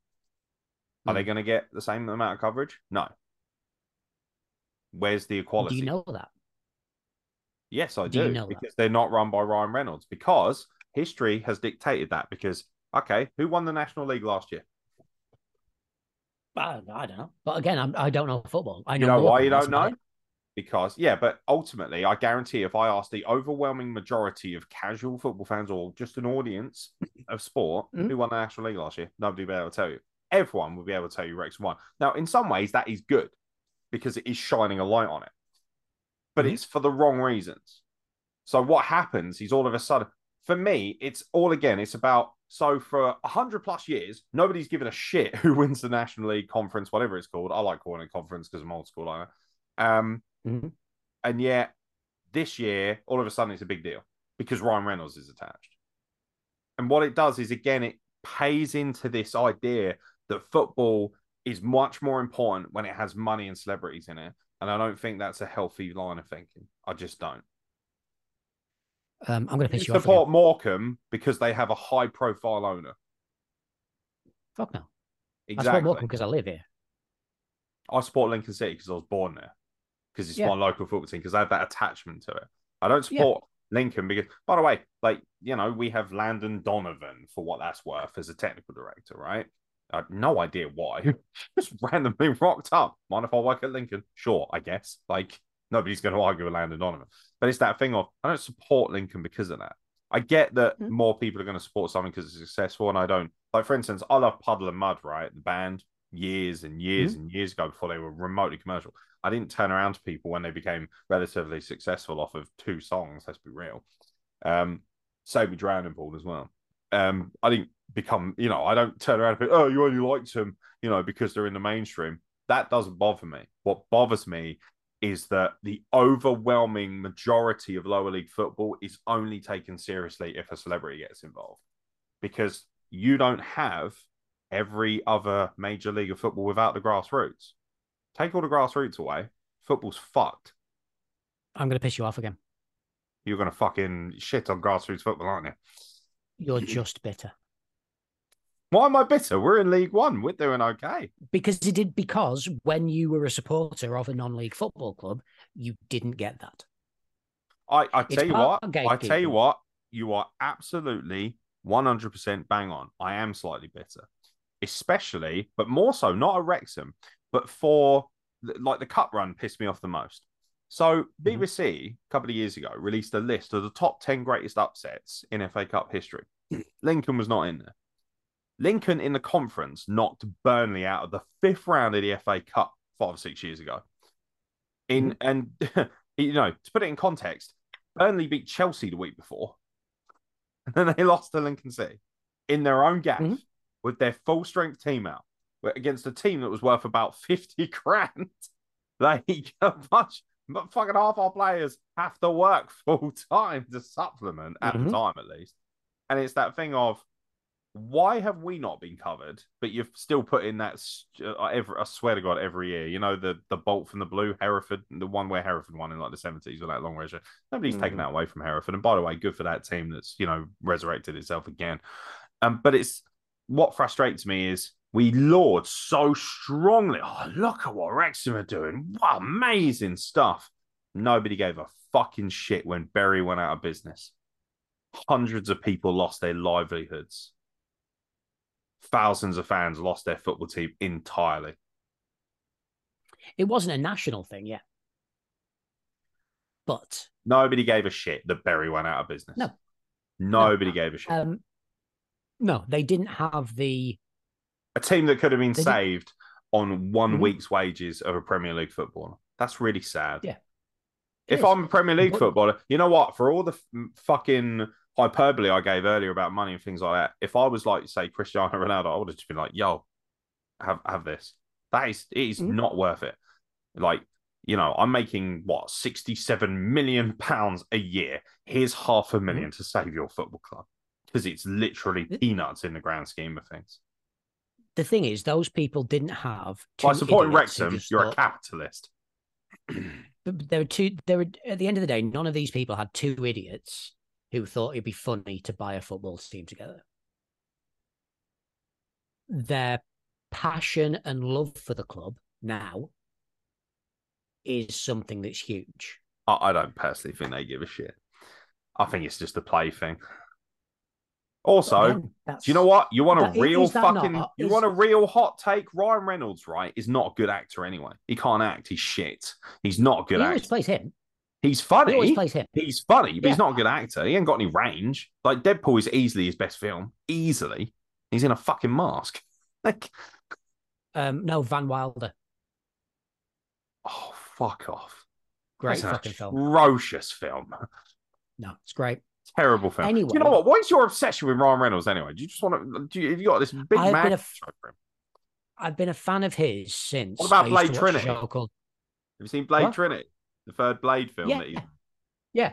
Are they Hmm. going to get the same amount of coverage? No. Where's the equality? Do you know that? Yes, I Do do, you know that? because they're not run by Ryan Reynolds. Because history has dictated that. Because okay, who won the National League last year? I, I don't know. But again, I'm, I don't know football. I know, You know why you don't know? Because yeah, but ultimately, I guarantee if I ask the overwhelming majority of casual football fans or just an audience of sport Mhm. who won the National League last year, nobody will be able to tell you. Everyone will be able to tell you Rex won. Now, in some ways, that is good because it is shining a light on it, but Mhm. it's for the wrong reasons. So what happens is all of a sudden, for me, it's all again. It's about so for a hundred plus years, nobody's given a shit [LAUGHS] who wins the National League conference, whatever it's called. I like calling it conference because I'm old school. I know. Um, Mhm. and yet this year, all of a sudden, it's a big deal because Ryan Reynolds is attached. And what it does is again, it pays into this idea that football is much more important when it has money and celebrities in it. And I don't think that's a healthy line of thinking. I just don't. Um, I'm going to You piss you off. Support Morecambe because they have a high profile owner. Fuck no. I support Morecambe because I live here. I support Lincoln City because I was born there. Because it's Yeah. my local football team. Because I have that attachment to it. I don't Yeah. support Lincoln because, by the way, like you know, we have Landon Donovan for what that's worth as a technical director, right? I have no idea why. [LAUGHS] [LAUGHS] Just randomly [LAUGHS] rocked up. Mind if I work at Lincoln? Sure, I guess. Like nobody's going to argue with Landon Donovan, but it's that thing of I don't support Lincoln because of that. I get that Mm. more people are going to support something because it's successful, and I don't. Like for instance, I love Puddle and Mudd, right? The band years and years and years ago before they were remotely commercial. I didn't turn around to people when they became relatively successful off of two songs. Let's be real. Um, Save Me Drowning Pool as well. Um, I didn't become, you know, I don't turn around and be, oh, you only liked them, you know, because they're in the mainstream. That doesn't bother me. What bothers me is that the overwhelming majority of lower league football is only taken seriously if a celebrity gets involved because you don't have every other major league of football without the grassroots. Take all the grassroots away, football's fucked. I'm going to piss you off again. You're going to fucking shit on grassroots football, aren't you? You're just bitter Why am I bitter? We're in League One. We're doing okay. because it did because when you were a supporter of a non-league football club, you didn't get that. I, I It's tell you what, I tell you what, you are absolutely 100% bang on. I am slightly bitter, especially, but more so, not at Wrexham, but for like the cup run pissed me off the most. So. Mm-hmm. BBC a couple of years ago released a list of the top 10 greatest upsets in FA Cup history. [CLEARS THROAT] Lincoln was not in there. Lincoln in the conference knocked Burnley out of the fifth round of the FA Cup five or six years ago. In and [LAUGHS] you know, to put it in context, Burnley beat Chelsea the week before, [LAUGHS] and then they lost to Lincoln City in their own gaff Mhm. with their full strength team out against a team that was worth about [LAUGHS] fifty grand. Like a bunch, but fucking half our players have to work full time to supplement at the Mhm. time at least, and it's that thing of why have we not been covered? But you've still put in that. Uh, every, I swear to God, every year, you know the the bolt from the blue Hereford, the one where Hereford won in like the seventies with that long ratio. Nobody's taken Mhm. that away from Hereford, and by the way, good for that team that's you know resurrected itself again. Um, but it's what frustrates me is we laud so strongly. Oh, look at what Wrexham are doing! What amazing stuff! Nobody gave a fucking shit when Bury went out of business. Hundreds of people lost their livelihoods thousands of fans lost their football team entirely. It wasn't a national thing, yeah. But Nobody gave a shit that Bury went out of business. No. Nobody gave a shit. um, no, they didn't have the. a team that could have been saved on one Mhm. week's wages of a Premier League footballer. That's really sad. Yeah. If It is. I'm a Premier League But- footballer, you know what? For all the fucking hyperbole I gave earlier about money and things like that, if I was like, say, Cristiano Ronaldo, I would have just been like, yo, have have this. That is it is Mhm. not worth it. Like, you know, I'm making what 67 million pounds a year. Here's half a 1000000 to save your football club. Because it's literally peanuts in the grand scheme of things. The thing is, those people didn't have. By supporting Wrexham, you're a capitalist. But [CLEARS THROAT] there were two. There were at the end of the day, none of these people had two idiots who thought it'd be funny to buy a football team together. Their passion and love for the club now is something that's huge. I, don't personally think they give a shit. I think it's just a play thing. Also, do you know what? You want a That- real fucking not- you is- want a real hot take? Ryan Reynolds, right, is not a good actor anyway. He can't act, he's shit. He's not a good He actor. plays him. He's He always funny. plays him. He's funny, but he's not a good actor. He ain't got any range. Like Deadpool is easily his best film. Easily. He's in a fucking mask. [LAUGHS] Like, Um, no, Van Wilder, oh fuck off. great That's fucking film. atrocious film. No, it's great. Terrible film. Anyway. you know what? What is your obsession with Ryan Reynolds anyway? Do you just want to? Do you, have you got this big I've man? been a I've been a fan of his since. What about Blade Trinity? Have you seen Blade What? Trinity, the third Blade film? Yeah, That he's... yeah.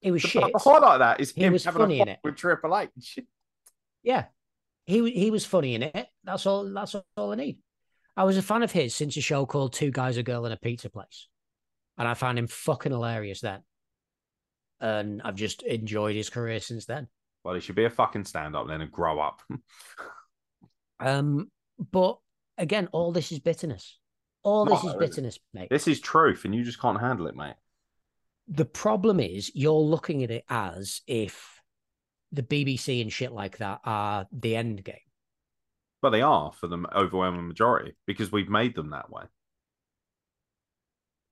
It was The, shit. the highlight of that is He him was having funny a in it. with Triple H. [LAUGHS] Yeah, he he was funny in it. That's all. That's all I need. I was a fan of his since a show called Two Guys, a Girl, in a Pizza Place, and I found him fucking hilarious then. And I've just enjoyed his career since then. Well, he should be a fucking stand-up then and grow up. [LAUGHS] Um, but again, all this is bitterness. All this is bitterness, mate. this is truth, and you just can't handle it, mate. the problem is you're looking at it as if the BBC and shit like that are the end game. But they are for the overwhelming majority because we've made them that way.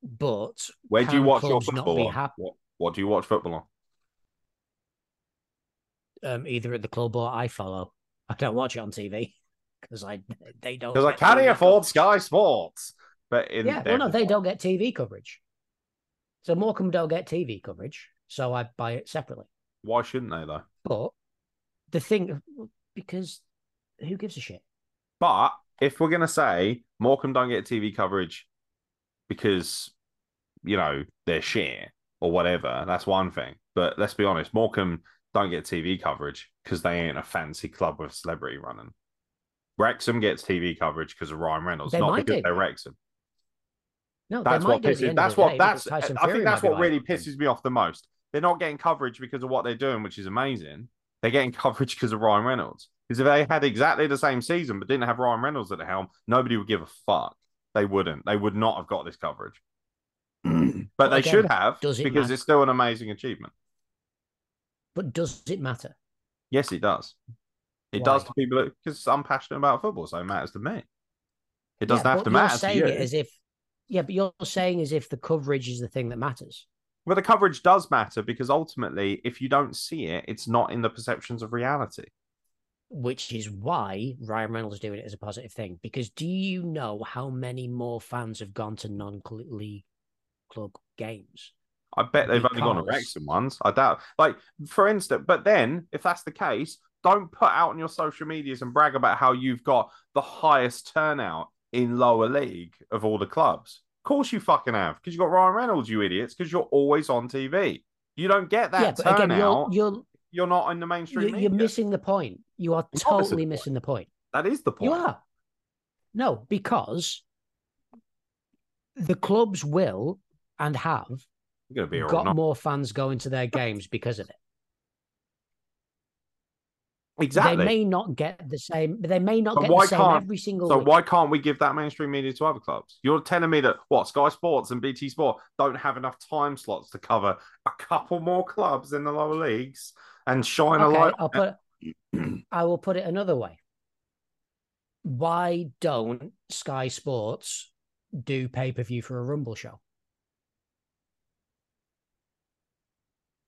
But Where do you watch your football? What, what do you watch football on? um, either at the club or I follow. I don't watch it on TV because I [LAUGHS] they don't Because I get can't afford. Sky Sports. But in Yeah, well, no, they don't get TV coverage. So Morecambe don't get TV coverage, so I buy it separately. Why shouldn't they though? But the thing, because who gives a shit? But if we're gonna say Morecambe don't get TV coverage because you know they're shit or whatever, that's one thing. But let's be honest, Morecambe don't get TV coverage because they ain't a fancy club with celebrity running. Wrexham gets TV coverage because of Ryan Reynolds, They not because do. they're Wrexham. No, That's they might what pisses. That's what. That's. I think that's what really Morecambe. pisses me off the most. they're not getting coverage because of what they're doing, which is amazing. They're getting [LAUGHS] coverage because of Ryan Reynolds. Because if they had exactly the same season but didn't have Ryan Reynolds at the helm, nobody would give a fuck. They wouldn't. They would not have got this coverage. [CLEARS THROAT] but they again, should have because matter? it's still an amazing achievement. But does it matter? Yes, it does. It Why? does to people because I'm passionate about football, so it matters to me. It doesn't Yeah, have to you're matter to saying you. it as if, yeah, but you're saying as if the coverage is the thing that matters. Well, the coverage does matter because ultimately, if you don't see it, it's not in the perceptions of reality. which is why Ryan Reynolds is doing it is a positive thing. Because do you know how many more fans have gone to non-league club games? I bet they've only gone to Because- Wrexham ones. I doubt. Like, for instance, but then if that's the case, don't put out on your social medias and brag about how you've got the highest turnout in lower league of all the clubs. Of course you fucking have, because you got Ryan Reynolds, you idiots, because you're always on TV. You don't get that yeah, but again, you're you're you're not in the mainstream you're, you're missing the point. You are I'm not missing the totally point. missing the point. That is the point. You are. No, because the clubs will and have be got not. more fans going to their [LAUGHS] games because of it. Exactly. They may not get the same. They may not But get why the same can't- every single So week. why can't we give that mainstream media to other clubs? You're telling me that what Sky Sports and BT Sport don't have enough time slots to cover a couple more clubs in the lower leagues and shine a Okay, light. I'll put. I will put it another way. Why don't Sky Sports do pay per view for a Rumble show?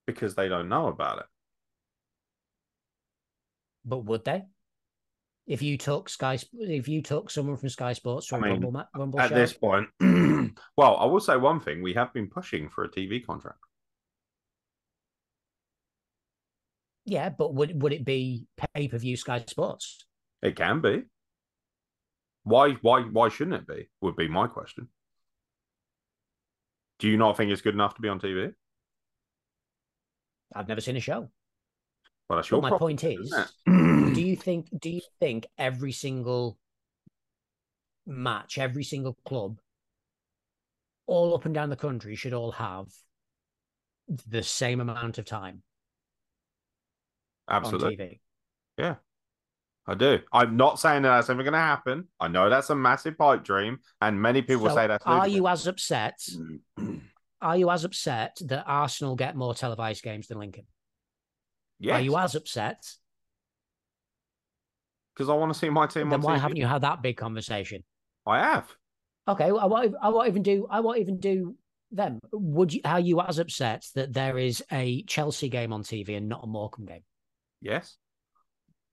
because they don't know about it. But would they? If you took Sky, if you took someone from Sky Sports to I mean, Rumble, Rumble At show, this point, [CLEARS THROAT] well, I will say one thing: we have been pushing for a TV contract. yeah, but would would it be pay per view Sky Sports? It can be. Why? Why? Why shouldn't it be? Would be my question. Do you not think it's good enough to be on TV? I've never seen a show. Well, that's But your my problem, point is, [CLEARS THROAT] do you think do you think every single match, every single club, all up and down the country should all have the same amount of time Absolutely. on TV? Yeah, I do. I'm not saying that that's ever going to happen. I know that's a massive pipe dream, and many people So say that. are you as upset? Mm. [CLEARS THROAT] Are you as upset that Arsenal get more televised games than Lincoln? Are you as upset? because I want to see my team Then why TV. haven't you had that big conversation? I have. Okay, well, I won't, I won't even do. I won't even do them. Would you? Are you as upset that there is a Chelsea game on TV and not a Morecambe game? Yes.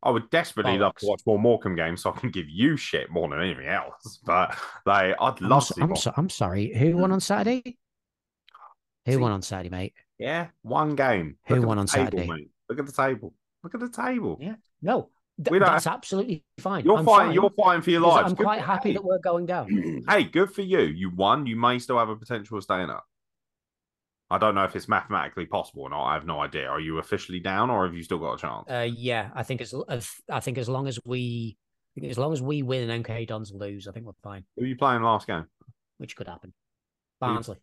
I would desperately love to watch more Morecambe games so I can give you shit more than anything else. [LAUGHS] But they, I'd I'm, love so, to. I'm, so, I'm sorry. Who won on Saturday? Who See- won on Saturday, mate? Yeah, one game. Who Look won on table, Saturday? mate. Look at the table. Look at the table. Yeah. No, th- that's absolutely fine. You're I'm fighting. fine You're fighting for your lives. I'm Good quite happy hey, that we're going down. [CLEARS THROAT] hey, good for you. You won. You may still have a potential of staying up. I don't know if it's mathematically possible or not. I have no idea. Are you officially down, or have you still got a chance? Uh, yeah, I think as as- I think as long as we as long as we win and MK Dons lose, I think we're fine, Who are you playing last game? which could happen. Barnsley.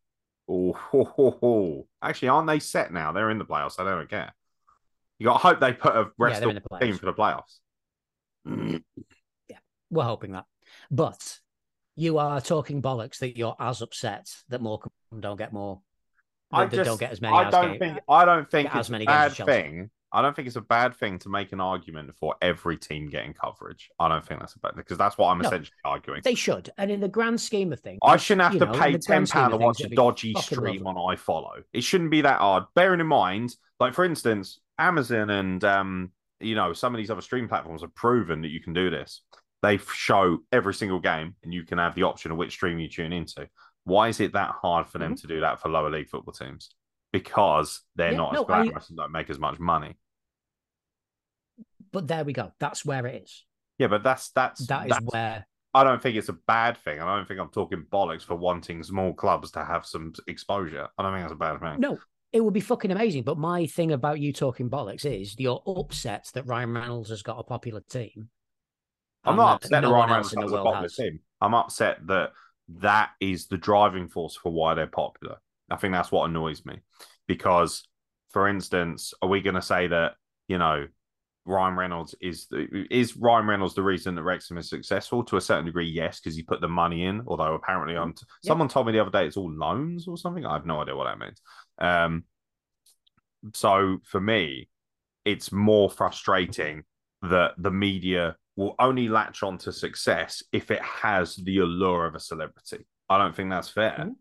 Oh, ho, ho, ho. actually, aren't they set now? They're in the playoffs. I don't care. You got to hope they put a rest in the team for the playoffs. [CLEARS THROAT] Yeah, we're hoping that. But you are talking bollocks that you're as upset that Morecambe don't get more. I just, don't get as many I don't think. I don't think get as it's many a bad thing. I don't think it's a bad thing to make an argument for every team getting coverage. I don't think that's a bad thing, because that's what I'm No. essentially arguing. They should. And in the grand scheme of things, I shouldn't have to know, pay ten pound to watch a dodgy stream lovely. on iFollow. It shouldn't be that hard. Bearing in mind, like for instance, Amazon and um, you know, some of these other stream platforms have proven that you can do this. They show every single game, and you can have the option of which stream you tune into. Why is it that hard for them to do that for lower league football teams? Because they're Mm-hmm. Yeah, not no, as I- glamorous and don't make as much money. but there we go. That's where it is. Yeah, but that's that's That is that's- where I don't think it's a bad thing. I don't think I'm talking bollocks for wanting small clubs to have some exposure. I don't think that's a bad thing. no, it would be fucking amazing. But my thing about you talking bollocks is you're upset that Ryan Reynolds has got a popular team. I'm not that upset that no Ryan Reynolds has a popular has. team. I'm upset that that is the driving force for why they're popular. I think that's what annoys me because for instance, are we going to say that you know Ryan Reynolds is the, is Ryan Reynolds the reason that Wrexham is successful to a certain degree? Yes, because he put the money in. Although apparently, on mm, t- Yep. someone told me the other day it's all loans or something. I have no idea what that means. Um, so for me, it's more frustrating that the media will only latch on to success if it has the allure of a celebrity. I don't think that's fair. Mhm.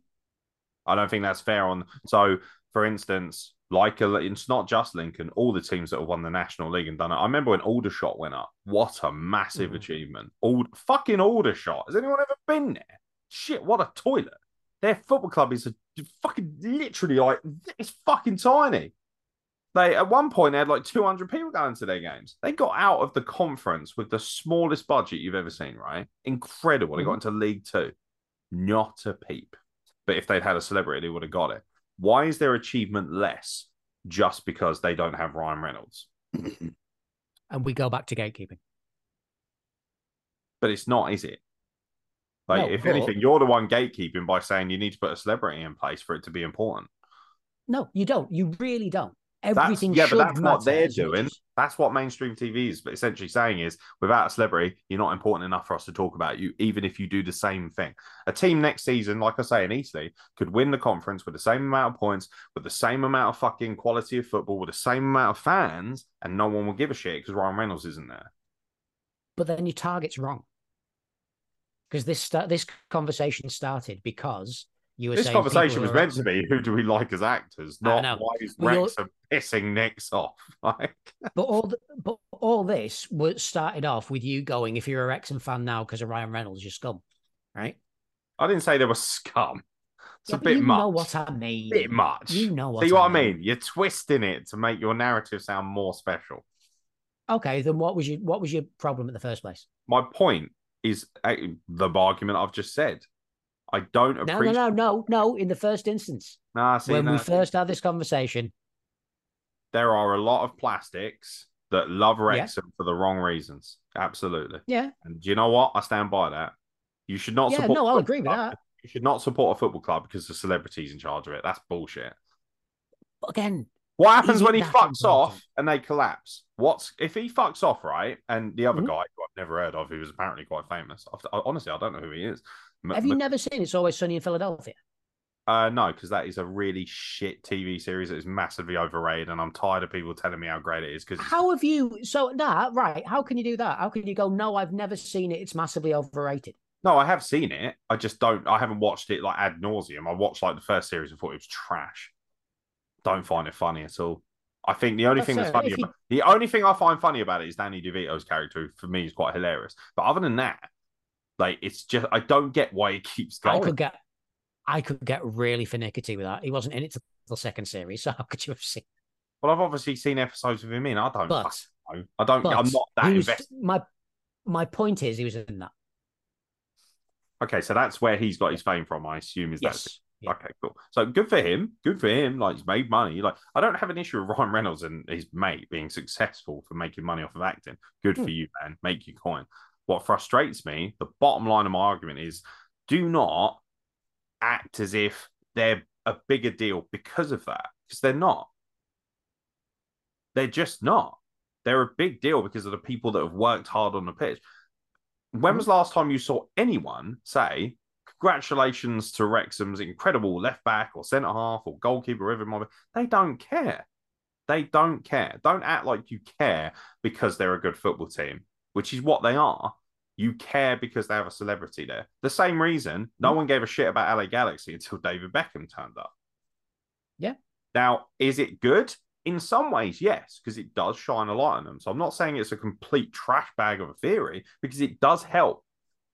I don't think that's fair. On so, for instance, like a, it's not just Lincoln. All the teams that have won the National League and done it. I remember when Aldershot went up. What a massive Mhm. achievement! All fucking Aldershot. Has anyone ever been there? Shit, what a toilet. Their football club is a, fucking literally like it's fucking tiny. They at one point they had like 200 people going to their games. They got out of the conference with the smallest budget you've ever seen, right? Incredible. They got mm-hmm. into League Two. Not a peep. But if they'd had a celebrity, they would have got it. Why is their achievement less just because they don't have Ryan Reynolds? [CLEARS THROAT] And we go back to gatekeeping. But it's not, is it? Like, No, if but- anything, you're the one gatekeeping by saying you need to put a celebrity in place for it to be important. No, you don't. You really don't. That's, Everything yeah, but that's what they're doing. That's what mainstream TV is essentially saying is without a celebrity, you're not important enough for us to talk about you, even if you do the same thing. A team next season, like I say in Eastleigh, could win the conference with the same amount of points, with the same amount of fucking quality of football, with the same amount of fans, and no one will give a shit because Ryan Reynolds isn't there. But then your target's wrong. Because this start this conversation started because you were This saying conversation was meant to be who do we like as actors, not why is Wrexham pissing Nix off. [LAUGHS] Like, But all the, but all this was started off with you going, if you're a Wrexham fan now because of Ryan Reynolds, you're scum, right? I didn't say there was scum. It's Yeah, a bit you much. know what I mean. bit much. You know what See what I I mean? You're twisting it to make your narrative sound more special. Okay, then what was your what was your problem in the first place? My point is uh, the argument I've just said. I don't appreciate. no, no, no, no. no. In the first instance, Nah, see, when nah, we first had this conversation, there are a lot of plastics that love Wrexham for the wrong reasons. Absolutely. yeah, And do you know what? I stand by that. You should not yeah, support. no, I'll agree with club. that. You should not support a football club because the celebrity's in charge of it. That's bullshit. But again, What happens when he fucks off and they collapse? What's if he fucks off, right? And the other Mhm. guy who I've never heard of, who was apparently quite famous. I, honestly, I don't know who he is. M- have you M- never seen It's Always Sunny in Philadelphia? Uh, no, because that is a really shit TV series that is massively overrated, and I'm tired of people telling me how great it is. Because How have you? So that right? How can you do that? How can you go? No, I've never seen it. It's massively overrated. no, I have seen it. I just don't. I haven't watched it like ad nauseum. I watched like the first series and thought it was trash. Don't find it funny at all. I think the only That's thing that's funny about the only thing I find funny about it is Danny DeVito's character, who for me is quite hilarious. But other than that, like it's just I don't get why it keeps going. I could get, I could get really finicky with that. He wasn't in it till the second series, so [LAUGHS] how could you have seen? Well, I've obviously seen episodes of him in. I don't But, fucking know. I don't. I'm not that was- invested. My, my point is, he was in that. Okay, so that's where he's got his fame from. I assume is that Yes. Yeah. Okay, cool. So good for him. Good for him. Like he's made money. Like I don't have an issue with Ryan Reynolds and his mate being successful for making money off of acting. Good Hmm. for you, man. Make your coin. What frustrates me, the bottom line of my argument is do not act as if they're a bigger deal because of that. Because they're not. They're just not. They're a big deal because of the people that have worked hard on the pitch. When was the last time you saw anyone say, congratulations to Wrexham's incredible left back or centre half or goalkeeper, whatever it might be. They don't care. They don't care. Don't act like you care because they're a good football team, which is what they are. You care because they have a celebrity there. The same reason no mm-hmm. one gave a shit about LA Galaxy until David Beckham turned up. Yeah. Now, is it good? In some ways, yes, because it does shine a light on them. So I'm not saying it's a complete trash bag of a theory because it does help.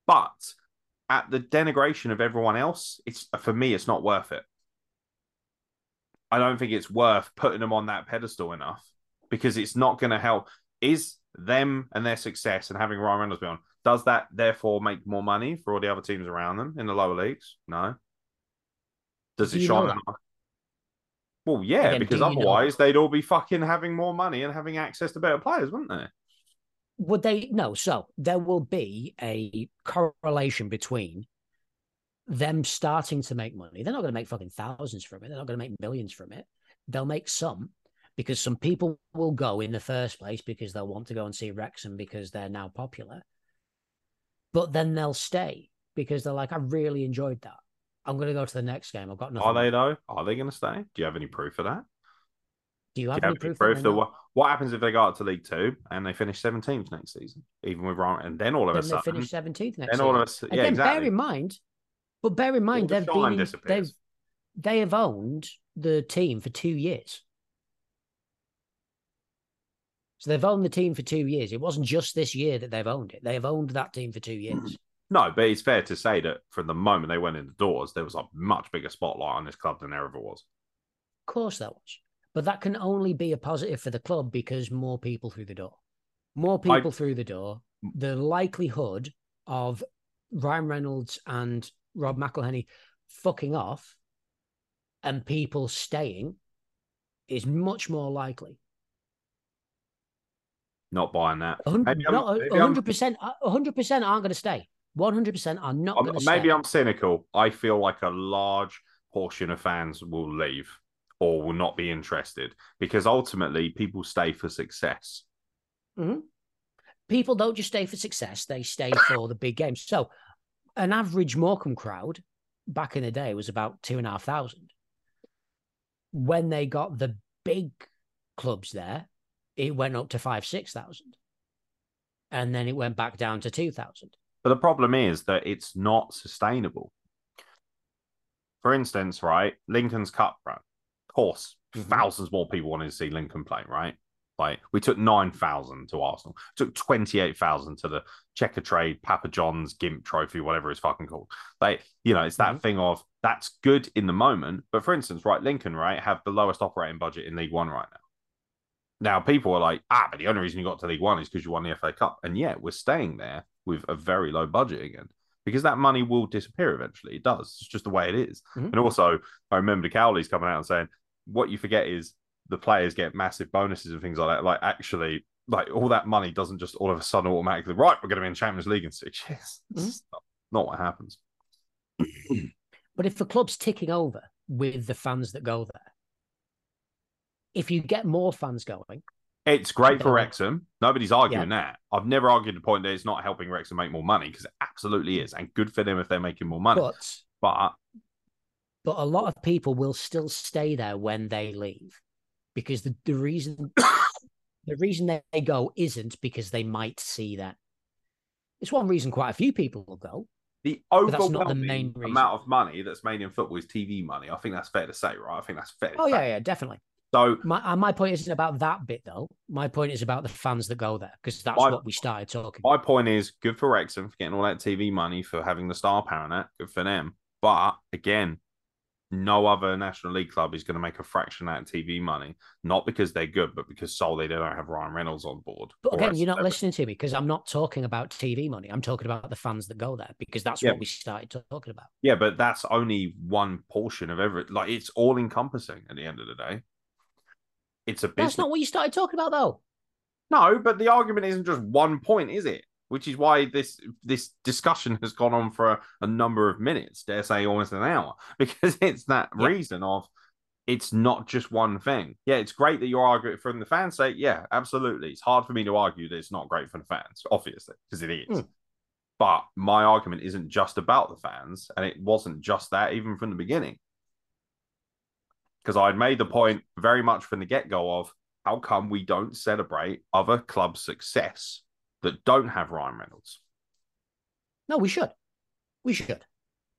But at the denigration of everyone else, it's for me, it's not worth it. I don't think it's worth putting them on that pedestal enough because it's not going to help. Is them and their success and having Ryan Reynolds be on, does that therefore make more money for all the other teams around them in the lower leagues? No. Does Do it shine? Well, yeah, Again, because do you know otherwise they'd all be fucking having more money and having access to better players, wouldn't they? Would they? No. So there will be a correlation between them starting to make money. They're not going to make fucking thousands from it. They're not going to make millions from it. They'll make some. because some people will go in the first place because they'll want to go and see Wrexham because they're now popular. But then they'll stay because they're like, I really enjoyed that. I'm going to go to the next game. I've got nothing. Are they though? Are they going to stay? Do you have any proof of that? Do you have, Do you any proof? that that they're what, happens if they go up to League Two and they finish 17th next season, even with Ryan? And then all of a Then they sudden, finish seventeenth next then season. all of a sudden, yeah, Again, exactly. bear in mind, but bear in mind the they've been disappears. they've they have owned the team for two years. So they've owned the team for two years. It wasn't just this year that they've owned it. They have owned that team for two years. [CLEARS THROAT] No, but it's fair to say that from the moment they went in the doors, there was a much bigger spotlight on this club than there ever was. Of course there was. But that can only be a positive for the club because more people through the door. More I- people through the door. The likelihood of Ryan Reynolds and Rob McElhenney fucking off and people staying is much more likely. Not buying that. A hun- Maybe I'm- not maybe I'm- 100%, 100% aren't going to stay. 100% are not going to stay. maybe. I'm cynical. I feel like a large portion of fans will leave or will not be interested because ultimately people stay for success. Mm-hmm. People don't just stay for success, they stay [COUGHS] for the big games. So, an average Morecambe crowd back in the day was about two and a half thousand. When they got the big clubs there, it went up to five, six thousand. And then it went back down to 2,000. But the problem is that it's not sustainable. For instance, right, Lincoln's Cup run. Course, Mhm. thousands more people wanted to see Lincoln play, right? Like we took nine thousand to Arsenal, took twenty eight thousand to the Checkatrade, Papa John's Gimp Trophy, whatever it's fucking called. Like you know, it's that Mhm. thing of that's good in the moment, but for instance, right, Lincoln, right, have the lowest operating budget in League One right now. Now people are like, ah, but the only reason you got to League One is because you won the FA Cup, and yet we're staying there with a very low budget again because that money will disappear eventually. It does. It's just the way it is. Mhm. And also, I remember the Cowleys coming out and saying, what you forget is the players get massive bonuses and things like that. Like actually, like all that money doesn't just all of a sudden automatically right. We're going to be in Champions League in six [LAUGHS] years. It's mm-hmm. not, not what happens. [CLEARS THROAT] But if the club's ticking over with the fans that go there, if you get more fans going, It's great for Yeah. Wrexham. Nobody's arguing that. I've never argued the point that it's not helping Wrexham make more money because it absolutely is, and good for them if they're making more money. but But but a lot of people will still stay there when they leave because the, the reason the reason they go isn't because they might see that. It's one reason quite a few people will go. the the overwhelming reason. amount of money that's made in football is TV money. I think that's fair to say, right? I think that's fair. Oh yeah, yeah, definitely. So My uh, my point isn't about that bit though. My point is about the fans that go there because that's My- what we started talking. My point is good for Wrexham for getting all that TV money for having the star power and that. Good for them. But again, no other National League club is going to make a fraction of that TV money, not because they're good, but because solely they don't have Ryan Reynolds on board. But again, you're not listening to me because I'm not talking about TV money. I'm talking about the fans that go there because that's Yeah. what we started talking about. Yeah, but that's only one portion of every. Like it's all encompassing at the end of the day. It's a business. That's not what you started talking about though. No, but the argument isn't just one point, is it? Which is why this this discussion has gone on for a, a number of minutes, dare say almost an hour, [LAUGHS] because it's that Yeah. reason of it's not just one thing. Yeah, it's great that you're arguing from the fans' sake. Yeah, absolutely. It's hard for me to argue that it's not great for the fans, obviously, because it is. Mm. But my argument isn't just about the fans, and it wasn't just that even from the beginning. Because I'd made the point very much from the get go of how come we don't celebrate other clubs' success that don't have Ryan Reynolds? No, we should. We should.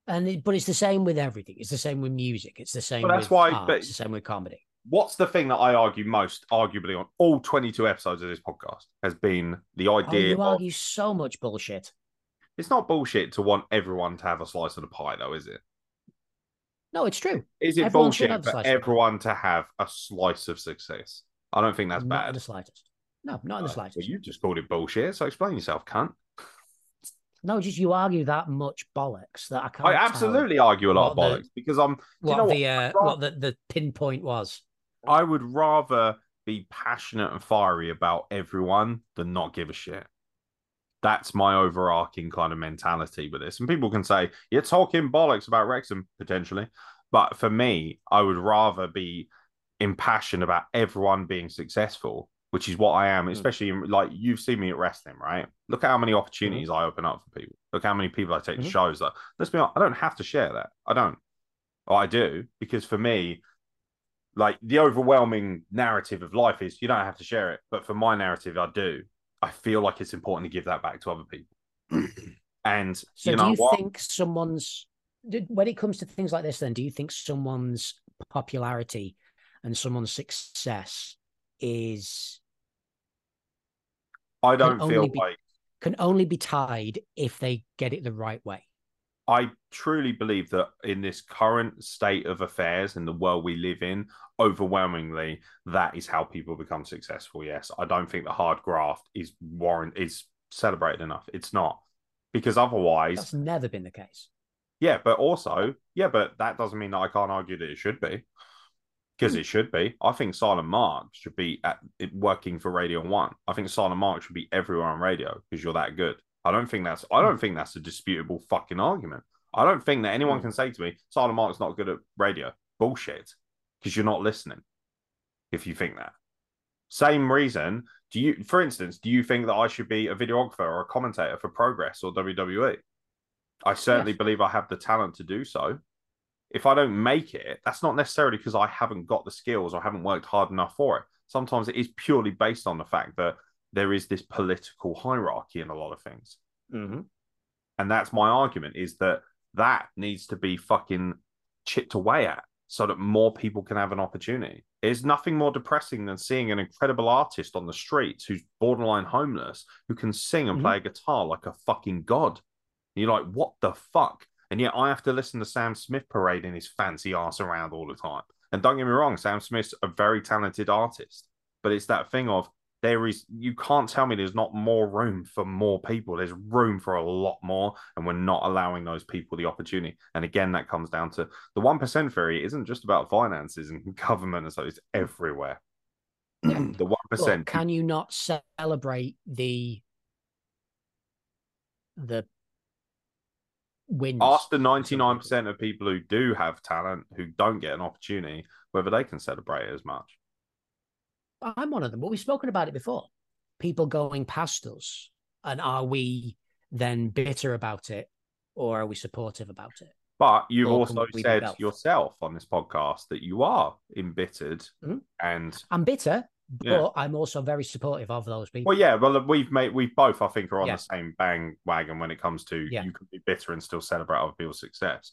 And it, but it's the same with everything. It's the same with music. It's the same. Well, that's with why- art, but- It's the same with comedy. What's the thing that I argue most, arguably, on all 22 episodes of this podcast has been the Oh, idea you of argue so much bullshit. it's not bullshit to want everyone to have a slice of the pie, though, is it? No, it's true. Is it Everyone bullshit for slice of the pie. everyone to have a slice of success? I don't think that's not bad. the slightest. No, not in the Uh, slightest. Well, you just called it bullshit, so explain yourself, cunt. No, just you argue that much bollocks that I can't. I absolutely argue a lot of what the- bollocks because I'm. What you know the uh, Well- what the, the pinpoint was. I would rather be passionate and fiery about everyone than not give a shit. That's my overarching kind of mentality with this. And people can say, you're talking bollocks about Wrexham, potentially. But for me, I would rather be impassioned about everyone being successful, which is what I am, especially in, like you've seen me at wrestling, right? Look at how many opportunities I open up for people. Look how many people I take to Mhm. shows that let's be honest, I don't have to share that. I don't. Or I do, because for me, like the overwhelming narrative of life is you don't have to share it. But for my narrative, I do. I feel like it's important to give that back to other people. [CLEARS THROAT] and So you do you what? think someone's when it comes to things like this then do you think someone's popularity and someone's success is I don't feel be- like can only be tied if they get it the right way? I truly believe that in this current state of affairs in the world we live in, overwhelmingly, that is how people become successful. Yes, I don't think the hard graft is warrant is celebrated enough. It's not because otherwise, That's never been the case. yeah. But also, yeah, but that doesn't mean that I can't argue that it should be because Hmm. it should be. I think Silent Mark should be at it working for Radio One. I think Silent Mark should be everywhere on radio because you're that good. I don't think that's I don't think that's a disputable fucking argument. I don't think that anyone Hmm. can say to me, Silent Mark's not good at radio. Bullshit. Because you're not listening. If you think that. Same reason, do you for instance, do you think that I should be a videographer or a commentator for Progress or WWE? I certainly Yes. believe I have the talent to do so. If I don't make it, that's not necessarily because I haven't got the skills or haven't worked hard enough for it. Sometimes it is purely based on the fact that there is this political hierarchy in a lot of things. Mm-hmm. And that's my argument is that that needs to be fucking chipped away at so that more people can have an opportunity. There's nothing more depressing than seeing an incredible artist on the streets who's borderline homeless, who can sing and Mhm. play a guitar like a fucking god. And you're like, what the fuck? And yet I have to listen to Sam Smith parading his fancy ass around all the time. And don't get me wrong, Sam Smith's a very talented artist, but it's that thing of there is you can't tell me there's not more room for more people. There's room for a lot more, and we're not allowing those people the opportunity. And again, that comes down to the one percent theory isn't just about finances and [LAUGHS] government and so it's everywhere. Yeah. [CLEARS THROAT] the one can you not celebrate the the wins? ask the ninety nine percent of people who do have talent who don't get an opportunity whether they can celebrate it as much. I'm one of them, but we've spoken about it before. People going past us, and are we then bitter about it, or are we supportive about it? But you've Or also said yourself on this podcast that you are embittered Mhm. and I'm bitter, but Yeah. I'm also very supportive of those people. Well, yeah, well, we've made we both, I think, are on Yeah. the same bang wagon when it comes to Yeah. you can be bitter and still celebrate other people's success.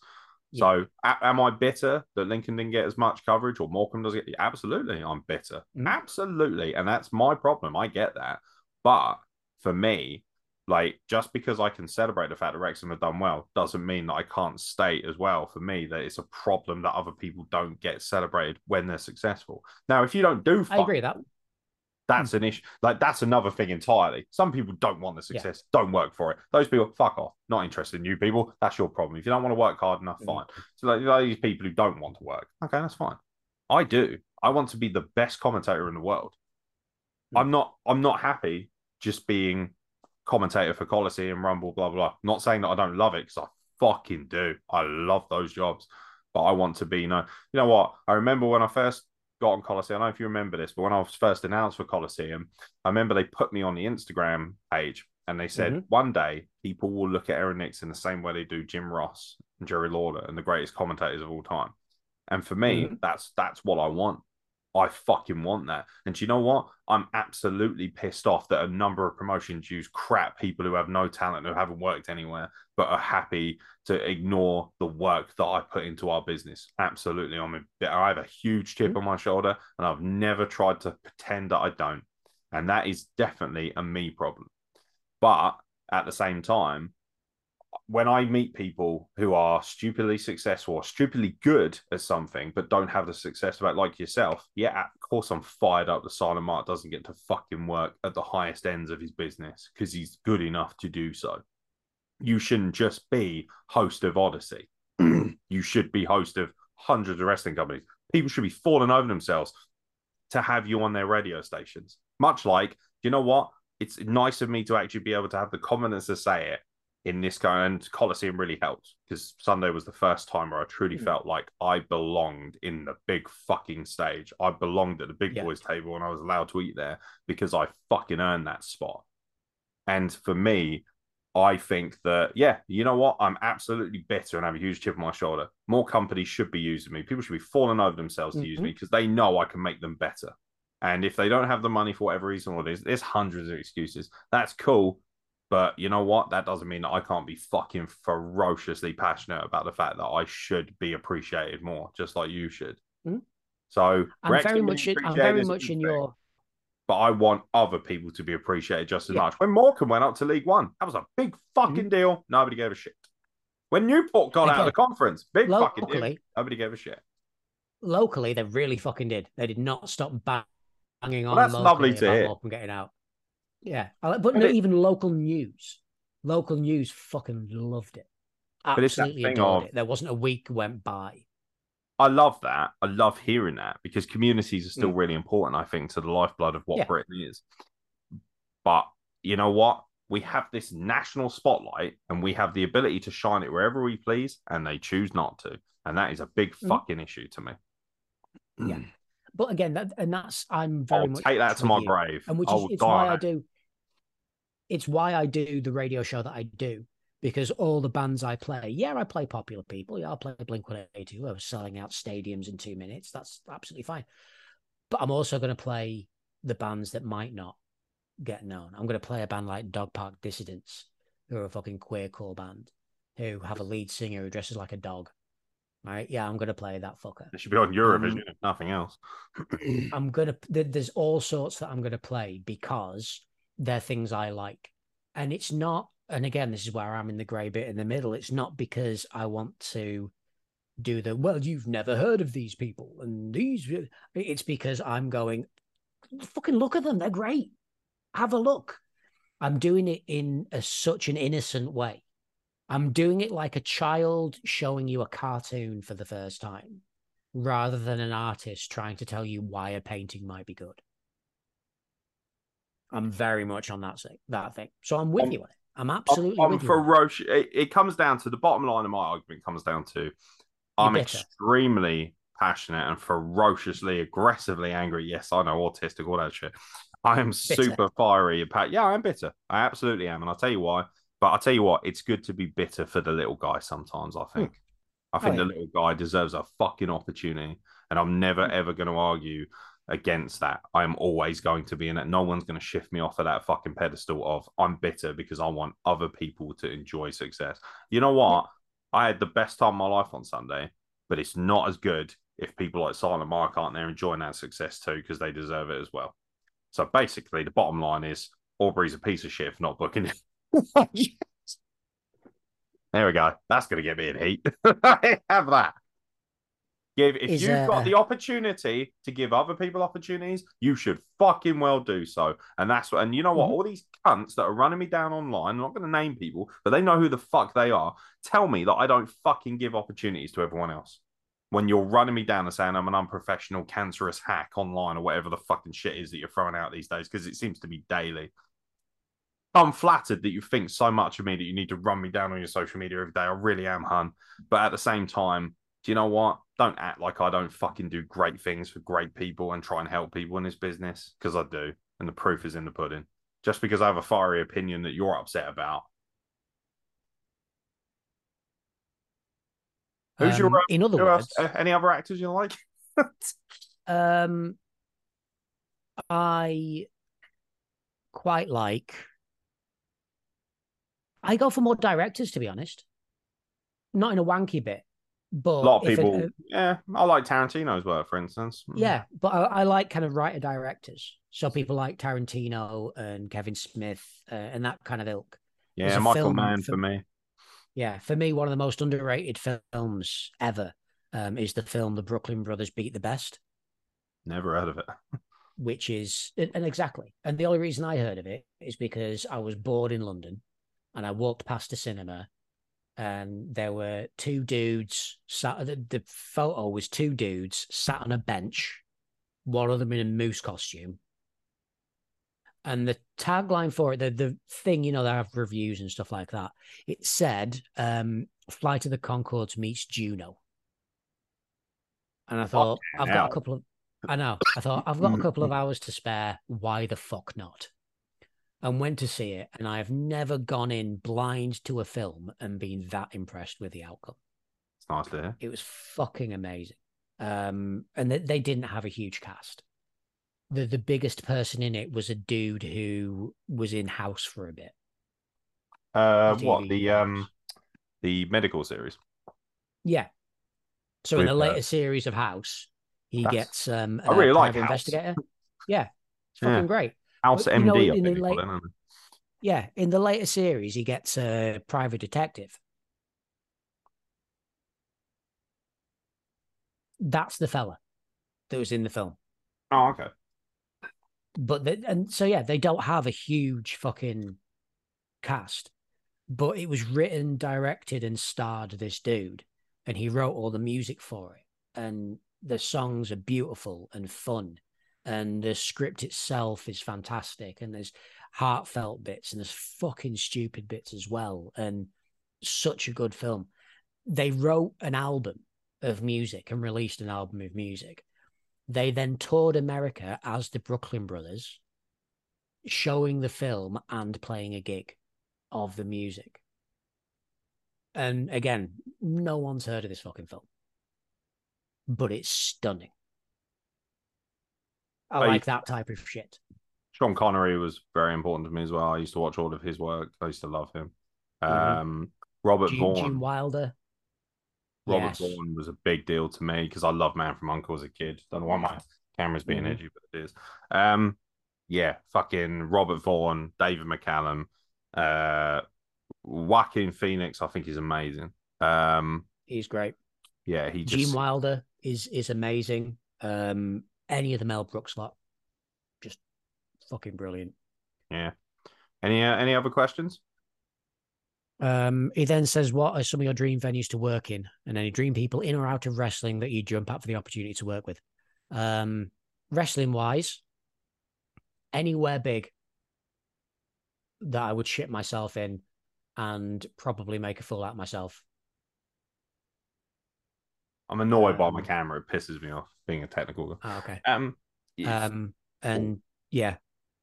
So, a- am I bitter that Lincoln didn't get as much coverage or Morecambe doesn't get? Absolutely, I'm bitter. Mhm. Absolutely, and that's my problem. I get that, but for me, like just because I can celebrate the fact that Wrexham have done well doesn't mean that I can't state as well for me that it's a problem that other people don't get celebrated when they're successful. Now, if you don't do, I agree with that. That's an issue. Like that's another thing entirely. Some people don't want the Yeah. success, don't work for it. Those people, fuck off. Not interested in you people. That's your problem. If you don't want to work hard enough, Mhm. fine. So like, like these people who don't want to work, okay, that's fine. I do. I want to be the best commentator in the world. Mm. I'm not. I'm not happy just being commentator for Coliseum, Rumble, blah blah. blah. Not saying that I don't love it because I fucking do. I love those jobs, but I want to be. You know, you know what? I remember when I first got on Coliseum. I don't know if you remember this, but when I was first announced for Coliseum, I remember they put me on the Instagram page and they said Mhm. one day people will look at Aeron Nixon the same way they do Jim Ross and Jerry Lawler and the greatest commentators of all time. And for me, Mhm. that's that's what I want. I fucking want that. And do you know what? I'm absolutely pissed off that a number of promotions use crap people who have no talent, who haven't worked anywhere, but are happy to ignore the work that I put into our business. Absolutely. I'm a bit, I have a huge chip mm-hmm. on my shoulder and I've never tried to pretend that I don't. And that is definitely a me problem. But at the same time, when I meet people who are stupidly successful or stupidly good at something but don't have the success about like yourself, yeah, of course I'm fired up that Silent Mark doesn't get to fucking work at the highest ends of his business because he's good enough to do so. You shouldn't just be host of Odyssey. [CLEARS THROAT] you should be host of hundreds of wrestling companies. People should be falling over themselves to have you on their radio stations. Much like, you know what? It's nice of me to actually be able to have the confidence to say it in this guy and Coliseum really helped because Sunday was the first time where I truly Mm. felt like I belonged in the big fucking stage. I belonged at the big Yeah. boys table and I was allowed to eat there because I fucking earned that spot. And for me, I think that, yeah, you know what? I'm absolutely bitter and have a huge chip on my shoulder. More companies should be using me. People should be falling over themselves to use me because they know I can make them better. And if they don't have the money for whatever reason or is, there's hundreds of excuses. That's cool. But you know what? That doesn't mean that I can't be fucking ferociously passionate about the fact that I should be appreciated more, just like you should. Mhm. So I'm Rex very much in, I'm very much in your But I want other people to be appreciated just as Yeah. much. When Morecambe went up to League One, that was a big fucking deal. Nobody gave a shit. When Newport got out of the conference, big fucking deal. Nobody gave a shit. Locally, they really fucking did. They did not stop banging on. That's lovely to about hear. Morecambe getting out. Yeah, but But no, it- even local news, local news fucking loved it. But it's Absolutely thing adored of- it. There wasn't a week went by. I love that. I love hearing that because communities are still Mm. really important, I think, to the lifeblood of what Yeah. Britain is. But you know what? We have this national spotlight and we have the ability to shine it wherever we please, and they choose not to. And that is a big Mm. fucking issue to me. Yeah. But again, that and that's I'm very I'll much take that to my you. grave. and which I is will it's die why I do. It's why I do the radio show that I do because all the bands I play, yeah, I play popular people. Yeah, I'll play Blink One Eighty Two. I was selling out stadiums in two minutes. That's absolutely fine. But I'm also going to play the bands that might not get known. I'm going to play a band like Dog Park Dissidents, who are a fucking queer queercore band, who have a lead singer who dresses like a dog. Right? Yeah, I'm going to play that fucker. It should be on Eurovision, Um, if nothing else. [CLEARS THROAT] I'm gonna there's all sorts that I'm gonna play because they're things I like. And it's not and again, this is where I'm in the grey bit in the middle. It's not because I want to do the well, you've never heard of these people and these it's because I'm going, fucking look at them, they're great. Have a look. I'm doing it in a, such an innocent way. I'm doing it like a child showing you a cartoon for the first time rather than an artist trying to tell you why a painting might be good. I'm very much on that thing. That thing. So I'm with I'm- you on it. I'm I'm, absolutely I'm with you. on it. ferocious. It, it comes down to the bottom line of my argument comes down to I'm extremely passionate and ferociously, aggressively angry. Yes, I know, autistic, all that shit. I am super fiery about. Yeah, I'm bitter. I absolutely am, and I'll tell you why. But I'll tell you what, it's good to be bitter for the little guy sometimes. I hmm. think. I oh, think Oh, the little guy deserves a fucking opportunity, and I'm never hmm. ever going to argue against that. I am always going to be in it. No one's going to shift me off of that fucking pedestal of I'm bitter because I want other people to enjoy success. You know what? I had the best time of my life on Sunday, but it's not as good if people like Silent Mark aren't there enjoying that success too because they deserve it as well. So basically, the bottom line is Aubrey's a piece of shit for not booking it. [LAUGHS] Oh, there we go. That's going to get me in heat. I [LAUGHS] have that. Give if Is, you've uh, got the opportunity to give other people opportunities, you should fucking well do so. And that's what. And you know what? Mhm. All these cunts that are running me down online, I'm not going to name people, but they know who the fuck they are. Tell me that I don't fucking give opportunities to everyone else. When you're running me down and saying I'm an unprofessional, cancerous hack online or whatever the fucking shit is that you're throwing out these days, because it seems to be daily. I'm flattered that you think so much of me that you need to run me down on your social media every day. I really am, hun. But at the same time, do you know what? Don't act like I don't fucking do great things for great people and try and help people in this business because I do. And the proof is in the pudding. Just because I have a fiery opinion that you're upset about. Who's your Um, in other else? words, Uh, Any other actors you like? [LAUGHS] um, I quite like. I go for more directors, to be honest. Not in a wanky bit, but a lot of if it- people. uh, yeah, I like Tarantino's work, for instance. Mm. yeah, but I, I like kind of writer directors. So people like Tarantino and Kevin Smith uh, and that kind of ilk. yeah, Michael Mann for- for me. Yeah, for me, one of the most underrated films ever um, is the film The Brooklyn Brothers Beat the Best. Never heard of it. [LAUGHS] which is and and exactly and the only reason i heard of it is because i was bored in london and i walked past a cinema and there were two dudes sat the, the photo was two dudes sat on a bench one of them in a moose costume And the tagline for it, the the thing, you know, they have reviews and stuff like that. It said, um, "Flight of the Conchords meets Juno." And I thought, I've got a couple of, I know, I thought I've got a [LAUGHS] couple of hours to spare. Why the fuck not? And went to see it, and I have never gone in blind to a film and been that impressed with the outcome. It's nice to hear. It was fucking amazing. Um, and they, they didn't have a huge cast. The the biggest person in it was a dude who was in House for a bit. Uh, The what the um the medical series? Yeah. So in the uh, later series of House, he gets um I really a like investigator. Yeah. It's Yeah. fucking great. House you know, MD, in the think they call late- it. Yeah. In the later series, he gets a private detective. That's the fella that was in the film. Oh, okay. but they, and so yeah, they don't have a huge fucking cast, but it was written, directed, and starred this dude, and he wrote all the music for it, and the songs are beautiful and fun, and the script itself is fantastic, and there's heartfelt bits and there's fucking stupid bits as well, and such a good film. They wrote an album of music and released an album of music. They then toured America as the Brooklyn Brothers, showing the film and playing a gig of the music. And again, no one's heard of this fucking film, but it's stunning. I you- like that type of shit. Sean Connery was very important to me as well. I used to watch all of his work. I used to love him. Mhm. Um, Robert Gene, Vaughn. Gene Wilder. Robert yes. Vaughn was a big deal to me because I love Man from Uncle as a kid. Don't know why my camera's being Mhm. edgy, but it is. Um, yeah, fucking Robert Vaughn, David McCallum, uh, Joaquin Phoenix. I think he's amazing. Um, He's great. yeah, he just Gene Wilder is is amazing. Um, any of the Mel Brooks lot, just fucking brilliant. yeah. Any uh, any other questions? Um, he then says, "What are some of your dream venues to work in, and any dream people in or out of wrestling that you jump at for the opportunity to work with?" Um, wrestling wise, anywhere big that I would shit myself in, and probably make a fool out of myself. I'm annoyed by my Um, camera. It pisses me off being a technical guy. Ah, okay. Um, Um, and yeah,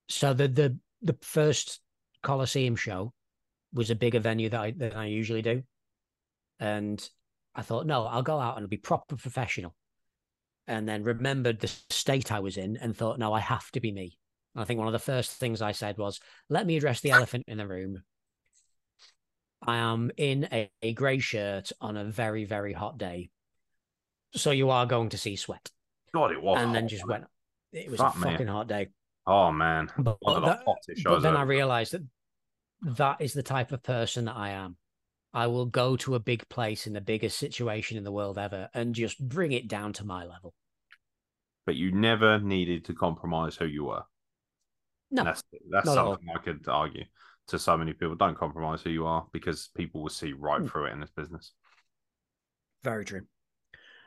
so the the the first Coliseum show was a bigger venue that I than I usually do, and I thought, no, I'll go out and be proper professional, and then remembered the state I was in and thought, no, I have to be me. And I think one of the first things I said was, let me address the elephant in the room. I am in a, a grey shirt on a very very hot day, so you are going to see sweat, God, it was. and then just went. It was a fucking hot day. Oh man, But, the that- but then I realized that that is the type of person that I am. I will go to a big place in the biggest situation in the world ever and just bring it down to my level. but you never needed to compromise who you were. No, that's that's not at all. something I could argue to so many people. Don't compromise who you are because people will see right Hmm. through it in this business. very true.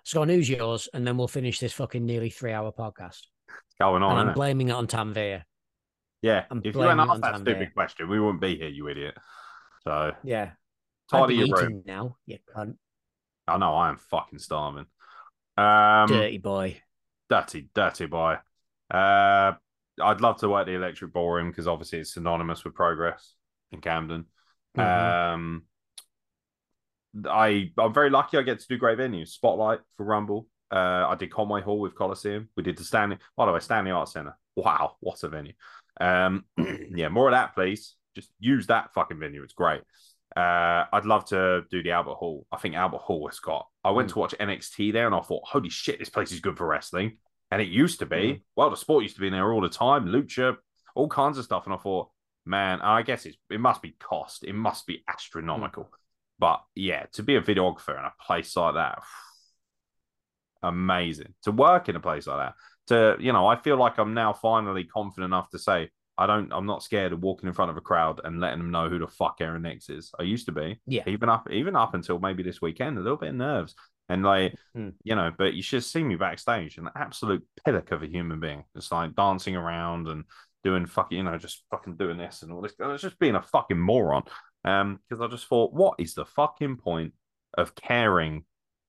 So who's yours, and then we'll finish this fucking nearly three hour podcast. It's going on, and I'm blaming it on Tanvir. yeah. I'm If you hadn't asked that stupid question, we wouldn't be here, you idiot. So Yeah. I'd tidy your room. now, you cunt. I know I am fucking starving. Um, Dirty boy. dirty, dirty boy. Uh, I'd love to work the electric ballroom because obviously it's synonymous with progress in Camden. Mhm. Um, I I'm very lucky. I get to do great venues. Spotlight for Rumble. Uh, I did Conway Hall with Coliseum. We did the Stanley. By the way, Stanley Arts Center. Wow, what a venue. Um, [CLEARS THROAT] yeah, more of that, please. Just use that fucking venue. It's great. Uh, I'd love to do the Albert Hall. I think Albert Hall has got. I went Mm. to watch NXT there, and I thought, holy shit, this place is good for wrestling. And it used to be. Mm. Well, the sport used to be in there all the time. Lucha, all kinds of stuff. And I thought, man, I guess it's, it must be cost. It must be astronomical. But yeah, to be a videographer in a place like that, [SIGHS] amazing. To work in a place like that, to you know, I feel like I'm now finally confident enough to say I don't. I'm not scared of walking in front of a crowd and letting them know who the fuck Aeron Nix is. I used to be, Yeah. even up, even up until maybe this weekend, a little bit of nerves. And like, Hmm. you know, but you should see me backstage, an absolute pillock of a human being. It's like dancing around and doing fucking, you know, just fucking doing this and all this. I was just being a fucking moron. Um, because I just thought, what is the fucking point of caring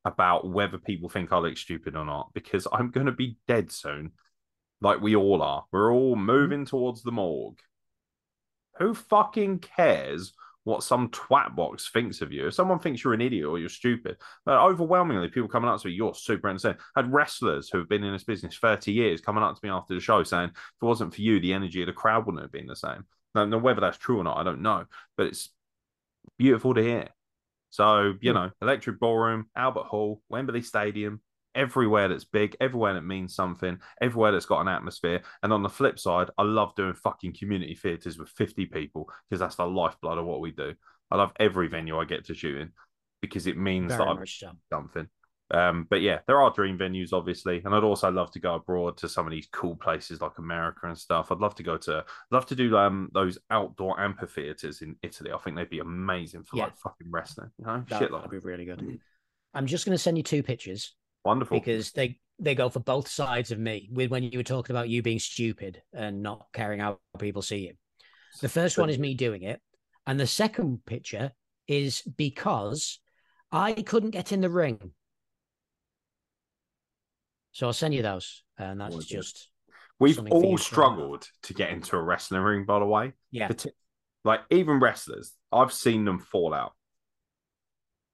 about whether people think I look stupid or not? Because I'm gonna be dead soon, like we all are. We're all moving towards the morgue. Who fucking cares what some twat box thinks of you. If someone thinks you're an idiot or you're stupid, but overwhelmingly people coming up to me, you're super insane. I had wrestlers who have been in this business 30 years coming up to me after the show saying, if it wasn't for you, the energy of the crowd wouldn't have been the same. Now whether that's true or not, I don't know, but it's beautiful to hear. So, you know, Electric Ballroom, Albert Hall, Wembley Stadium, everywhere that's big, everywhere that means something, everywhere that's got an atmosphere. And on the flip side, I love doing fucking community theatres with 50 people because that's the lifeblood of what we do. I love every venue I get to shoot in because it means Very that I'm much so. something. Um, but yeah, there are dream venues, obviously, and I'd also love to go abroad to some of these cool places like America and stuff. I'd love to go to, love to do um those outdoor amphitheaters in Italy. I think they'd be amazing for Yeah. like fucking wrestling, you know, That shit like would be really good. I'm just going to send you two pictures Wonderful. because they they go for both sides of me. With when you were talking about you being stupid and not caring how people see you. The first one is me doing it, and the second picture is because I couldn't get in the ring. So I'll send you those, and that's Gorgeous. just We've something for you all struggled to get into a wrestling ring, by the way. yeah. Like even wrestlers, I've seen them fall out.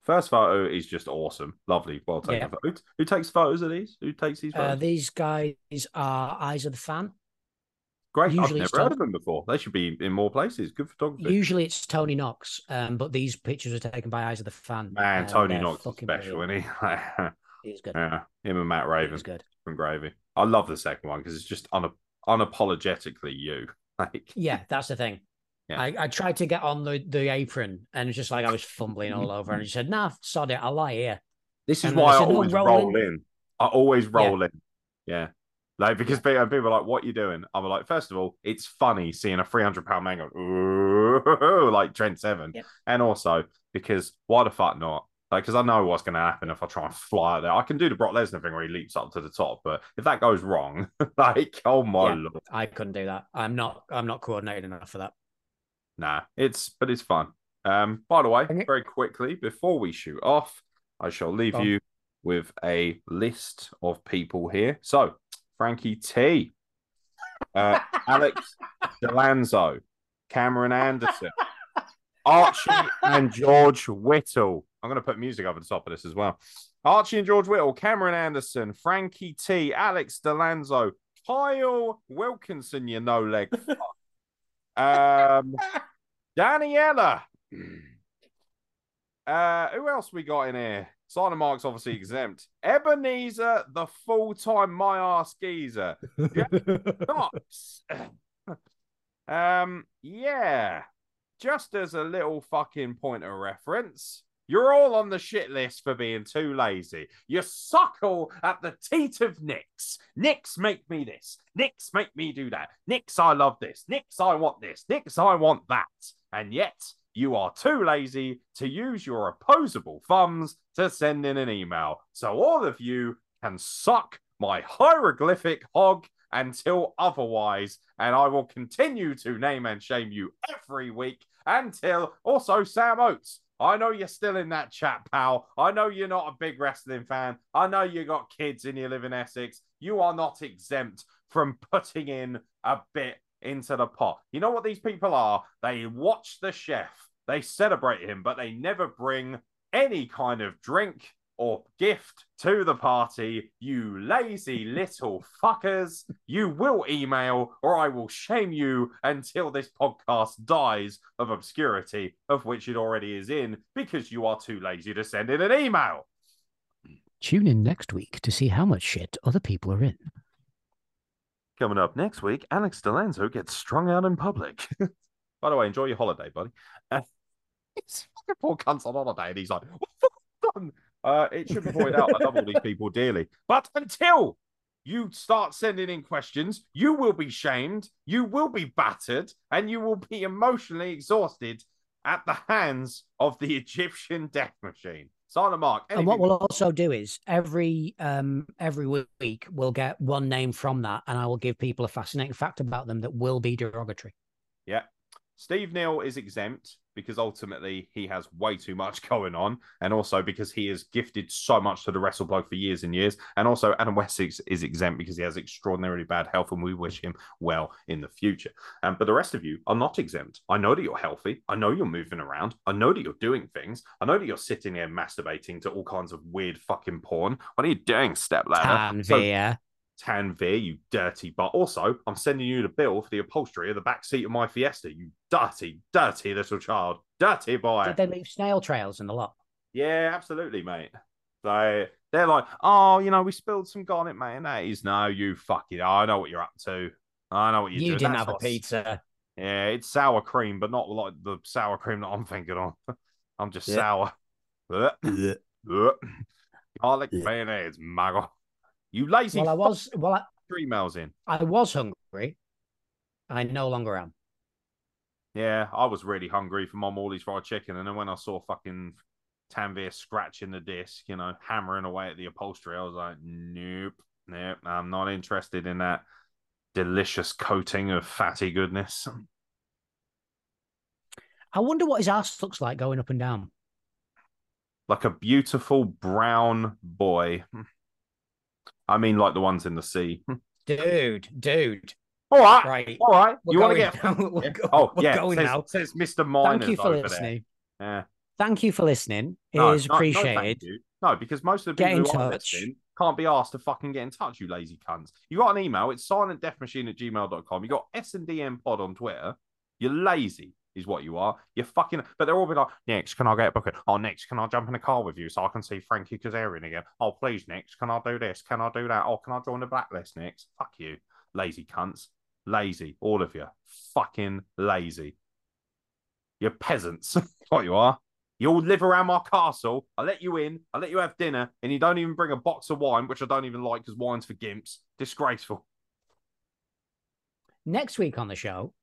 First photo is just awesome, lovely, well taken. Yeah. photo. Who, who takes photos of these? Who takes these Uh, photos? these guys are Eyes of the Fan. Great, I've usually never it's heard of them before. They should be in more places. Good photography. Usually it's Tony Knox, um, but these pictures were taken by Eyes of the Fan. Man, and Tony Knox is special, brilliant. isn't he? [LAUGHS] He's good. yeah, him and Matt Raven He's good. from Gravy. I love the second one because it's just una- unapologetically you. [LAUGHS] Like, Yeah, that's the thing. Yeah. I, I tried to get on the, the apron and it's just like I was fumbling all over. And he said, Nah, sod it, I'll lie here. this is And why I I said, "No, always roll roll in." in. I always roll in. Yeah. Like because people, people are like, "What are you doing?" I'm like, first of all, it's funny seeing a 300 pound man go [LAUGHS] like Trent Seven, Yep. and also because why the fuck not? Like, because I know what's going to happen if I try and fly out there. I can do the Brock Lesnar thing where he leaps up to the top, but if that goes wrong, [LAUGHS] like, oh my Yeah. lord, I couldn't do that. I'm not I'm not coordinated enough for that. nah, it's but it's fun. Um, by the way, very quickly before we shoot off, I shall leave you with a list of people here. So, Frankie T, uh, [LAUGHS] Alex Delanzo, Cameron Anderson, Archie and George Whittle. I'm going to put music over the top of this as well. Archie and George Whittle, Cameron Anderson, Frankie T, Alex Delanzo, Kyle Wilkinson, you no leg. [LAUGHS] um, Daniela. Uh, who else we got in here? Simon Mark's obviously exempt. Ebenezer, the full-time my ass geezer. Knox. [LAUGHS] um, yeah. Just as a little fucking point of reference, you're all on the shit list for being too lazy. You suckle at the teat of Nix. Nix make me this. Nix make me do that. Nix, I love this. Nix, I want this. Nix, I want that. And yet, you are too lazy to use your opposable thumbs to send in an email. So all of you can suck my hieroglyphic hog until otherwise, and I will continue to name and shame you every week until also Sam Oates. I know you're still in that chat, pal. I know you're not a big wrestling fan. I know you got kids and you live in Essex. You are not exempt from putting in a bit into the pot. You know what these people are? They watch the chef, they celebrate him, but they never bring any kind of drink or gift to the party. You lazy little fuckers. You will email, or I will shame you until this podcast dies of obscurity, of which it already is in, because you are too lazy to send in an email. Tune in next week to see how much shit other people are in. Coming up next week, Alex Delanzo gets strung out in public. [LAUGHS] By the way, enjoy your holiday, buddy. Uh, [LAUGHS] it's fucking poor cunt's on holiday, and he's like, "What the fuck done?" Uh, it should be pointed out. I love all these people dearly, but until you start sending in questions, you will be shamed, you will be battered, and you will be emotionally exhausted at the hands of the Egyptian death machine. Silent Mark. And what we'll also do is every um every week we'll get one name from that, and I will give people a fascinating fact about them that will be derogatory. Yeah, Steve Neal is exempt because ultimately he has way too much [LAUGHS] going on, and also because he has gifted so much to the wrestle blog for years and years. And also Adam Wessex is exempt because he has extraordinarily bad health, and we wish him well in the future. Um, but the rest of you are not exempt. I know that you're healthy. I know you're moving around. I know that you're doing things. I know that you're sitting here masturbating to all kinds of weird fucking porn. What are you doing, step ladder? So-. Tanvir, you dirty but also I'm sending you the bill for the upholstery of the back seat of my Fiesta, you dirty, dirty little child. Dirty boy. Did they leave snail trails in the lot? Yeah, absolutely, mate. So they're like, oh, you know, we spilled some garlic mayonnaise. No, you fucking I know what you're up to. I know what you're You doing. didn't That's have a what's- pizza. Yeah, it's sour cream, but not like the sour cream that I'm thinking of. [LAUGHS] I'm just Yeah. sour. [LAUGHS] Ugh. Ugh. Garlic Yeah. mayonnaise, maggot. You lazy Well, I was well, I, three emails in. I was hungry. I no longer am. Yeah, I was really hungry for my Morley's fried chicken, and then when I saw fucking Tanvir scratching the disc, you know, hammering away at the upholstery, I was like, nope, nope, I'm not interested in that delicious coating of fatty goodness. I wonder what his ass looks like going up and down. Like a beautiful brown boy. I mean, like the ones in the sea. Hmm. Dude, dude. All right, Right. all right. We're you want to get? now. [LAUGHS] We're, Yeah. go- Oh, we're yeah. going says, now. says Mr. Miners Thank you for listening. Yeah. Thank you for listening. It No, is no, no, thank appreciated. you. No, because most of the Get people in who are touch. listening can't be asked to fucking get in touch, you lazy cunts. You got an email, it's silentdeathmachine at gmail.com. You got S&DM pod on Twitter. You're lazy, is what you are. You're fucking, but they're all be like, Nix, can I get a bucket? Oh, Nix, can I jump in a car with you so I can see Frankie Kazarian again? Oh, please, Nix, can I do this? Can I do that? Oh, can I join the blacklist, Nix? Fuck you, lazy cunts. Lazy, all of you. Fucking lazy. You're peasants, [LAUGHS] what you are. You all live around my castle. I let you in. I let you have dinner, and you don't even bring a box of wine, which I don't even like because wine's for gimps. Disgraceful. Next week on the show,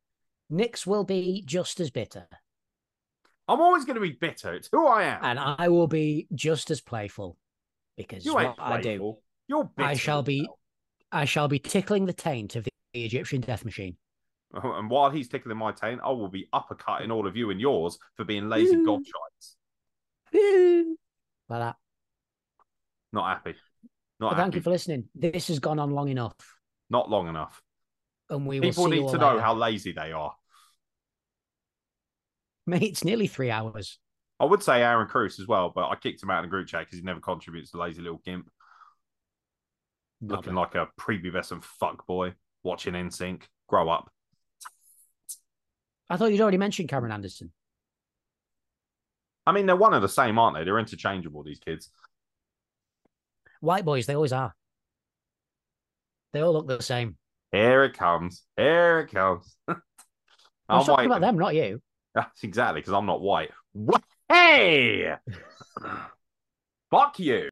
Nix will be just as bitter, I'm always going to be bitter. It's who I am. and I will be just as playful because you what I do. You're bitter. I shall be. I shall be tickling the taint of the, Egyptian death machine. Oh, and while he's tickling my taint, I will be uppercutting all of you and yours for being [LAUGHS] lazy Ooh. gobshites. Like that. Not happy. Not happy. thank you for listening. This has gone on long enough, Not long enough. And we People need to know later. how lazy they are. Mate, it's nearly three hours. I would say Aaron Cruz as well, but I kicked him out in the group chat because he never contributes to lazy little gimp. looking like a prepubescent fuck boy watching NSYNC. Grow up. I thought you'd already mentioned Cameron Anderson. I mean, they're one and the same, aren't they? They're interchangeable, these kids. White boys, they always are. They all look the same. Here it comes. Here it comes. [LAUGHS] I'm I'm talking about them, not you. That's [LAUGHS] exactly because I'm not white. Hey! [LAUGHS] Fuck you.